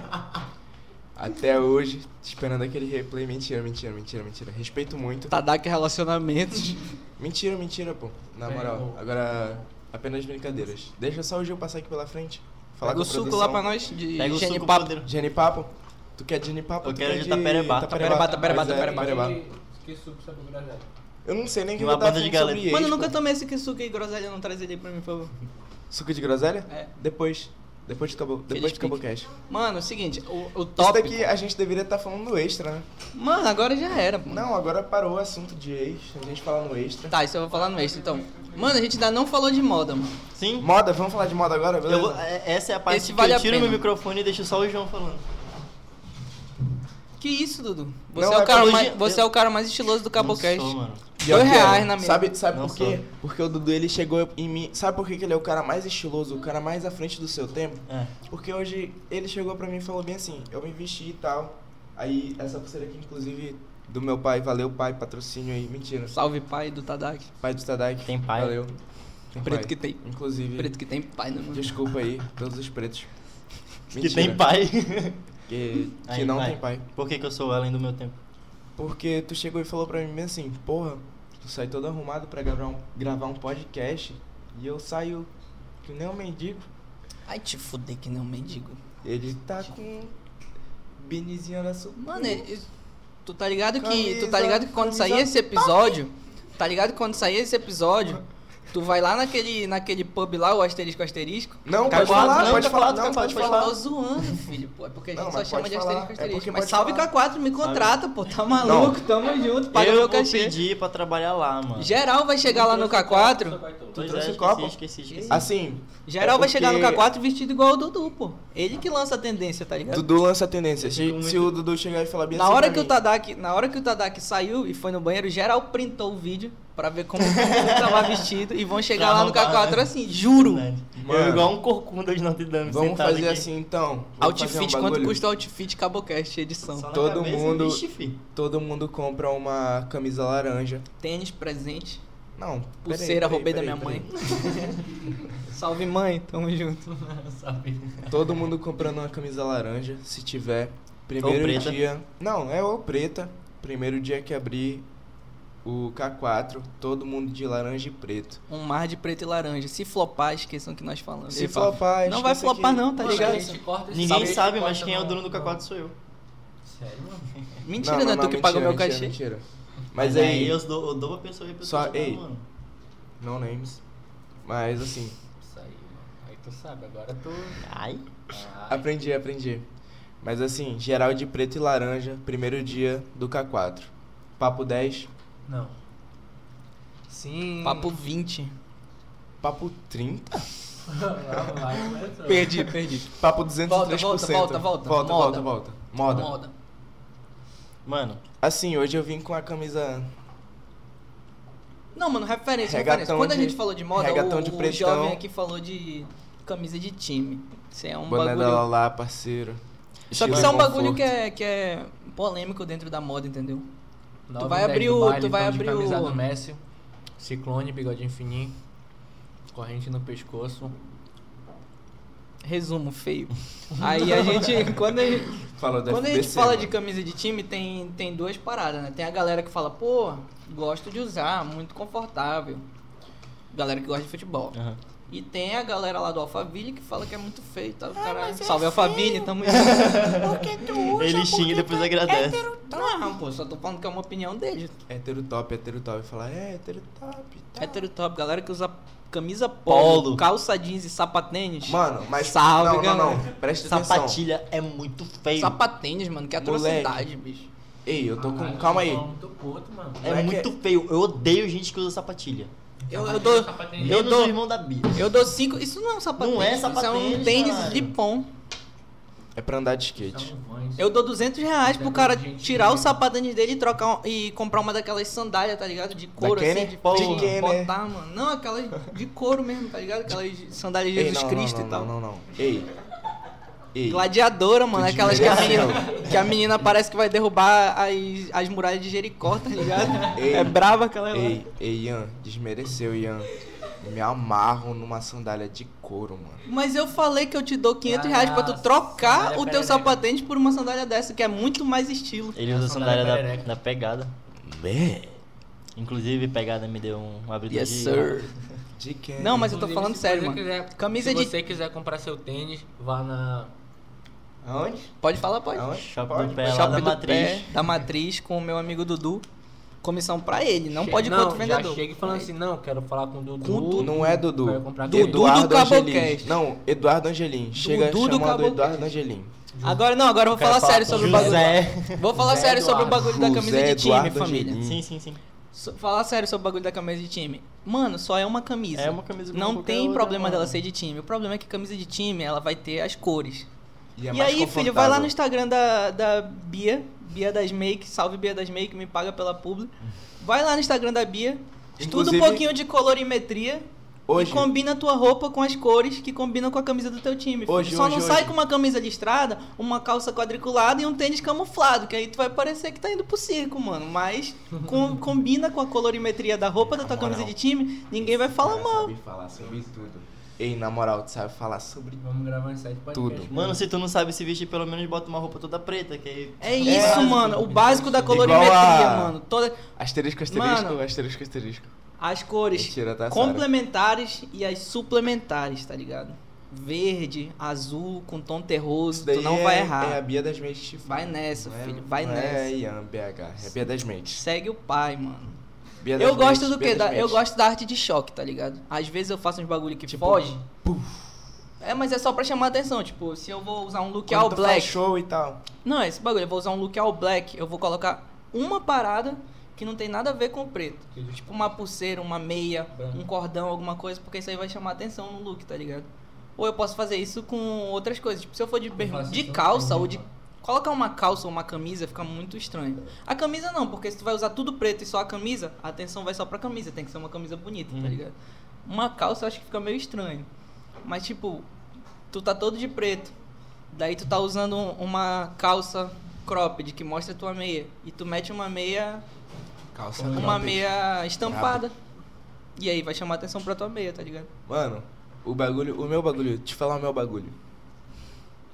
Até hoje, esperando aquele replay. Mentira, mentira, mentira, mentira. Respeito muito. Tadak Relacionamentos. Mentira, mentira, pô. Na Bem, moral. Agora, apenas brincadeiras. Deixa só o Gil passar aqui pela frente. Falar Pega com o suco produção. lá pra nós de Pega o suco genipapo. Genipapo? Tu quer genipapo? Eu Tu quero quer de Taperebá. Taperebá, Taperebá, Pois é, Taperebá. Que, que suco sabe o groselha? Eu não sei nem que Uma eu vou dar banda de fundo sobre galera. Mano, eu nunca tomei esse suco aí, groselha, não traz ele aí pra mim, por favor. Suco de groselha? É. Depois. Depois de acabou. Depois de cash. Mano, é o seguinte, o, o Isso tópico... daqui a gente deveria estar falando do extra, né? Mano, agora já era, mano. Não, agora parou o assunto de ex. A gente fala no extra. Tá, isso eu vou falar no extra, então. Mano, a gente ainda não falou de moda, mano. Sim. Moda, vamos falar de moda agora, beleza? Eu é- essa é a parte Esse que vale eu tiro meu microfone e deixo só o João falando. Que isso, Dudu? Você, Não, é, o é cara mais, dia- você eu- é o cara mais estiloso do Cabocast. Não sou, mano. Dois reais na mesa. Sabe, sabe Não por quê? sou. Porque o Dudu ele chegou em mim. Sabe por que que ele é o cara mais estiloso, o cara mais à frente do seu tempo? É. Porque hoje ele chegou pra mim e falou bem assim: eu me vesti e tal. Aí essa pulseira aqui, inclusive, do meu pai, valeu pai, patrocínio aí. Mentira. Salve pai do Tadak. Pai do Stadak. Tem pai? Valeu. Tem Preto pai. que tem. Inclusive. Preto que tem pai no mundo. Desculpa aí, todos os pretos. Que tem pai. Que, que Aí, não tem pai. Por que, que eu sou além do meu tempo? Porque tu chegou e falou pra mim assim, porra, tu sai todo arrumado pra gravar um, gravar um podcast e eu saio que nem um mendigo. Ai, te fuder que não mendigo. Ele tá com binizinho na sua. Mano, é- tu tá ligado que. tu tá Camisa- ligado que quando sair camisa esse episódio. Tá ligado que quando sair esse episódio, tu vai lá naquele, naquele pub lá, o asterisco asterisco. Não, K4, pode falar, não, pode K4, falar, não, K4, pode pode falar. Tô zoando, filho, pô. É porque a gente Não, só chama pode de asterisco é asterisco. porque mas pode salve falar. K4, me contrata, pô. Tá maluco, tamo junto, paga eu meu vou pedir pra trabalhar lá, mano. Geral vai chegar lá no K4. Pois trouxe é, o copo? esqueci, esqueci, esqueci. Assim, Geral É vai chegar no porque- K4 vestido igual o Dudu, pô. Ele que lança a tendência, tá ligado? Dudu lança a tendência. Se, se o Dudu chegar e falar bem Na assim hora que o Tadak, na hora que o Tadak saiu e foi no banheiro, geral printou o vídeo pra ver como tava vestido e vão chegar lá no roubar, K4 né? assim, juro. Mano. Eu igual um corcunda de Notre Dame Vamos sentado fazer aqui. assim então. Vamos Outfit, fazer um quanto bagulho. custa o outfit Cabocast edição? Só na Todo cabeça, mundo- Vixe, fi. Todo mundo compra uma camisa laranja. Tênis presente, Não, pulseira peraí, roubei da peraí, minha mãe. peraí. Salve mãe, tamo junto. Sabe? Todo mundo comprando uma camisa laranja, se tiver. Primeiro preta. dia. Não, é ou preta. Primeiro dia que abrir o K4, todo mundo de laranja e preto. Um mar de preto e laranja. Se flopar, esqueçam que nós falamos. Se fala, flopar, Não vai flopar que- não, tá ligado? Ninguém sabe, corta mas quem é o no- dono do K4 sou eu. Sério, mano? Mentira, não, é tu que mentira, paga o meu mentira, cachê. Mentira. Mas aí, eu dou, eu dou pra pessoa e a pessoa Só- ei. mano. não names. Mas assim, Isso aí, mano. Aí tu sabe, agora tu. Ai. Ah, aprendi, aprendi. Mas assim, geral de preto e laranja, primeiro dia do K4. Papo 10, Não. Sim. Papo 20. papo 30, Lá vai, começou. Perdi, perdi. papo 203%. Volta, volta, volta, volta. Volta, Moda. volta, volta. Moda. Moda. Mano, Assim, hoje eu vim com a camisa Não, mano, referência, Regatão referência. Quando a de- gente falou de moda, o, de o jovem aqui falou de camisa de time. Isso é um bagulho... Lala, parceiro. Só que isso é um conforto. bagulho que é, que é polêmico dentro da moda, entendeu? Nove vai e dez abrir o- baile, tu vai então, abrir o- do Messi, ciclone, bigodinho fininho, corrente no pescoço. Resumo, feio. Aí a gente, quando a gente, Falou da quando a gente fala mano. de camisa de time, tem, tem duas paradas, né? Tem a galera que fala, pô, gosto de usar, muito confortável. Galera que gosta de futebol. aham. E tem a galera lá do Alphaville que fala que é muito feio, tá? O cara, mas é salve Alphaville, tamo junto. Porque tu usa, Ele xinga e depois é agradece. Não, pô, só tô falando que é uma opinião dele. Hétero top, hétero top. Falar, é, hétero top. Tá. Hétero top, galera que usa camisa polo, Polo. calça jeans e sapatênis. Mano, mas. Salve, não, não, galera. não. Presta atenção. Sapatilha é muito feio. Sapatênis, mano, que Moleque. atrocidade, bicho. Ei, eu tô com. Caralho, Calma aí. puto, mano. É Não é muito feio. Eu odeio gente que usa sapatilha. Eu, eu dou. Eu dou- irmão da Bia. Eu dou cinco. Isso não é um sapatênis. Não é Isso é um sapatênis, tênis caralho. de pão. É pra andar de skate. Eu dou 200 reais pro cara tirar o sapatênis dele e trocar um- e comprar uma daquelas sandálias, tá ligado? De couro Da assim, Kenner? de De porra, Kenner. botar, mano. Não, aquelas de couro mesmo, tá ligado? Aquelas sandálias de Ei, Jesus não, Cristo não, e tal. não, não, não. Ei. Ei. Gladiadora, mano. Tu Aquelas que a, menina, que a menina parece que vai derrubar as, as muralhas de Jericó, tá ligado? Ei. É brava aquela lá. Ei, ei, Ian, desmereceu, Ian. Me amarro numa sandália de couro, mano. Mas eu falei que eu te dou 500 reais pra tu Ah, trocar o teu perereca. sapatênis por uma sandália dessa, que é muito mais estilo. Ele usa a sandália sandália da, da pegada. Bé. Inclusive, pegada me deu um abridor Yes, de... sir. De quem? Não, mas eu tô Inclusive, falando sério, mano. quiser- Camisa se de- você quiser comprar seu tênis, vá na. Aonde? Pode falar, pode. Aonde? Shopping Pode, do pé, Shopping da do Matriz. Pé, da Matriz, com o meu amigo Dudu. Comissão pra ele, não Che- pode ir com outro vendedor. Já chega falando assim, não, quero falar com o Dudu. Com Dudu. Não é Dudu. Dudu do Eduardo Angelim. Cabocast. Não, Eduardo Angelim. Chega Dudu do chamando Cabocast. Eduardo Angelim. Agora não, agora eu vou falar falar sério sobre o bagulho. José. Vou falar José sério sobre o Eduardo. bagulho da camisa José de time, Eduardo família. Angelim. Sim, sim, sim. So- Falar sério sobre o bagulho da camisa de time. Mano, só é uma camisa. É uma camisa Não tem outra, problema mano. dela ser de time. O problema é que camisa de time, ela vai ter as cores. E, é e aí, filho, vai lá no. Instagram da, da Bia, Bia das Make, salve Bia das Make, me paga pela publi. Vai lá no Instagram da Bia, estuda um pouquinho de colorimetria Hoje, e combina a tua roupa com as cores que combinam com a camisa do teu time. filho. Hoje, Só hoje, não sai com uma camisa listrada, uma calça quadriculada e um tênis camuflado, que aí tu vai parecer que tá indo pro circo, mano. Mas com- combina com a colorimetria da roupa da tua moral. camisa de time, ninguém vai falar mal. sabe falar sobre tudo. Ei, na moral, tu sabe falar sobre Vamos gravar em sete podcasts. Tudo. Mano, se tu não sabe se vestir, pelo menos bota uma roupa toda preta, que aí... É isso, básico. mano. O básico da Igual colorimetria, a- mano. Toda, asterisco, asterisco, Mano. asterisco, asterisco. as cores Mentira, tá, complementares e as suplementares, tá ligado? Verde, azul, com tom terroso, tu não é, vai É a errar. Bia das Mentes. Vai nessa, Não é- filho, vai não nessa. É Ian BH, é Bia das Mentes. Segue o pai, mano. Bia Eu gosto Mentes, do quê? das Da- eu gosto da arte de choque, tá ligado? Às vezes eu faço uns bagulho que Tipo, foge. É, mas é só pra chamar atenção. Tipo, se eu vou usar um look Quando all black. faz show e tal. Não, esse bagulho, eu vou usar um look all black, eu vou colocar uma parada que não tem nada a ver com o preto. Tipo uma pulseira, uma meia, Branco. um cordão, alguma coisa, porque isso aí vai chamar atenção no look, tá ligado? Ou eu posso fazer isso com outras coisas. Tipo, se eu for de, de calça ou de. Colocar uma calça ou uma camisa fica muito estranho. A camisa não, porque se tu vai usar tudo preto e só a camisa, a atenção vai só pra camisa. Tem que ser uma camisa bonita, Hum. tá ligado? Uma calça eu acho que fica meio estranho. Mas tipo, tu tá todo de preto. Daí tu tá usando um- uma calça cropped que mostra tua meia. E tu mete uma meia. Calça Uma cropped. meia estampada. E aí vai chamar atenção pra tua meia, tá ligado? Mano, o bagulho, o meu bagulho, te falar o meu bagulho.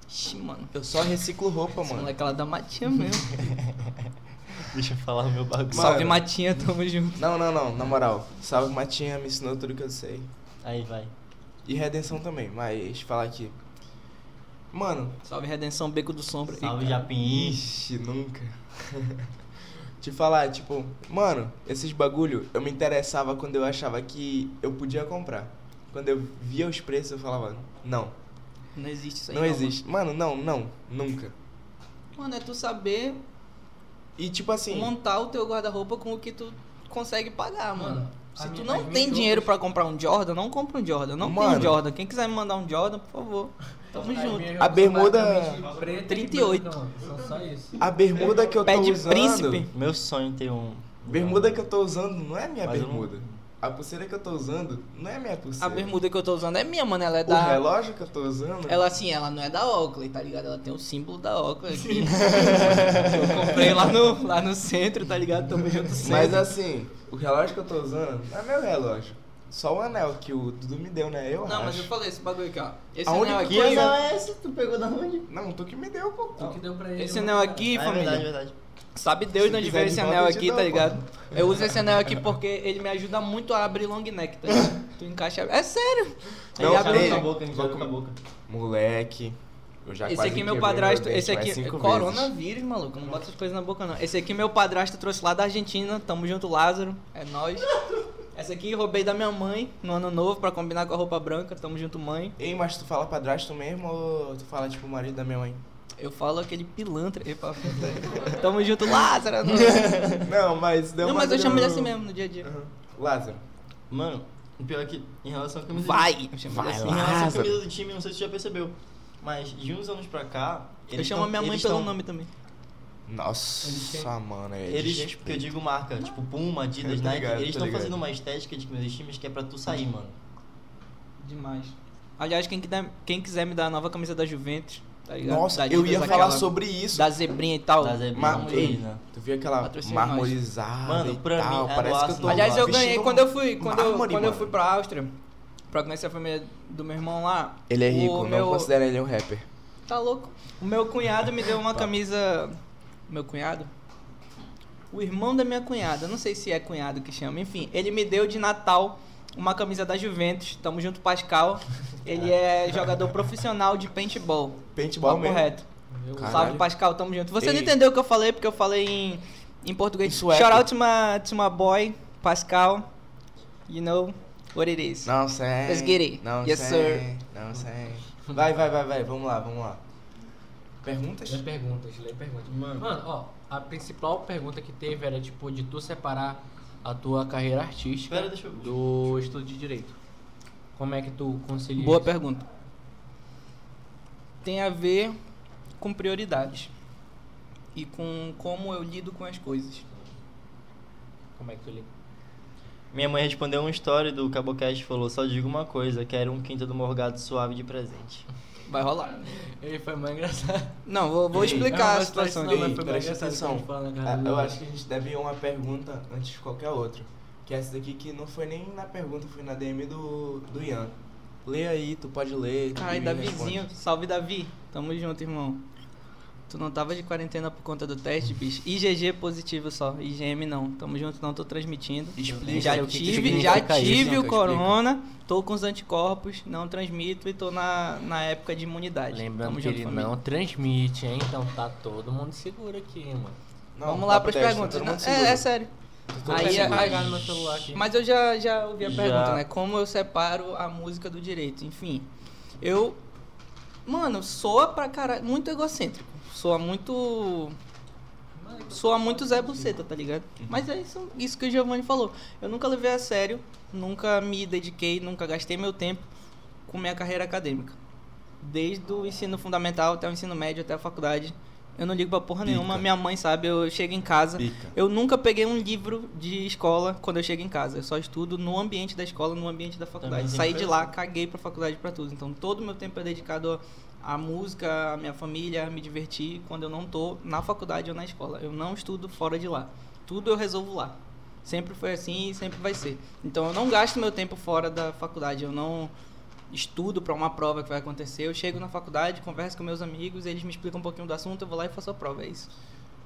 Ixi, mano. Eu só reciclo roupa, Esse mano. moleque lá da Matinha mesmo. Deixa eu falar o meu bagulho. Salve Mano. Matinha, tamo junto. Não, não, não, na moral. Salve Matinha, me ensinou tudo que eu sei. Aí, vai. E Redenção também, mas falar aqui. Mano, Salve Redenção Beco do Sombra. Salve, Japim. ixi, nunca. Te falar, tipo, mano, esses bagulho eu me interessava quando eu achava que eu podia comprar. Quando eu via os preços eu falava, não, Não existe isso aí. não existe. Mano, não, não, nunca. Mano, é tu saber E tipo assim, montar o teu guarda-roupa com o que tu consegue pagar, mano. Mano, Se tu não tem dinheiro pra comprar um Jordan, não compra um Jordan. Não tem Mano. um Jordan. Quem quiser me mandar um Jordan, por favor. Tamo As junto. A bermuda- são basicamente preta e 38. branca, mano. São só isso. a bermuda que eu tô Pé de usando. príncipe. Meu sonho é ter um... Bermuda que eu tô usando não é minha Mas eu não- bermuda. A pulseira que eu tô usando não é minha A pulseira. bermuda que eu tô usando é minha, mano. Ela é O da. relógio que eu tô usando. Ela assim, ela não é da Oakley, tá ligado? Ela tem o símbolo da Oakley aqui. eu comprei lá no, lá no centro, tá ligado? Tamo junto sempre. Mas assim, o relógio que eu tô usando não é meu relógio. Só o anel que o Dudu me deu, né? Eu Não, acho. mas eu falei esse bagulho aqui, ó. Esse Aonde anel que aqui. Que é? anel é esse? Tu pegou da onde? Não, tu que me deu, pô. Tu que deu pra ele. Esse anel aqui, Ah, é família. verdade, verdade. Sabe Deus Se de onde veio esse anel aqui, tá ligado? Eu uso esse anel aqui porque ele me ajuda muito a abrir long neck, tá ligado? Tu encaixa. É sério! Não, Ele abre a boca, a gente vou abre com a boca. Moleque, eu já Esse quase aqui é meu padrasto, dente esse aqui cinco coronavírus, maluco, não bota essas coisas na boca não. Esse aqui meu padrasto trouxe lá da Argentina, tamo junto Lázaro, é nóis. Essa aqui roubei da minha mãe no ano novo pra combinar com a roupa branca, tamo junto mãe. Ei, mas tu fala padrasto mesmo ou tu fala tipo marido da minha mãe? Eu falo aquele pilantra. Epa, Tamo junto, Lázaro. Não, Não, mas deu não mas eu chamo ele assim mesmo no dia a dia. Aham. Lázaro. Mano, o pior é que em relação à camisa Vai! Chamo ele Vai assim. Em relação à camisa do time, não sei se você já percebeu. Mas de uns anos pra cá. Eu chamo tão- a minha mãe pelo tão- nome também. Nossa, têm- mano. É Eles, desrespeito. que eu digo marca, tipo Puma, Adidas, Nike, ligado, eles estão fazendo uma estética de meus times que é pra tu sair, mano. Demais. Aliás, quem quiser, quem quiser me dar a nova camisa da Juventus, tá ligado? Nossa, Da eu ia aquela falar sobre isso. Da zebrinha e tal. Da Zebrinha, Mar... Ei, tu viu aquela marmorizada Mano, e pra tal? mim, é Parece que eu tô. Aliás, eu ganhei quando eu fui, quando, eu, mármore, quando eu fui pra Áustria, pra conhecer a família do meu irmão lá. Ele é rico, não meu- considera ele um rapper. Tá louco? O meu cunhado me deu uma camisa. Meu cunhado? O irmão da minha cunhada, não sei se é cunhado que chama, enfim, ele me deu de Natal uma camisa da Juventus. Tamo junto, Pascal. Ele é jogador profissional de paintball. Paintball mesmo. reto. Caralho. Salve, Pascal, tamo junto. Você não Ei. entendeu o que eu falei, porque eu falei em, em português. Em sueco. Shout out to my, to my boy, Pascal. You know what it is. Não sei. Let's get it. Não Yes, sei. sir. Não sei. Vai, vai, vai, vai. Vamos lá, vamos lá. Perguntas? Lê perguntas, lê perguntas. Mano. Mano, ó, a principal pergunta que teve era tipo de tu separar a tua carreira artística deixa eu- do estudo de direito. Como é que tu concilia Boa isso? pergunta. Tem a ver com prioridades e com como eu lido com as coisas. Como é que tu lida? Minha mãe respondeu uma história do Cabocast e falou: Só digo uma coisa, quero um quinto do morgado suave de presente. Vai rolar. Ele foi mais engraçado. Não, vou, vou explicar não, a situação. aqui. não, foi presta engraçado atenção. fala Ah, Eu acho que a gente deve ir uma pergunta antes de qualquer outra. Que é essa daqui que não foi nem na pergunta, foi na DM do, do Ian. Lê aí, tu pode ler. Ai, Davizinho, responde. salve Davi. Tamo junto, irmão. Tu não tava de quarentena por conta do teste, bicho? IgG positivo só, IgM não. Tamo junto, não tô transmitindo. Explica já o que que tive, já isso, tive o corona, tô com os anticorpos, não transmito e tô na, na época de imunidade. Lembrando Tamo que junto, ele família. não transmite, hein? Então tá todo mundo seguro aqui, mano. Não, Vamos lá 10, tá perguntas. seguro. é, é sério. Aí, todo a- seguro. pegar no meu celular aqui. Mas eu já, já ouvi a Já. pergunta, né? Como eu separo a música do direito? Enfim, eu. Mano, soa pra caralho. Muito egocêntrico. Soa muito. Soa muito Zé Buceta, tá ligado? Mas é isso, isso que o Giovanni falou. Eu nunca levei a sério, nunca me dediquei, nunca gastei meu tempo com minha carreira acadêmica. Desde o ensino fundamental até o ensino médio, até a faculdade. Eu não ligo pra porra Pica. nenhuma. Minha mãe sabe, eu chego em casa. Pica. Eu nunca peguei um livro de escola quando eu chego em casa. Eu só estudo no ambiente da escola, no ambiente da faculdade. Saí de lá, caguei pra faculdade pra tudo. Então todo o meu tempo é dedicado à música, à minha família, a me divertir quando eu não tô na faculdade ou na escola. Eu não estudo fora de lá. Tudo eu resolvo lá. Sempre foi assim e sempre vai ser. Então eu não gasto meu tempo fora da faculdade. Eu não estudo pra uma prova que vai acontecer. Eu chego na faculdade, converso com meus amigos, eles me explicam um pouquinho do assunto, eu vou lá e faço a prova. É isso.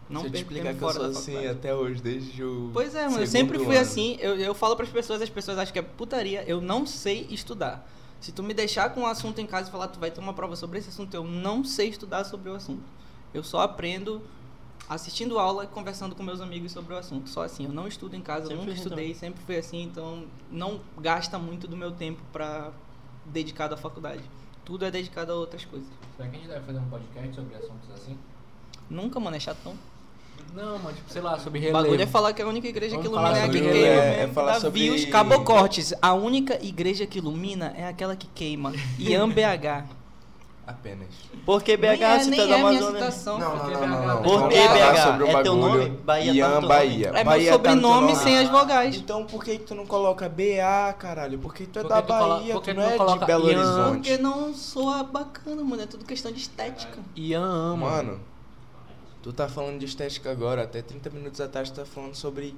Não Se eu te explicar que eu sou assim até hoje, desde o. Pois é, mano, eu sempre fui ano. assim. Eu, eu falo pras pessoas, as pessoas acham que é putaria. Eu não sei estudar. Se tu me deixar com um assunto em casa e falar, tu vai ter uma prova sobre esse assunto, eu não sei estudar sobre o assunto. Eu só aprendo assistindo aula e conversando com meus amigos sobre o assunto. Só assim, eu não estudo em casa, Sempre nunca estudei, sempre fui assim, então não gasta muito do meu tempo pra dedicado à faculdade. Tudo é dedicado a outras coisas. Será que a gente deve fazer um podcast sobre assuntos assim? Nunca, mano, é chatão. Não, mano, tipo, sei lá, sobre O relevo. bagulho é falar que a única igreja Vamos que ilumina é a que queima. é- mesmo. é falar Davi, sobre- os cabocortes. A única igreja que ilumina é aquela que queima. Ian BH. Apenas. Por que BH, nem é, cidade nem da é minha Amazônia? citação. Não, não, porque não, não, BH não. Por Vamos que falar BH? o É teu nome? Bahia tá Ian nome. Bahia. É meu tá sobrenome nome. sem as vogais. Então por que tu não coloca BA, caralho? Porque tu é da Bahia, tu não não é de Belo Ian? Horizonte. Porque não soa bacana, mano. É tudo questão de estética. Ian ama. Mano, tu tá falando de estética agora, até 30 minutos atrás tu tá falando sobre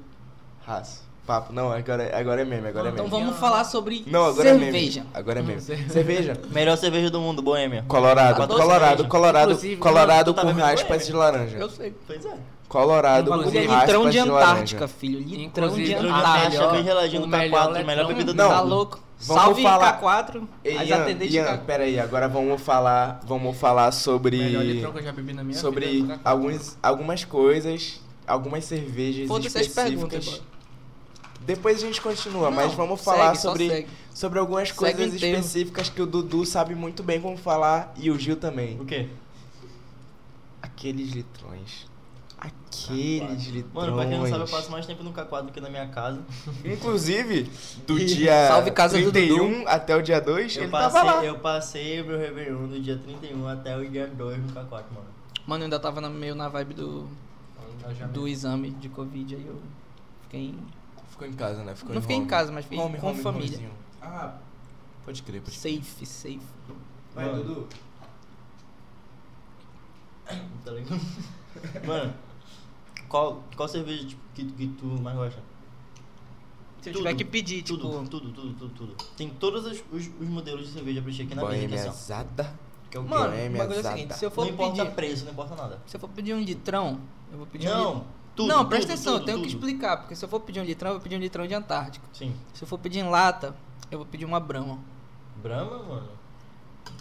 raça. Papo, não, agora, agora é meme, agora é Então meme. vamos falar sobre Não, agora é cerveja. meme. Agora é meme. Cerveja. Melhor cerveja do mundo, Boêmia. Colorado, Colorado. Colorado, Colorado tu tá com raspas de laranja. Eu sei. Pois é. Colorado com Inclusive, raspas Litrão de de Antártica, filho. Litrão de Inclusive, Litrão de Antártica, bem geladinho o no melhor K4, melhor bebida do Não. Tá mundo. louco? Vamos Salve falar- K4, Ei, as Ian, atendentes Ian, K4. peraí, agora vamos falar, vamos falar sobre Melhor litrão que eu já bebi na minha sobre alguns, algumas coisas, algumas cervejas específicas. Depois a gente continua, Não, mas vamos segue, falar só sobre, segue. sobre algumas Segue coisas específicas que o Dudu sabe muito bem como falar e o Gil também. O quê? Aqueles litrões. Aqueles litrões. Mano, pra quem não sabe, eu passo mais tempo no K4 do que na minha casa. Inclusive, do dia Salve casa do 31 até o dia 2, Eu ele tava lá. passei, eu passei o meu Réveillon do dia 31 até o dia 2 no K4, mano. Mano, eu ainda tava na- meio na vibe do, já do exame de Covid, aí eu fiquei em... Ficou em casa, né? Ficou Não em fiquei em home. casa, mas fiquei Home, com home, família. homezinho. Ah, pode crer, pode crer. Safe, safe. Vai, Mano. Dudu. Tá ligado? Mano, qual, qual cerveja tipo, que, que tu mais gosta? Se eu Tudo, tiver que pedir, tipo... Tudo, tudo, tudo, tudo, tudo. Tem todos os, os, os modelos de cerveja pra ti aqui na mesa, atenção. Zada. Que é o? Mano, o Boêmia bagulho é o Zada. seguinte, se eu não for importa pedir... preço, não importa nada. Se eu for pedir um litrão, eu vou pedir um Não, litrão. tudo, Não, presta tudo, atenção, eu tudo, tenho que tudo. explicar, porque se eu for pedir um litrão, eu vou pedir um litrão de Antártica. Sim. Se eu for pedir em lata, eu vou pedir uma Brahma. Brahma, mano.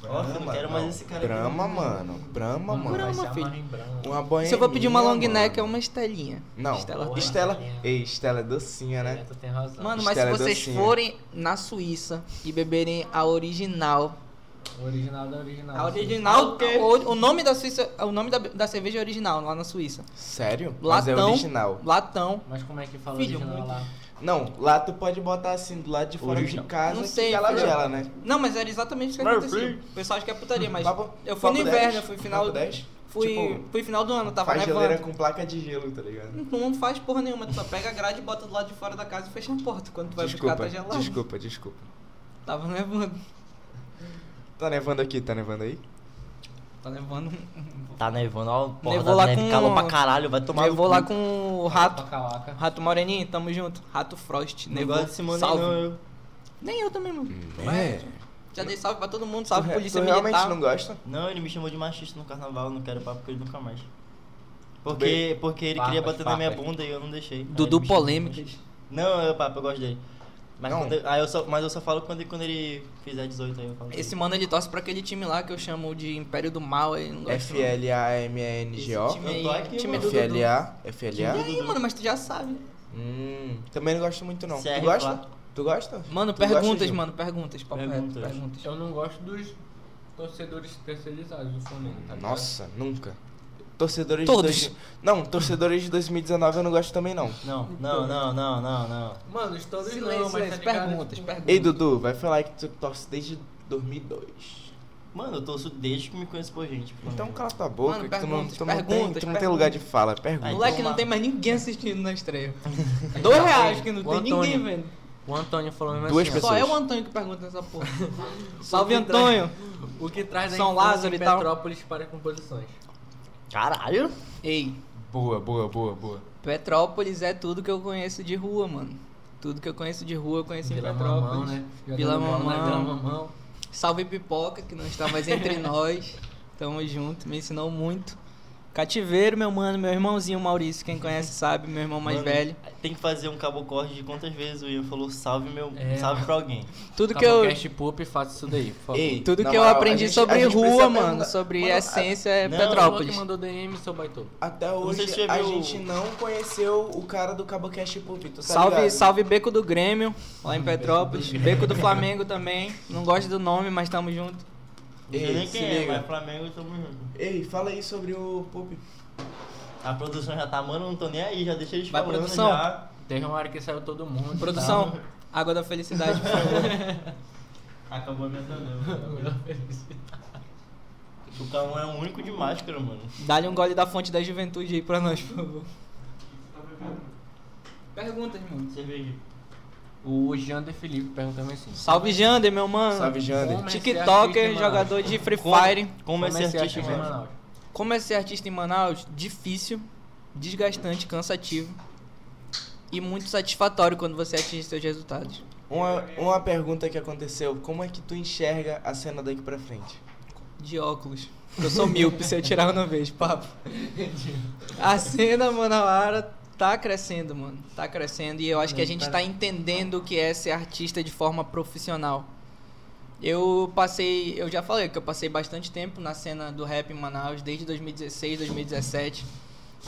Brahma, Ó, não quero mais esse cara aqui. Brahma, mano. Brahma, Mano, Brahma, se filho. Uma. Se eu for pedir uma long neck, é uma estelinha. Não, Estela Porra. Estela. Estela. Ei, Estela é docinha, É, né? tu tem razão. Mano, mas se Estela é vocês docinha. forem na Suíça e beberem a original, O original da original. a original, o o, o nome da Suíça, o nome da, da cerveja é original lá na Suíça. Sério? Mas é Latão. original. Latão. Mas como é que fala Filho, original muito- lá? Não, lá tu pode botar assim do lado de fora Original. de casa Não que sei, ela filho. gela, né? Não, mas era exatamente isso que aconteceu. O pessoal acha que é putaria, mas Papo- eu fui no inverno, 10, eu fui final, papo 10. fui, Tipo, fui final do ano, tava Faz geleira nevando. com placa de gelo, tá ligado? Não faz porra nenhuma, tu só pega a grade, bota do lado de fora da casa e fecha a porta. Quando tu vai Desculpa, buscar, tá gelado. desculpa, desculpa. Tava nevando. Tá nevando aqui, tá nevando aí? Tá nevando. Tá nevando, ó. Porra, Nevou da lá neve, com- calor pra caralho, vai tomar vou cu. lá com o rato. Rato Moreninho, tamo junto. Rato Frost. Não Nevou. gosto desse mano salve. não, eu. Nem eu também, mano. É. Já dei salve pra todo mundo, salve tu, polícia tu militar. realmente não gosta? Não, ele me chamou de machista no carnaval, não quero papo com ele nunca mais. Porque, porque ele queria Farpas, bater na minha farpas. bunda e eu não deixei. Dudu de polêmicas. machista. Não, eu, papo, eu gosto dele. Mas, Não. quando eu, aí eu só, mas eu só falo quando, ele- quando ele fizer 18 aí eu falo. Esse mano ele torce pra aquele time lá que eu chamo de Império do Mal. Ele não gosta. Eu tô aí, aqui, time mano. do Dudu. F-L-A? E F-L-A? aí, mano, mas tu já sabe. Hum, também não gosto muito não. Tu gosta? Tu gosta? Mano, Tu gosta, perguntas, Gil? mano, perguntas. Papo reto, Perguntas. perguntas. Eu não gosto dos torcedores terceirizados do Flamengo, tá ligado? Nossa, nunca. Torcedores Todos. de... dois- Não, torcedores de 2019 eu não gosto também não. Não, não, não, não, não, não. Mano, os todos Silêncio, não, mas tá ligado? Perguntas, tipo, perguntas. Ei, Dudu, vai falar que tu torce desde 2002. Mano, eu torço desde que me conheço por gente. pro Então cala tua boca, Mano, que tu não, tu não tem, tu não tem perguntas. lugar de fala. Pergunta. Aí, Moleque, então, não tem mais ninguém assistindo na estreia. Dois reais que não O tem Antônio- ninguém, velho. O Antônio falou mesmo Duas assim, ó, Só é o pessoas. Antônio que pergunta nessa porra. Salve, O que traz- Antônio. O que traz a São Lázaro em e tal. Petrópolis para composições? Caralho! Ei, Boa, boa, boa, boa. Petrópolis é tudo que eu conheço de rua, mano. Tudo que eu conheço de rua eu conheço em Vila Petrópolis. Mamão, né? Vila Mamão. Vila Mamão. Salve Pipoca, que não está mais entre nós. Tamo junto, me ensinou muito. Cativeiro, meu mano, meu irmãozinho Maurício, quem conhece sabe, meu irmão mais Mano, velho. Tem que fazer um cabo corte de quantas vezes o Ian falou salve meu. É. Salve pra alguém. Tudo que eu, Poop, faça isso daí, por favor. Ei, tudo que eu aprendi a gente- sobre a rua, mano, perguntar- sobre Mano, a- essência é Não, Petrópolis. que mandou DM, seu baitô. Até hoje se a gente não conheceu o cara do Cabocast Pub, tu tá Salve, ligado? salve Beco do Grêmio, lá em Petrópolis. Beco do Flamengo também. Não gosto do nome, mas tamo junto. Sei Ei, nem quem é, liga. mas Flamengo tamo junto. Ei, fala aí sobre o Pub. A produção já tá, mano, não tô nem aí, já deixa eles Vai, falando produção. já. Teve uma hora que saiu todo mundo. Produção, Tá. água da felicidade, por favor. Acabou a minha também. O Cauã é o único de máscara, mano. Dá-lhe um gole da fonte da juventude aí pra nós, por favor. Perguntas, mano. Cerveja. O Jander Felipe perguntando assim. Salve Jander, meu mano. Salve, Jander. Como é artista TikToker, em jogador de Free Como- Fire. Como é ser artista, em mano? Manaus? Como é ser artista em Manaus? Difícil, desgastante, cansativo e muito satisfatório quando você atinge seus resultados. Uma, uma pergunta que aconteceu, como é que tu enxerga a cena daqui pra frente? De óculos. Eu sou míope, se eu tirar eu não vejo, papo. A cena Manauara tá crescendo, mano. Tá crescendo e eu acho que a gente tá entendendo o que é ser artista de forma profissional. Eu passei, eu já falei que eu passei bastante tempo na cena do rap em Manaus, desde 2016, 2017,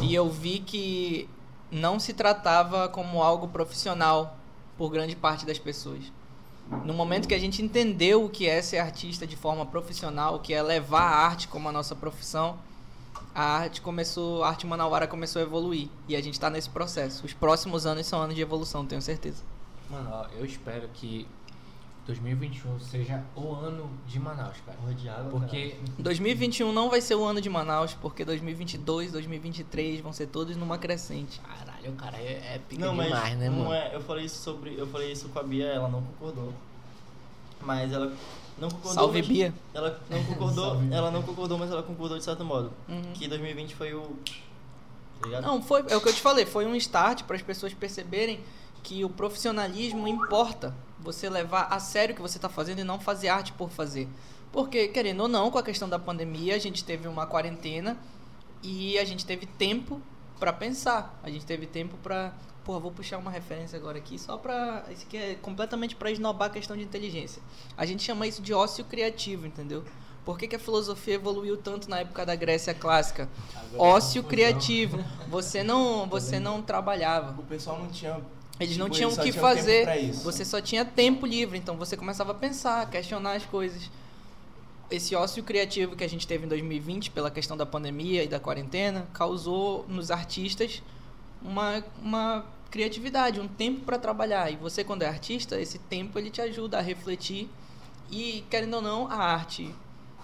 e eu vi que não se tratava como algo profissional por grande parte das pessoas. No momento que a gente entendeu o que é ser artista de forma profissional, o que é levar a arte como a nossa profissão, a arte começou, a arte manauara começou a evoluir e a gente tá nesse processo. Os próximos anos são anos de evolução, tenho certeza. Mano, ó, eu espero que 2021 seja o ano de Manaus, cara. Água, Porque 2021 não vai ser o ano de Manaus, porque 2022, 2023 vão ser todos numa crescente. Caralho, o cara é, é pica Não, mas demais, né, não mano? é, eu falei isso sobre, eu falei isso com a Bia, ela não concordou. Mas ela não concordou. Salve mas- Bia. Ela não concordou, Salve. ela não concordou, mas ela concordou de certo modo. Uhum. Que 2020 foi o tá? Não, foi, é o que eu te falei, foi um start para as pessoas perceberem que o profissionalismo importa. Você levar a sério o que você está fazendo e não fazer arte por fazer. Porque, querendo ou não, com a questão da pandemia, a gente teve uma quarentena e a gente teve tempo para pensar. A gente teve tempo para, Pô, vou puxar uma referência agora aqui só pra. Isso aqui é completamente pra esnobar a questão de inteligência. A gente chama isso de ócio criativo, entendeu? Por que, que a filosofia evoluiu tanto na época da Grécia clássica? Ócio criativo. Você não, você não trabalhava. O pessoal não tinha. Eles não tipo, tinham o que tempo fazer. Você só tinha tempo livre, então você começava a pensar, questionar as coisas. Esse ócio criativo que a gente teve em 2020 pela questão da pandemia e da quarentena causou nos artistas uma, uma criatividade, um tempo para trabalhar. E você quando é artista, esse tempo ele te ajuda a refletir e querendo ou não, a arte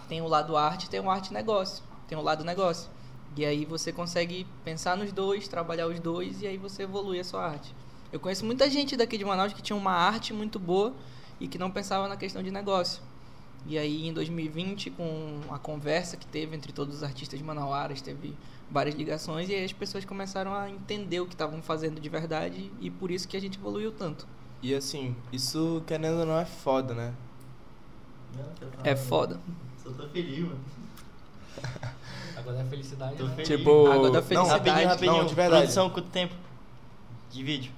tem o lado arte, tem o arte negócio, tem o lado negócio. E aí você consegue pensar nos dois, trabalhar os dois e aí você evolui a sua arte. Eu conheço muita gente daqui de Manaus que tinha uma arte muito boa e que não pensava na questão de negócio. E aí em 2020, com a conversa que teve entre todos os artistas manauaras, teve várias ligações e aí as pessoas começaram a entender o que estavam fazendo de verdade e por isso que a gente evoluiu tanto. E assim, isso querendo ou não é foda, né? Não, É foda. Só tô feliz, mano. Agora é felicidade, Tô né? feliz. Tipo. Água da não, felicidade. Rapidinho, rapidinho. Não, de verdade. Produção, quanto tempo? De vídeo?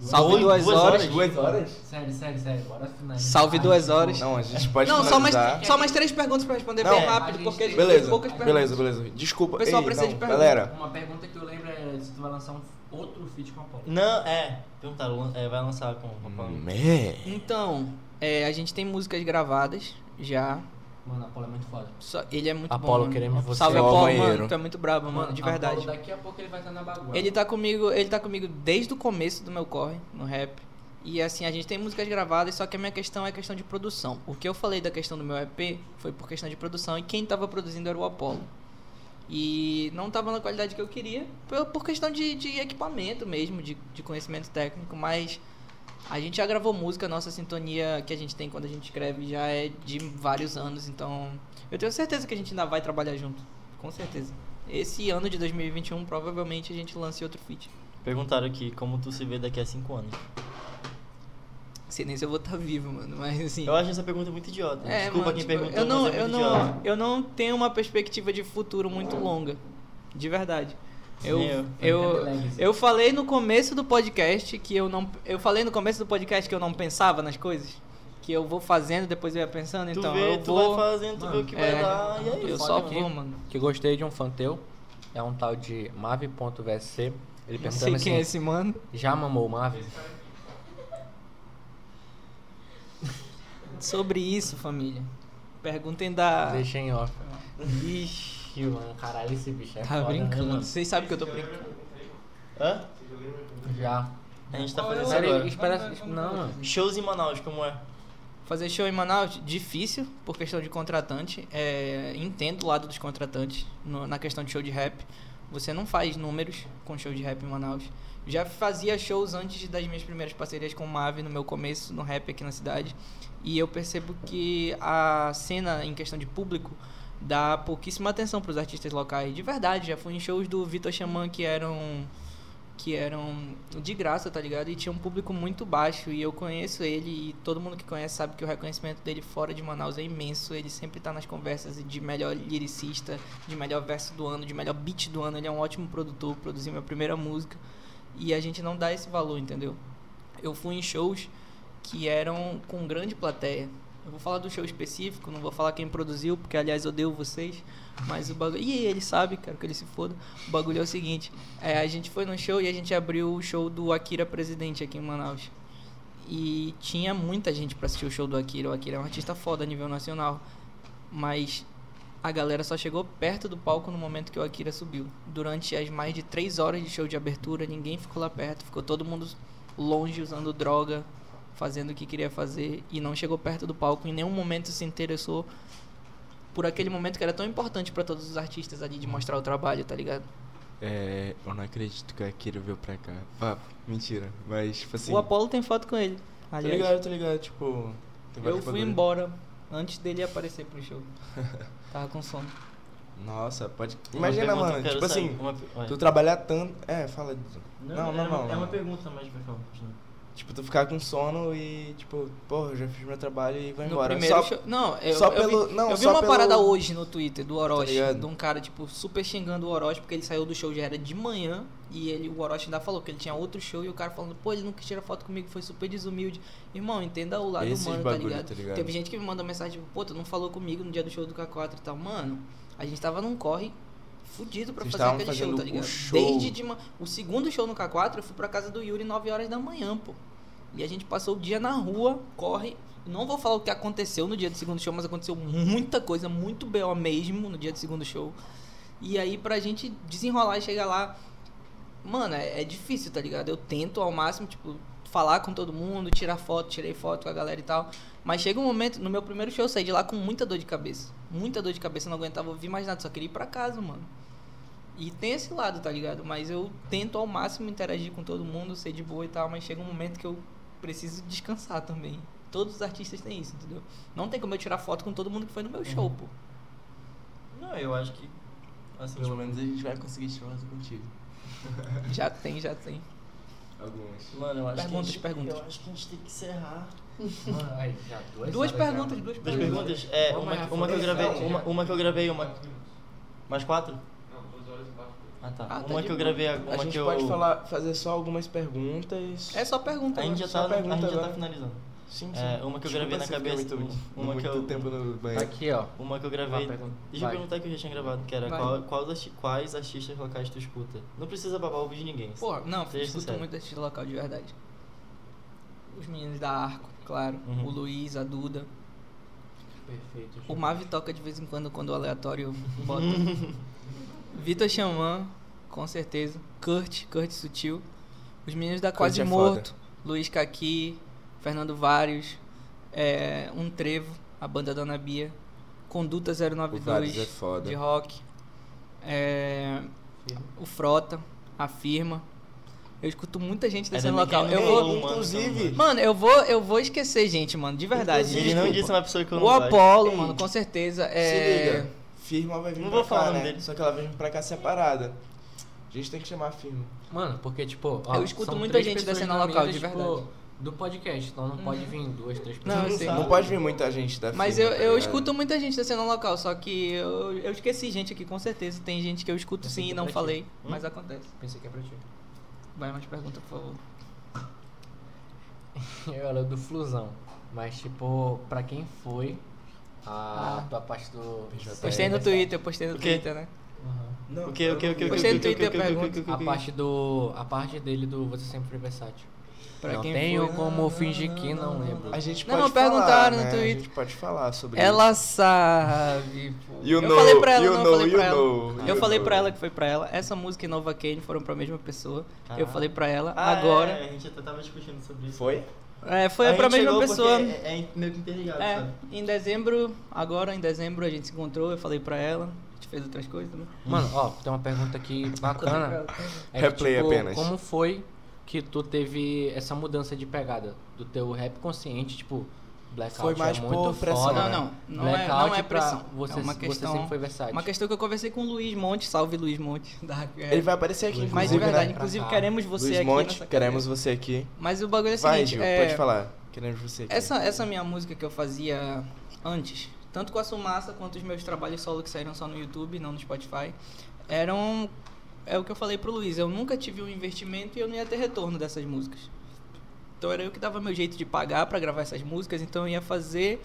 Salve duas horas. Duas horas? Sério, sério, sério. Bora finalizar. Salve duas horas. Não, a gente pode Não, só mais, só mais três perguntas pra responder Não, bem rápido, a porque a gente Beleza, tem poucas perguntas. beleza, beleza. Desculpa. O pessoal Ei, precisa não, de pergunta. Galera, Uma pergunta que eu lembro é se tu vai lançar um outro feat com a Apollo. Não, é. Perguntaram, é, vai lançar com o Paulo. é. Então, é, a gente tem músicas gravadas já. Mano, a Apollo é muito foda. Só, ele é muito Apolo, bom. queremos você. Salve, Apolo, banheiro. mano. Tu é muito brabo, mano, de Apollo, verdade. daqui a pouco ele vai estar na baguala. Ele tá comigo, ele tá comigo desde o começo do meu corre no rap. E assim, a gente tem músicas gravadas, só que a minha questão é questão de produção. O que eu falei da questão do meu EP foi por questão de produção e quem tava produzindo era o Apollo. E não tava na qualidade que eu queria, por, por questão de, de equipamento mesmo, de, de conhecimento técnico, mas a gente já gravou música, nossa sintonia que a gente tem quando a gente escreve já é de vários anos, então eu tenho certeza que a gente ainda vai trabalhar junto, com certeza. Esse ano de 2021 provavelmente a gente lance outro feat. Perguntaram aqui como tu se vê daqui a 5 anos. Sei nem se eu vou estar vivo, mano, mas assim. Eu acho essa pergunta muito idiota. É, Desculpa mano, quem tipo, perguntou, eu não, é eu não, idiota. eu não tenho uma perspectiva de futuro muito longa, de verdade. Eu, eu. eu, falei no começo do podcast que eu não, eu falei no começo do podcast que eu não pensava nas coisas, que eu vou fazendo depois eu ia pensando, Tu então vê, eu tu vou, vai fazendo, tu vê o que é, vai dar, e é eu só aqui. vou, mano. Que gostei de um fã teu. É um tal de Mave.vsc. Ele sei assim, quem é esse mano. já mamou o Mave? Sobre isso, família. Perguntem da. Deixa em off. Ixi, mano, caralho, esse bicho é Tá foda, né, brincando. mano? Vocês sabem que eu tô brincando. Hã? Já. A gente tá fazendo isso agora. espera. Não, mano. Shows em Manaus, como é? Fazer show em Manaus, difícil por questão de contratante. É, entendo o lado dos contratantes no- na questão de show de rap. Você não faz números com show de rap em Manaus. Já fazia shows antes das minhas primeiras parcerias com o Mave no meu começo no rap aqui na cidade. E eu percebo que a cena em questão de público dá pouquíssima atenção para os artistas locais. De verdade, já fui em shows do Vitor Xamã que eram que eram de graça, tá ligado? E tinha um público muito baixo e eu conheço ele e todo mundo que conhece sabe que o reconhecimento dele fora de Manaus é imenso. Ele sempre tá nas conversas de melhor lyricista, de melhor verso do ano, de melhor beat do ano. Ele é um ótimo produtor, produziu minha primeira música e a gente não dá esse valor, entendeu? Eu fui em shows que eram com grande plateia. Eu vou falar do show específico, não vou falar quem produziu, porque aliás odeio vocês. Mas o bagulho. E ele sabe, cara, que ele se foda. O bagulho é o seguinte: é, a gente foi no show e a gente abriu o show do Akira Presidente aqui em Manaus. E tinha muita gente pra assistir o show do Akira. O Akira é um artista foda a nível nacional. Mas A galera só chegou perto do palco no momento que o Akira subiu. Durante as mais de três horas de show de abertura, ninguém ficou lá perto. Ficou todo mundo longe, usando droga, fazendo o que queria fazer. E não chegou perto do palco. Em nenhum momento se interessou por aquele momento que era tão importante pra todos os artistas ali de mostrar o trabalho, tá ligado? É, eu não acredito que o Akira veio pra cá. Ah, mentira. Mas, tipo assim. O Apollo tem foto com ele. Tô Aliás, ligado, tô ligado. Tipo. eu fui embora antes dele aparecer pro show. Tava com sono. Nossa, pode. Uma Imagina, pergunta, mano. Tipo saber. assim, Uma tu trabalhar tanto. É, fala disso. Não, não, é não. uma- É não. uma pergunta, mas vai falar. Tipo, tu ficar com sono e, tipo, porra, já fiz meu trabalho e vou No embora. primeiro Só- show. Não, eu, só eu pelo- vi, não, eu vi uma pelo- parada hoje no Twitter do Orochi, ligado? de um cara, tipo, super xingando o Orochi, porque ele saiu do show, já era de manhã, e ele, o Orochi ainda falou que ele tinha outro show, e o cara falando, pô, ele não quis tirar foto comigo, foi super desumilde. Irmão, entenda o lado Esses humano, bagulho, tá, ligado? tá ligado? Teve gente que me mandou mensagem, tipo, pô, tu não falou comigo no dia do show do K4 e tal. Mano, a gente tava num corre fudido pra Vocês fazer aquele show, tá ligado? show. Desde de ma- o segundo show no K4, eu fui pra casa do Yuri 9 horas da manhã, pô. E a gente passou o dia na rua, corre. Não vou falar o que aconteceu no dia do segundo show, mas aconteceu muita coisa, muito B.O. mesmo no dia do segundo show. E aí, pra gente desenrolar e chegar lá, mano, é, é difícil, tá ligado? Eu tento ao máximo, tipo, falar com todo mundo, tirar foto, tirei foto com a galera e tal. Mas chega um momento, no meu primeiro show, eu saí de lá com muita dor de cabeça. Muita dor de cabeça, não aguentava ouvir mais nada, só queria ir pra casa, mano. E tem esse lado, tá ligado? Mas eu tento ao máximo interagir com todo mundo, ser de boa e tal, mas chega um momento que eu preciso descansar também. Todos os artistas têm isso, entendeu? Não tem como eu tirar foto com todo mundo que foi no meu show, pô. Não, eu acho que. Assim, Pelo tipo, menos a gente vai conseguir tirar foto contigo. Já tem, já tem. Algumas. Mano, eu acho Perguntas, que. gente- perguntas. Eu acho que a gente tem que encerrar. Mano, aí, já duas, Duas horas já, perguntas, duas Duas perguntas. perguntas? É, uma, uma que eu gravei. Uma, uma que eu gravei, uma. Mais quatro? Ah tá. Ah, tá uma de que eu gravei, A uma gente que eu. pode falar, fazer só algumas perguntas. É só pergunta. A gente já né? tá, Só pergunta a gente já tá agora. finalizando. Sim, sim. É, uma que eu Desculpa gravei na eu cabeça. Muito, uma muito que eu. tempo no Tá banheiro. aqui, ó. Uma que eu Vai, gravei. pergunta. Deixa eu Vai. perguntar que eu já tinha gravado, que era Vai. qual, quais, arti- quais artistas locais tu escuta? Não precisa babar o vídeo de ninguém. Porra, não, Seja escuto sincero. muito desse local de verdade. Os meninos da Arco, claro. Uhum. O Luiz, a Duda. Perfeito. O Mavi toca de vez em quando quando o aleatório bota. Vitor Xamã, com certeza. Kurt, Kurt Sutil. Os meninos da Quase é Morto. Luiz Caqui, Fernando Vários. é, um Trevo, a banda Dona Bia. Conduta O Vários 092 é foda. de rock. é, o Frota, a Firma. Eu escuto muita gente É desse da local. Eu vou, mano, inclusive- mano, eu vou, eu vou esquecer gente, mano, de verdade. Ele não disse uma pessoa que eu não O Ei, mano, com certeza. Se É... liga, firma vai vir Não pra cá, né? dele. Só que ela vai vir pra cá separada. A gente tem que chamar a firma. Mano, porque, tipo, ó, Eu escuto muita gente da cena na local, de tipo, verdade. Do podcast, então não pode vir duas, três pessoas. Não, não. Não pode vir muita gente da Mas firma. eu, tá eu ligado? escuto muita gente da cena local, só que eu, eu esqueci gente aqui, com certeza. Tem gente que eu escuto Pensei sim e era não falei, Hum? mas acontece. Pensei que é pra ti. Vai mais pergunta, por favor. Eu era do Flusão. Mas, tipo, pra quem foi a Ah. tua parte do. PJ. Postei no Twitter, postei no? Twitter, né? Não, O que, o que, o que, o que, Postei no o que, o o A parte do. A parte dele do Você Sempre Foi Versátil. Pra não quem tenho foi. como fingir que não lembro. A gente Não, pode não, perguntaram falar, no né? Twitter. A gente pode falar sobre Ela isso. sabe. You eu know, falei pra ela, não, know, eu falei pra ela. know, eu falei pra ela que foi pra ela. Essa música e Nova Kane foram pra mesma pessoa. Eu Caralho. falei pra ela. Ah, Agora. É, a gente até tava discutindo sobre isso. Foi? É, foi A pra gente mesma pessoa. É, é meio que interligado, É, sabe? em dezembro, agora em dezembro a gente se encontrou, eu falei pra ela, a gente fez outras coisas também. Mano, ó, tem uma pergunta aqui bacana. É que, Replay tipo, apenas. Como foi que tu teve essa mudança de pegada do teu rap consciente, tipo, Blackout Foi mais é por pressão, foda. Não, né? não, não é, não é pressão. Você, é uma você questão, sempre foi versátil. uma questão que eu conversei com o Luiz Monte, salve Luiz Monte. Da Ele vai aparecer aqui, Luiz Mas de verdade, né? inclusive cá. queremos você Luiz aqui. Monte, queremos cadeira. você aqui. Mas o bagulho é o Vai, seguinte, Gil, é, pode falar. Queremos você aqui. Essa, essa minha música que eu fazia antes, tanto com a Sumassa quanto os meus trabalhos solo que saíram só no YouTube, não no Spotify, eram. É o que eu falei pro Luiz, eu nunca tive um investimento e eu não ia ter retorno dessas músicas. Então era eu que dava meu jeito de pagar pra gravar essas músicas, então eu ia fazer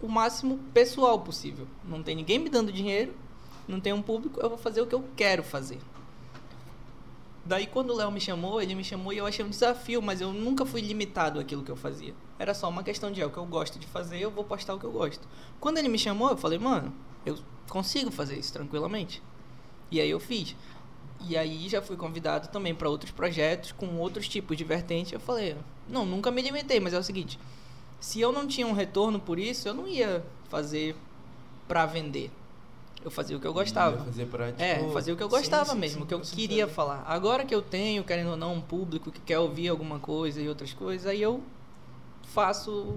o máximo pessoal possível. Não tem ninguém me dando dinheiro, não tem um público, eu vou fazer o que eu quero fazer. Daí quando o Léo me chamou, ele me chamou e eu achei um desafio, mas eu nunca fui limitado àquilo que eu fazia. Era só uma questão de é o que eu gosto de fazer, eu vou postar o que eu gosto. Quando ele me chamou, eu falei, mano, eu consigo fazer isso tranquilamente. E aí eu fiz. E aí já fui convidado também para outros projetos com outros tipos de vertente. Eu falei, não, nunca me limitei, mas é o seguinte, se eu não tinha um retorno por isso, eu não ia fazer pra vender. Eu fazia o que eu gostava. Ia fazer pra, tipo, É, fazer o que eu gostava sim, mesmo, sim, o que eu queria falar. Agora que eu tenho, querendo ou não, um público que quer ouvir alguma coisa e outras coisas, aí eu faço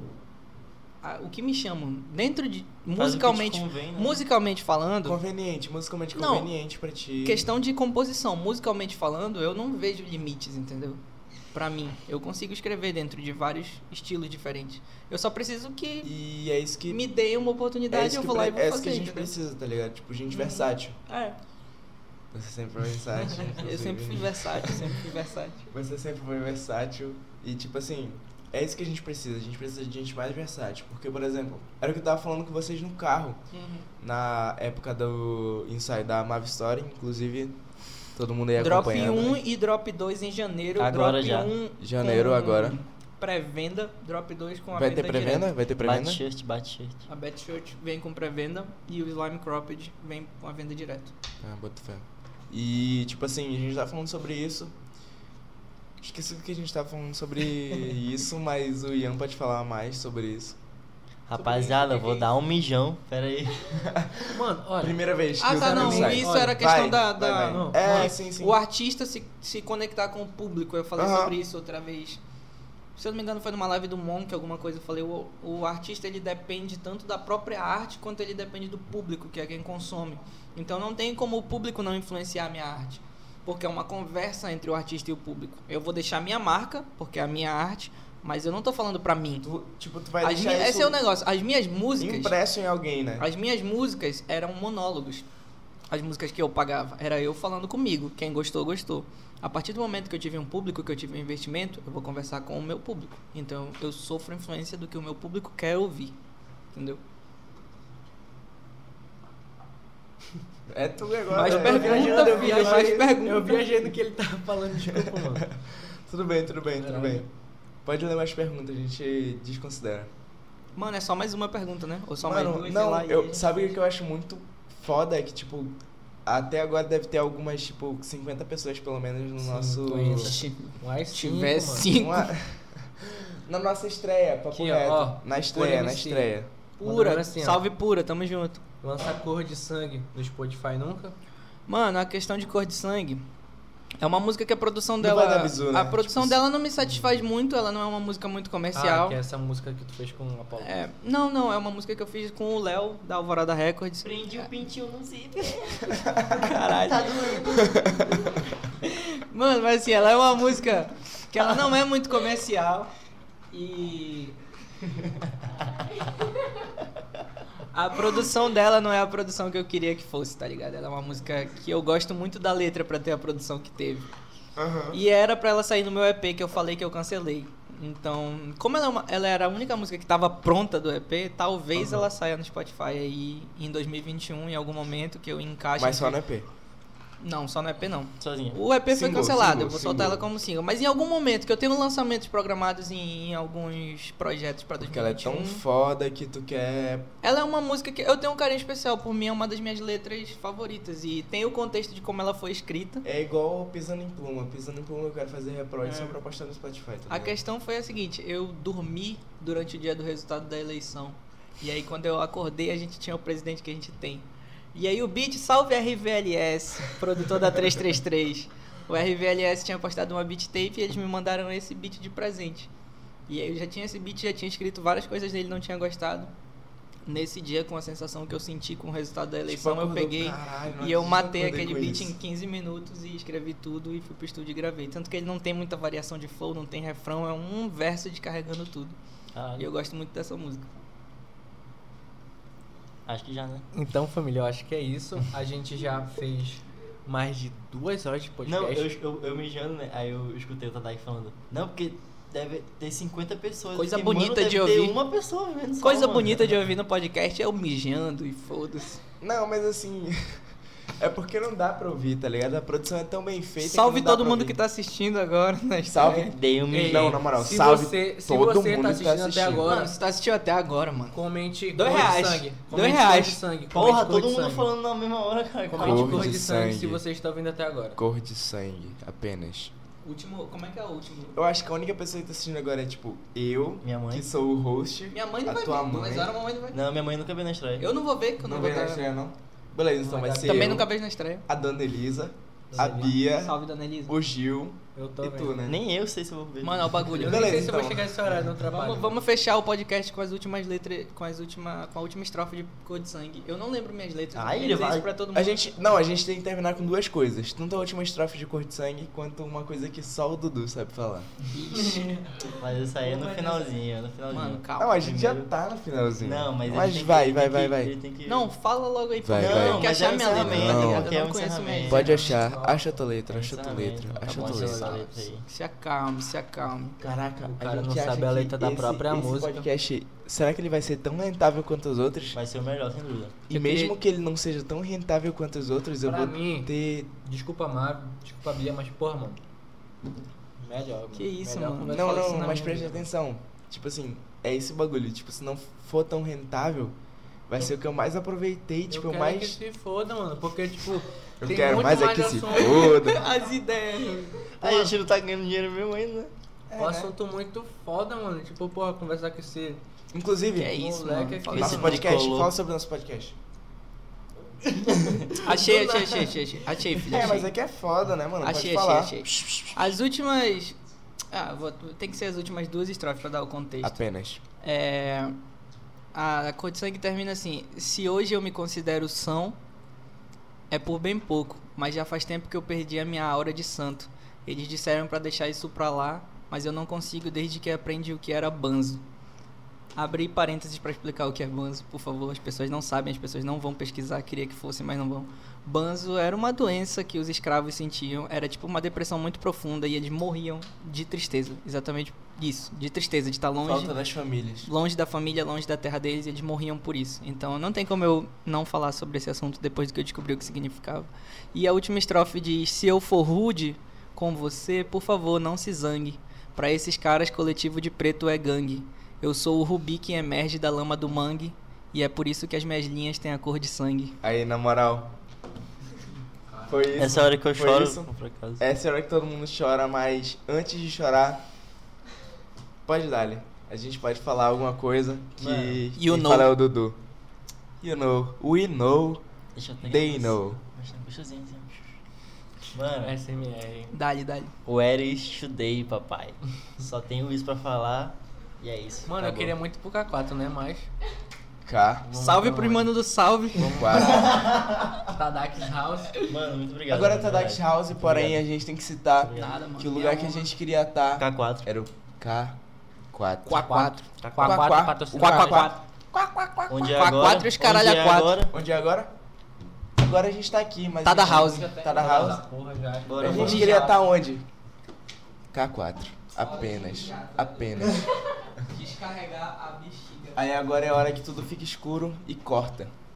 o que me chamam. Dentro de. Musicalmente. convém, né? Musicalmente falando, Conveniente, musicalmente conveniente pra ti. questão de composição, musicalmente falando, eu não vejo limites, entendeu? Pra mim, eu consigo escrever dentro de vários estilos diferentes. Eu só preciso que E é isso que. me deem uma é oportunidade, isso eu vou lá e vou é isso fazer. que a gente entendeu? precisa, tá ligado? Tipo, gente Uhum. versátil. É, Você sempre foi versátil. eu sempre fui versátil, sempre fui versátil. Você sempre foi versátil. E, tipo assim, é isso que a gente precisa. A gente precisa de gente mais versátil. Porque, por exemplo, era o que eu tava falando com vocês no carro. Na época do ensaio da Mave Story, inclusive, todo mundo aí Drop acompanhando. 1 né? e Drop 2 em janeiro. Agora drop já. 1 Janeiro com agora. Pré-venda, Drop 2 com a Vai venda ter pré-venda? direta. Vai ter pré-venda? shirt, bate shirt. A Bet Shirt vem com pré-venda e o Slime Cropped vem com a venda direta. Ah, boto fé. E, tipo assim, a gente tá falando sobre isso. Esqueci do que a gente tá falando sobre isso, mas o Ian pode falar mais sobre isso. Rapaziada, eu vou dar um mijão. Pera aí. Mano, olha. Primeira vez que Ah, o tá, não. sai. Isso Olha, era questão Vai, da. da- vai. Não, É, sim, sim. O artista se, se conectar com o público. Eu falei sobre isso outra vez. Se eu não me engano, foi numa live do Monk, alguma coisa. Eu falei: o, o artista ele depende tanto da própria arte quanto ele depende do público, que é quem consome. Então não tem como o público não influenciar a minha arte. Porque é uma conversa entre o artista e o público. Eu vou deixar minha marca, porque é a minha arte, mas eu não tô falando pra mim. Tu, tipo, tu vai As deixar esse é o negócio. As minhas músicas. impresso em alguém, né? As minhas músicas eram monólogos. As músicas que eu pagava. Era eu falando comigo. Quem gostou, gostou. A partir do momento que eu tive um público, que eu tive um investimento, eu vou conversar com o meu público. Então eu sofro influência do que o meu público quer ouvir. Entendeu? É tu agora. Mais né? pergunta, Viajando, eu filho, viajei. mais pergunta. Eu viajei no que ele tava falando, desculpa, mano. Tudo bem, tudo bem, tudo bem. Pode ler mais perguntas, a gente desconsidera. Mano, é só mais uma pergunta, né? Ou só Mano, mais duas, sei não, lá. e- eu, sabe o que eu acho muito foda? É que, tipo, até agora deve ter algumas, tipo, 50 pessoas pelo menos no nosso. 50. Se Mais tiver cinco, Uma- Na nossa estreia, papo Aqui, reto. ó, na estreia, Pura na estreia. pura. Mandando assim, salve pura, tamo junto. Lança cor de sangue no Spotify nunca? Mano, a questão de cor de sangue é uma música que a produção Não dela. vai dar bizu, né? A produção Tipo, dela não me satisfaz muito, ela não é uma música muito Ah, comercial. que é essa música que tu fez com o Apollo. É, não, não, é uma música que eu fiz com o Léo da Alvorada Records. Prendi o pintinho no zíper. Caralho. Tá doendo. Mano, mas assim, ela é uma música que ela não é muito comercial e a produção dela não é a produção que eu queria que fosse, tá ligado? Ela é uma música que eu gosto muito da letra pra ter a produção que teve. Aham. E era pra ela sair no meu EP que eu falei que eu cancelei. Então, como ela, é uma- ela era a única música que tava pronta do EP, talvez Aham. ela saia no Spotify aí em 2021, em algum momento que eu encaixe. Mas só no EP. Não, só no EP não. Sozinha. O EP foi Single, cancelado, single, eu vou soltar ela como single. Mas em algum momento, que eu tenho lançamentos programados em, em alguns projetos pra Porque ela é 2021. tão foda que tu quer. Ela é uma música que eu tenho um carinho especial, por mim é uma das minhas letras favoritas. E tem o contexto de como ela foi escrita. É igual pisando em pluma. Pisando em pluma eu quero fazer reprod É. só pra postar no Spotify. Tá A questão foi a seguinte, eu dormi durante o dia do resultado da eleição. E aí quando eu acordei, a gente tinha o presidente que a gente tem. E aí o beat, salve RVLS, produtor da 333. O RVLS tinha postado uma beat tape e eles me mandaram esse beat de presente. E aí eu já tinha esse beat, já tinha escrito várias coisas dele, não tinha gostado. Nesse dia, com a sensação que eu senti com o resultado da eleição, Tipo, eu peguei "Caralho, e eu matei aquele beat isso." em 15 minutos e escrevi tudo e fui pro estúdio e gravei. Tanto que ele não tem muita variação de flow, não tem refrão, é um verso descarregando tudo. E Caralho. eu gosto muito dessa música. Acho que já, né? Então, família, eu acho que é isso. A gente já fez mais de duas horas de podcast. Não, eu, eu, eu mijando, né? Aí eu escutei o Tadai falando. Não, porque deve ter 50 pessoas. Coisa Porque, bonita mano, deve de ter ouvir. uma pessoa vendo só, Coisa mano. bonita de ouvir no podcast é eu mijando e foda-se. Não, mas assim. É porque não dá pra ouvir, tá ligado? A produção é tão bem feita Salve que não dá todo pra mundo ouvir. que tá assistindo agora, né? Salve. Dei um Ei, Não, na moral, se salve você, se todo você mundo tá que tá assistindo até assistindo. agora, Mano, você tá assistindo até agora, mano. comente Dois cor de reais. sangue. Dois Comente reais. cor de sangue. Porra, todo de mundo sangue. falando na mesma hora, cara. Comente Cor cor de de sangue se sangue. você está ouvindo até agora. Cor de sangue, apenas. Último, como é que é o último? Eu acho que a única pessoa que tá assistindo agora é, tipo, eu, Minha mãe. que sou o host. Minha mãe não a vai tua ver, mãe. mas agora a mamãe não vai ver. Não, minha mãe nunca veio na estreia. Eu não vou ver, que eu não, Não vou veio na estar... estreia, não? Beleza, então vai ser Também eu, nunca vejo na estreia. a Dona Elisa, a. Bia, Salve, Dona Elisa. o Gil Eu tô e vendo. tu, né? Nem eu sei se eu vou ver. Mano, é o bagulho. Eu Beleza, nem sei se eu vou então. chegar nesse horário no trabalho. Vamos, vamos fechar o podcast com as últimas letras, com as última, com a última estrofe de Cor de Sangue. Eu não lembro minhas letras. Vou ele vai- isso pra todo mundo. A gente, não, a gente tem que terminar com duas coisas. Tanto a última estrofe de Cor de Sangue, quanto uma coisa que só o Dudu sabe falar. Ixi. Mas isso aí é no finalzinho, no finalzinho. Mano, calma. Não, a gente já primeiro- tá no finalzinho. Não, mas, Mas tem que- vai, vai, tem vai, que- vai. ele tem que- Não, fala logo aí. Vai, vai. tenho que Mas achar é minha letra, tá ligado? Eu é não um conheço letra. Pode achar, acha a tua letra, É acha a tua letra, tá acha a bom, tua letra. Letra aí. Se acalme, se acalme. Caraca, O a cara gente não sabe a letra da esse- própria esse música. podcast, será que ele vai ser tão rentável quanto os outros? Vai ser o melhor, sem dúvida. E Eu mesmo queria- que ele não seja tão rentável quanto os outros, eu Pra vou mim- ter. Desculpa, Mar, desculpa, Bia, mas porra, mano. Melhor. Que isso, Melhor mano. Não, não, não, mas preste atenção. Tipo assim, é esse bagulho. Tipo, se não for tão rentável, vai ser o que eu mais aproveitei. Tipo, eu eu quero mais. que se foda, mano. Porque, tipo, Eu tem quero muito mais é mais que se foda. As ideias. A gente não tá ganhando dinheiro mesmo ainda. Um assunto muito foda, mano. Tipo, porra, conversar com esse. Inclusive, Que é isso, Moleque mano. aqui. Isso, podcast, Tricolor. fala sobre o nosso podcast. Achei, achei, achei, achei, achei. Achei, filho. É, achei. mas é que é foda, né, mano? Achei, Pode achei, falar. achei. As últimas. Ah, vou... tem que ser as últimas duas estrofes pra dar o contexto. Apenas. É. A cor de sangue termina assim: Se hoje eu me considero são, é por bem pouco, mas já faz tempo que eu perdi a minha aura de santo. Eles disseram pra deixar isso pra lá, mas eu não consigo desde que aprendi o que era banzo. Abri parênteses pra explicar o que é banzo, por favor. As pessoas não sabem, as pessoas não vão pesquisar. Queria que fossem, mas não vão. Banzo era uma doença que os escravos sentiam. Era tipo uma depressão muito profunda e eles morriam de tristeza. Exatamente isso, de tristeza, de estar longe Falta das famílias. longe da família, longe da terra deles, e eles morriam por isso. Então não tem como eu não falar sobre esse assunto depois do que eu descobri o que significava. E a última estrofe diz: Se eu for rude com você, por favor, não se zangue. Pra esses caras, coletivo de preto é gangue. Eu sou o rubi que emerge da lama do mangue, e é por isso que as minhas linhas têm a cor de sangue. Aí, na moral. Foi isso. Essa é a hora que eu choro. isso. por acaso. Essa é a hora que todo mundo chora, mas antes de chorar, pode dar, A gente pode falar alguma coisa que Mano, you quem know. fala é o Dudu. You know, we know, Deixa eu pegar they isso. know. Mano, SMR. Dali, dali. where is today, papai? Só tenho isso pra falar e é isso. Mano, eu queria muito pro K4, né? Mas. K, vamos- Salve vamos lá. mano do salve. 4. Tadax House. Mano, muito obrigado. Agora de tá Dax verdade. House, porém obrigado. a gente tem que citar. Nada, mano. que o lugar que a gente queria estar K4. era o K4. Quá 4. K4 Quá, quá. patrocina. Quá, quá, Quá. quá. Onde é Quá agora? quatro e os caralho Onde a é quatro. agora? Onde é agora? Agora a gente tá aqui, mas. Tá da house. Tá da house. A gente queria estar onde? K4. Apenas. Apenas. Descarregar a bexiga. Aí agora é a hora que tudo fica escuro e corta.